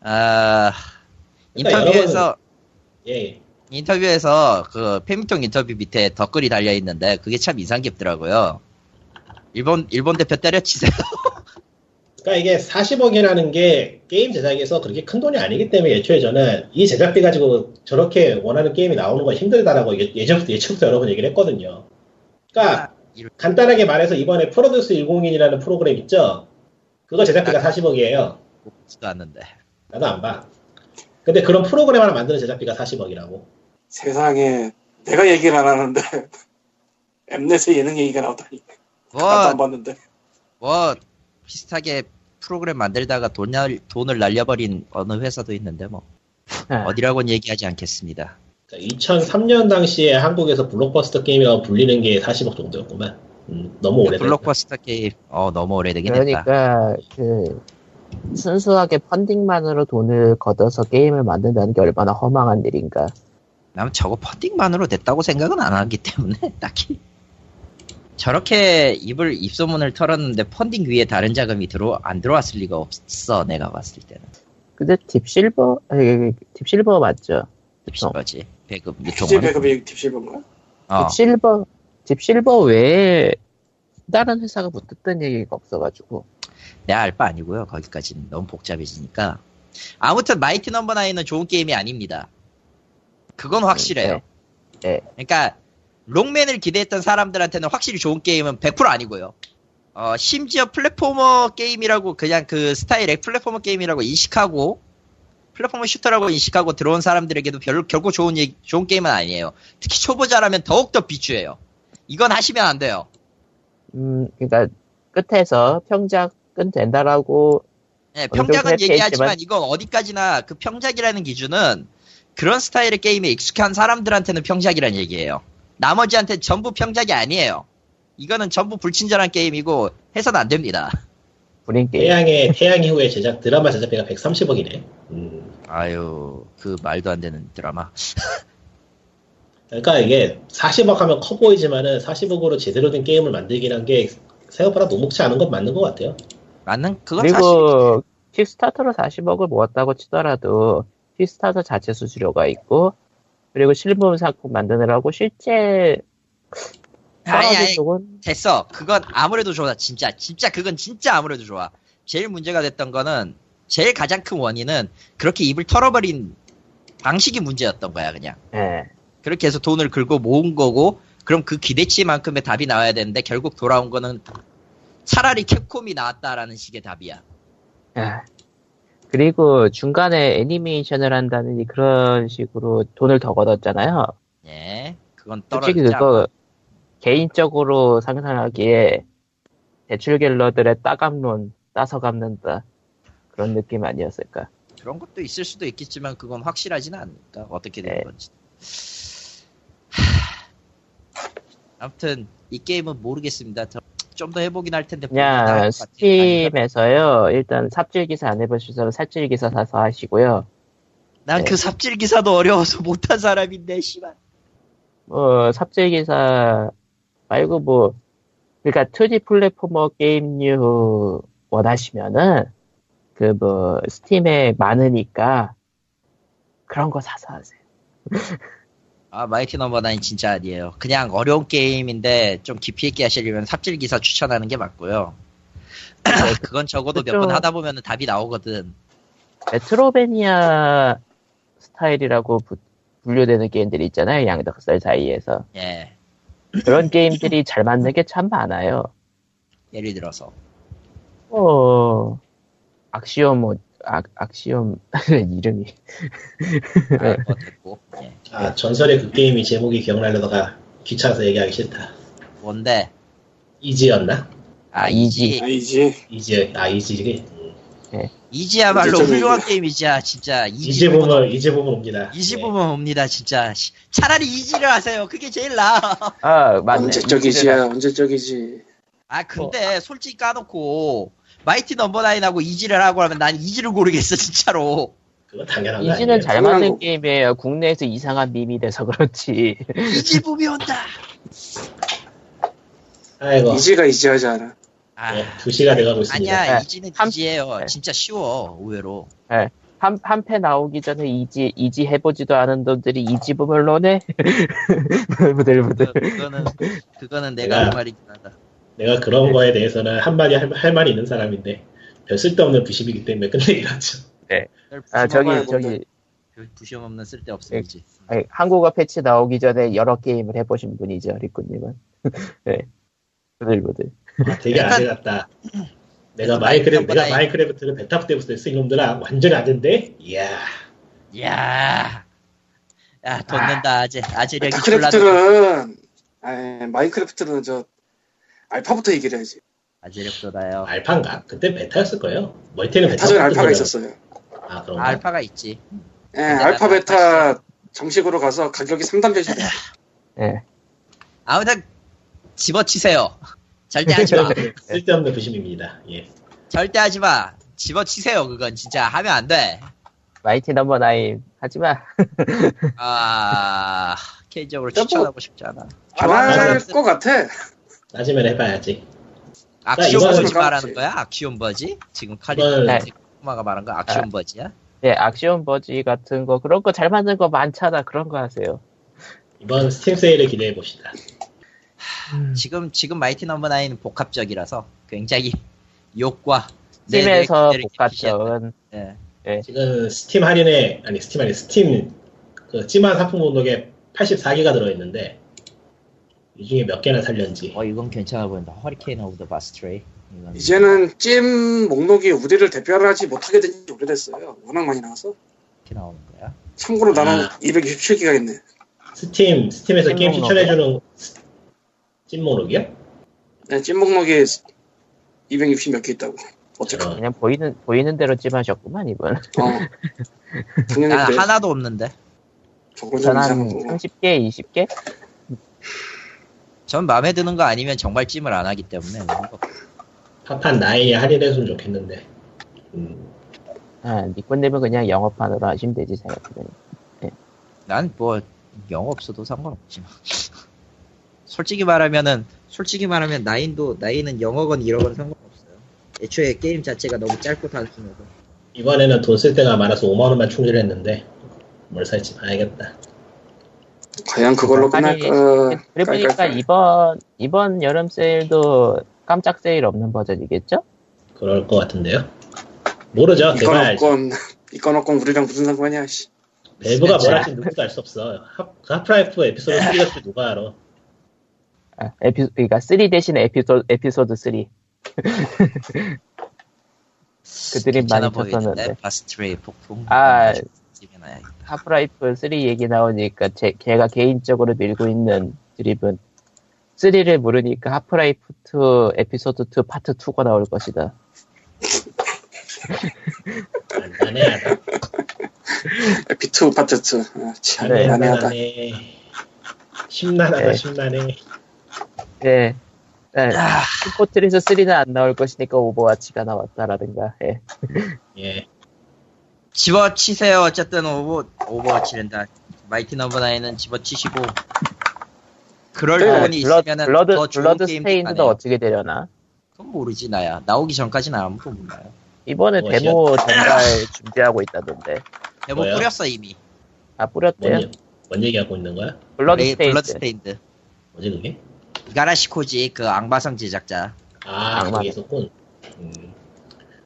Speaker 2: 아,
Speaker 4: 그러니까
Speaker 2: 인터뷰에서,
Speaker 4: 예.
Speaker 2: 인터뷰에서 그 페미통 인터뷰 밑에 댓글이 달려 있는데, 그게 참 인상 깊더라고요. 일본, 일본 대표 때려치세요.
Speaker 4: 그러니까 이게 40억이라는 게 게임 제작에서 그렇게 큰 돈이 아니기 때문에 애초에 저는 이 제작비 가지고 저렇게 원하는 게임이 나오는 건 힘들다라고 예- 예전부터 예전부터 여러 번 얘기를 했거든요. 그러니까
Speaker 2: 이럴-
Speaker 4: 간단하게 말해서 이번에 프로듀스 101이라는 프로그램 있죠? 그거 제작비가 40억이에요.
Speaker 2: 보지도 않는데.
Speaker 4: 나도 안 봐. 근데 그런 프로그램 하나 만드는 제작비가 40억이라고.
Speaker 3: 세상에 내가 얘기를 안 하는데 엠넷에 예능 얘기가 나오다니 나도 안
Speaker 2: 뭐,
Speaker 3: 봤는데
Speaker 2: 뭐, 비슷하게 프로그램 만들다가 돈, 날, 돈을 날려버린 어느 회사도 있는데, 뭐,
Speaker 1: 아,
Speaker 2: 어디라고는 얘기하지 않겠습니다.
Speaker 4: 2003년 당시에 한국에서 블록버스터 게임이라고 불리는 게 40억 정도였구만. 음, 너무 오래됐다.
Speaker 2: 블록버스터 게임, 어, 너무 오래되긴 했다.
Speaker 1: 그러니까 그 순수하게 펀딩만으로 돈을 걷어서 게임을 만든다는 게 얼마나 허망한 일인가.
Speaker 2: 난 저거 펀딩만으로 됐다고 생각은 안 하기 때문에 딱히. 저렇게 입을 입소문을 털었는데 펀딩 위에 다른 자금이 들어 안 들어왔을 리가 없어 내가 봤을 때는.
Speaker 1: 근데 딥실버? 아니 딥실버 맞죠?
Speaker 2: 딥실버지. 배급
Speaker 3: 딥실
Speaker 2: 유통은
Speaker 3: 배급이 딥실버인가?
Speaker 2: 어,
Speaker 1: 딥실버 딥실버 외에 다른 회사가 붙었던 얘기가 없어가지고
Speaker 2: 내가 알 바 아니고요 거기까지는 너무 복잡해지니까 아무튼 마이티 넘버 나인은 좋은 게임이 아닙니다 그건 확실해요
Speaker 1: 네.
Speaker 2: 그러니까 록맨을 기대했던 사람들한테는 확실히 좋은 게임은 100% 아니고요. 어, 심지어 platformer 게임이라고 그냥 그 스타일의 platformer 게임이라고 인식하고 platformer shooter라고 인식하고 들어온 사람들에게도 별, 결코 좋은 얘기- 좋은 게임은 아니에요. 특히 초보자라면 더욱더 비추해요. 이건 하시면 안 돼요.
Speaker 1: 음 그러니까 끝에서 평작 은 된다라고 정도
Speaker 2: 평작은 얘기하지만 이건 어디까지나 그 평작이라는 기준은 그런 스타일의 게임에 익숙한 사람들한테는 평작이라는 얘기예요. 나머지한테 전부 평작이 아니에요. 이거는 전부 불친절한 게임이고 해서는 안 됩니다.
Speaker 1: 불인 게임
Speaker 4: 태양의 태양 이후에 제작 드라마 제작비가 130억이네. 음.
Speaker 2: 아유, 그 말도 안 되는 드라마.
Speaker 4: 그러니까 이게 40억 하면 커 보이지만은 40억으로 제대로 된 게임을 만들긴 한 게 생각보다 녹록치 않은 건 맞는 것 같아요.
Speaker 2: 맞는, 그건.
Speaker 1: 그리고 킥스타터로 40억을 모았다고 치더라도 킥스타터 자체 수수료가 있고 그리고 실물 상품 만드느라고 실제
Speaker 2: 아니, 아니,
Speaker 1: 쪽은
Speaker 2: 됐어. 그건 아무래도 좋아. 진짜. 진짜 그건 진짜 아무래도 좋아. 제일 문제가 됐던 거는, 제일 가장 큰 원인은 그렇게 입을 털어버린 방식이 문제였던 거야, 그냥.
Speaker 1: 예.
Speaker 2: 그렇게 해서 돈을 긁고 모은 거고, 그럼 그 기대치만큼의 답이 나와야 되는데, 결국 돌아온 거는 차라리 캡콤이 나왔다라는 식의 답이야.
Speaker 1: 아. 그리고 중간에 애니메이션을 한다는 그런 식으로 돈을 더 걷었잖아요.
Speaker 2: 예. 그건 떨어지지
Speaker 1: 그거 개인적으로 상상하기에 대출 갤러들의 따감론 따서 갚는다 그런 느낌 아니었을까?
Speaker 2: 그런 것도 있을 수도 있겠지만 그건 확실하지는 않으니까 어떻게 되는
Speaker 1: 네.
Speaker 2: 건지. 하... 아무튼 이 게임은 모르겠습니다. 좀 더 해보긴 할 텐데.
Speaker 1: 그냥. 스팀에서요. 일단 삽질 기사 안 사람 삽질 기사 사서 하시고요.
Speaker 2: 난
Speaker 1: 네.
Speaker 2: 그 삽질 기사도 어려워서 못한 사람인데 씨발.
Speaker 1: 뭐 삽질 기사 말고 뭐 그러니까 2D 플랫포머 게임류 원하시면은 그 뭐 스팀에 많으니까 그런 거 사서 하세요.
Speaker 2: 아 마이티 넘버 나인 진짜 아니에요. 그냥 어려운 게임인데 좀 깊이 있게 하시려면 삽질 기사 추천하는 게 맞고요. 그건 적어도 몇. 번 하다 보면 답이 나오거든.
Speaker 1: 메트로베니아 스타일이라고 부- 분류되는 게임들이 있잖아요. 양덕살 사이에서.
Speaker 2: 예.
Speaker 1: 그런 게임들이 잘 맞는 게 참 많아요.
Speaker 2: 예를 들어서.
Speaker 1: 어, 악시옴, 뭐, 악, 악시옴, 이름이.
Speaker 2: 아, 뭐 됐고. 예.
Speaker 4: 아, 전설의 그 게임이 제목이 기억나려다가 귀찮아서 얘기하기 싫다.
Speaker 2: 뭔데?
Speaker 4: 이지였나?
Speaker 2: 아,
Speaker 1: 이지.
Speaker 2: 이지.
Speaker 3: 아니지.
Speaker 4: 이지, 아, 이지.
Speaker 2: 이지야말로
Speaker 3: 어쨌든
Speaker 2: 훌륭한 게임이지야, 진짜.
Speaker 4: 이지
Speaker 2: 이지 보면,
Speaker 4: 보면, 이지 보면 옵니다.
Speaker 2: 이지
Speaker 4: 예.
Speaker 2: 보면 옵니다, 진짜. 씨, 차라리 이지를 하세요. 그게 제일 나아.
Speaker 1: 아, 맞네.
Speaker 3: 언제적이지야, 언제적이지.
Speaker 2: 아, 근데 솔직히 까놓고, 마이티 넘버 나인하고 이지를 하고 하면 난 이지를 고르겠어, 진짜로.
Speaker 4: 그거 당연한 거
Speaker 1: 이지는? 잘
Speaker 3: 거.
Speaker 1: 게임이에요. 국내에서 이상한 밈이 돼서 그렇지.
Speaker 2: 이지 붐이 온다.
Speaker 4: 아이고,
Speaker 3: 이지가 이지하지 않아.
Speaker 2: 아,
Speaker 4: 예, 2시가 돼가고 있습니다.
Speaker 2: 아니야,
Speaker 1: 네.
Speaker 2: 이지는
Speaker 1: 한-
Speaker 2: 이지예요.
Speaker 1: 네.
Speaker 2: 진짜 쉬워, 의외로.
Speaker 1: 한, 한 패 나오기 전에 이지, 이지 해보지도 않은 놈들이 이지 부을 넣네? 부들부들.
Speaker 2: 그, 그거는, 그거는 내가
Speaker 4: 내가-
Speaker 2: 할 말이긴 하다.
Speaker 4: 내가 그런 거에 대해서는 한마디 할, 할 말이 있는 사람인데, 별 쓸데없는 부심이기 때문에 끝내기로 하죠.
Speaker 1: 아, 저기, 저기,
Speaker 2: 그 부심 없는 쓸데 없음 이지.
Speaker 1: 아니, 한국어 패치 나오기 전에 여러 게임을 해보신 분이죠, 리꾸님은. 네. 부들부들.
Speaker 4: 아, 되게 아재 같다. 내가 마인크래프트, 내가 마인크래프트를 베타 때부터 했어, 이놈들아. 완전히 아재인데? 이야.
Speaker 2: 이야. 야, 돈 낸다, 아재. 아재력이 졸라.
Speaker 3: 크래프트는, 아 마인크래프트는 저, 알파부터 얘기를 해야지.
Speaker 2: 아재력도 나요.
Speaker 4: 알파인가? 그때 베타였을 거예요. 멀티는 베타.
Speaker 3: 전에 알파가 있었어요.
Speaker 4: 아, 그런가?
Speaker 2: 알파가 있지.
Speaker 3: 예, 알파 베타 정식으로 가서 가격이 3단배씩
Speaker 1: 예.
Speaker 2: 아무튼, 집어치세요. 절대 하지 마.
Speaker 4: 쓸데없는 부심입니다. 예.
Speaker 2: 절대 하지 마. 집어치세요, 그건 진짜. 하면 안 돼.
Speaker 1: 마이티 넘버 나인, 하지 마.
Speaker 2: 아, 개인적으로
Speaker 3: 뭐-
Speaker 2: 추천하고 싶지 않아.
Speaker 3: 안 할 것 같아.
Speaker 4: 따지면 해봐야지. 이거는
Speaker 2: 버지 말하는 거야? 액시엄 버지? 지금 칼리
Speaker 4: 이건-
Speaker 1: 네.
Speaker 2: 코마가 말한 거 액시엄 버지야?
Speaker 1: 예, 액시엄 버지 같은 거, 그런 거 잘 만든 거 많잖아. 그런 거 하세요.
Speaker 4: 이번 스팀 세일을 기대해 봅시다.
Speaker 2: 지금 지금 마이티 넘버 나인은 복합적이라서 굉장히 욕과
Speaker 1: 스팀에서 복합적은,
Speaker 2: 예.
Speaker 4: 지금 스팀 할인에 아니 스팀 할인 스팀 그 찜한 상품 목록에 84개가 들어있는데 이 중에 몇 개나 살렸는지
Speaker 2: 어 이건 괜찮아 보인다. Hurricane of the Varstray. 이건
Speaker 3: 이제는 찜 목록이 우리를 대표하지 못하게 된지 오래됐어요. 워낙 많이 나와서.
Speaker 2: 이렇게 나오는 거야.
Speaker 3: 참고로 나는
Speaker 4: 아.
Speaker 3: 267개가 있네.
Speaker 4: 스팀 스팀에서
Speaker 1: 찜
Speaker 4: 게임? 추천해주는 찜 목록이요?
Speaker 3: 네, 찜 목록이 260 몇 개 있다고. 어쨌든.
Speaker 4: 어,
Speaker 1: 그냥 보이는, 보이는 대로 찜하셨구만, 이분.
Speaker 3: 어. 당연히
Speaker 2: 난
Speaker 3: 그래.
Speaker 2: 하나도 없는데.
Speaker 3: 이상하고.
Speaker 1: 30개, 20개?
Speaker 2: 전 마음에 드는 거 아니면 정말 찜을 안 하기 때문에 뭐
Speaker 4: 파판 9이 할인해주면 좋겠는데 음,
Speaker 1: 아, 니꾼님은 그냥 영업판으로 하시면 되지, 생각해보니.
Speaker 2: 난뭐 영어 없어도 상관없지. 솔직히 말하면은 솔직히 말하면 나인도 나인은 영어건 이러건 상관없어요. 애초에 게임 자체가 너무 짧고 단순해서.
Speaker 4: 이번에는 돈쓸 데가 많아서 5만원만 충전했는데 뭘 살지 봐야겠다
Speaker 3: 과연 그걸로
Speaker 1: 아니,
Speaker 3: 끝날까?
Speaker 1: 그래 보니까
Speaker 3: 깔깔깔.
Speaker 1: 이번, 이번 여름 세일도 깜짝 세일 없는 버전이겠죠?
Speaker 4: 그럴 것 같은데요 모르죠
Speaker 3: 있건 없건, 있건 없건 우리랑 무슨 상관이야, 씨.
Speaker 4: 밸브가 뭘. 할지 누구도 알 수 없어 하, 하프라이프 에피소드 3 같은 거 누가 알아
Speaker 1: 아, 에피, 그러니까 3 대신에 에피소드, 에피소드 3. 그들이 많이 쳤었는데.
Speaker 2: 보이는데 바스트레이 폭풍.
Speaker 1: 아.
Speaker 2: 집에 놔야겠다.
Speaker 1: 하프라이프 3 얘기 나오니까 제, 걔가 개인적으로 밀고 있는 드립은 3를 모르니까 하프라이프 2 에피소드 2 파트 2가 나올 것이다.
Speaker 4: 난해하다
Speaker 3: 에피2 파트 2. 아, 참,
Speaker 1: 네.
Speaker 3: 난해하다.
Speaker 4: 심란하다
Speaker 1: 네.
Speaker 4: 심란해
Speaker 1: 예. 예.
Speaker 2: 아,
Speaker 1: 포트리스 3는 안 나올 것이니까 오버워치가 나왔다라든가. 예.
Speaker 4: 예
Speaker 2: 집어치세요. 어쨌든 오버 오버워치랜다. 마이티 넘버 나인은 집어치시고 그럴
Speaker 3: 네,
Speaker 2: 부분이
Speaker 1: 블러,
Speaker 2: 있으면은
Speaker 1: 블러드,
Speaker 2: 더 좋은
Speaker 1: 블러드
Speaker 2: 게임
Speaker 1: 스테인드도 어떻게 되려나?
Speaker 2: 그건 모르지 나야. 나오기 전까지는 아무도 몰라요.
Speaker 1: 이번에
Speaker 4: 무엇이요?
Speaker 1: 데모 전달 준비하고 있다던데.
Speaker 2: 데모
Speaker 4: 뭐요?
Speaker 2: 뿌렸어 이미.
Speaker 1: 아, 뿌렸대요?
Speaker 4: 뭔, 뭔 얘기하고 있는 거야?
Speaker 1: 블러드
Speaker 2: 블레이-
Speaker 1: 스테인드.
Speaker 2: 블러드 스테인드.
Speaker 4: 뭐지 그게?
Speaker 2: 이가라시 코지 그 악마성 제작자.
Speaker 4: 아
Speaker 1: 악마.
Speaker 4: 그게 있었군 음.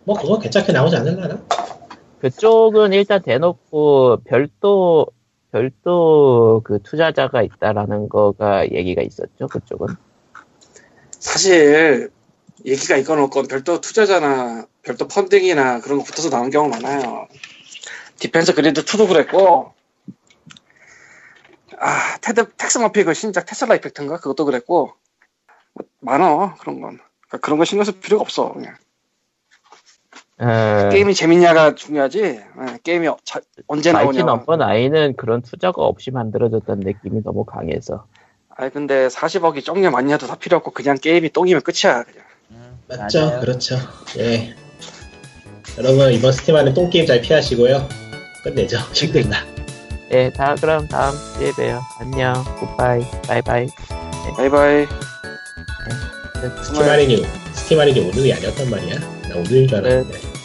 Speaker 4: 뭐 그거 괜찮게 나오지 않을라나?
Speaker 1: 그쪽은 일단 대놓고 별도 별도 그 투자자가 있다라는 거가 얘기가 있었죠. 그쪽은.
Speaker 3: 사실 얘기가 있건 없건 별도 투자자나 별도 funding이나 그런 거 붙어서 나온 경우 많아요. 디펜스 그리드 2도 그랬고 아 테드 텍스 머피 그 신작 테슬라 이펙트인가 그것도 그랬고 뭐, 많어 그런 건 그러니까 그런 거 신경 쓸 필요가 없어 그냥
Speaker 1: 에,
Speaker 3: 게임이 재밌냐가 중요하지 예, 게임이 어- 자- 언제
Speaker 1: 마이티
Speaker 3: 나오냐
Speaker 1: 넘버 나인은 그런 투자가 없이 만들어졌던 느낌이 너무 강해서.
Speaker 3: 아니 근데 40억이 적냐 많냐도 다 필요 없고 그냥 게임이 똥이면 끝이야 그냥
Speaker 4: 맞죠,
Speaker 2: 맞아요.
Speaker 4: 그렇죠. 예. 여러분 이번 스팀 안에 똥 게임 잘 피하시고요. 끝내죠. 힘들다.
Speaker 1: 예, 다 그럼 다음 주에 봬요. 안녕, 굿바이, 바이바이.
Speaker 3: 바이바이
Speaker 4: 스팀 할인이 스팀 할인이 오늘이 아니었단 말이야. 나 오늘인 줄 알았는데.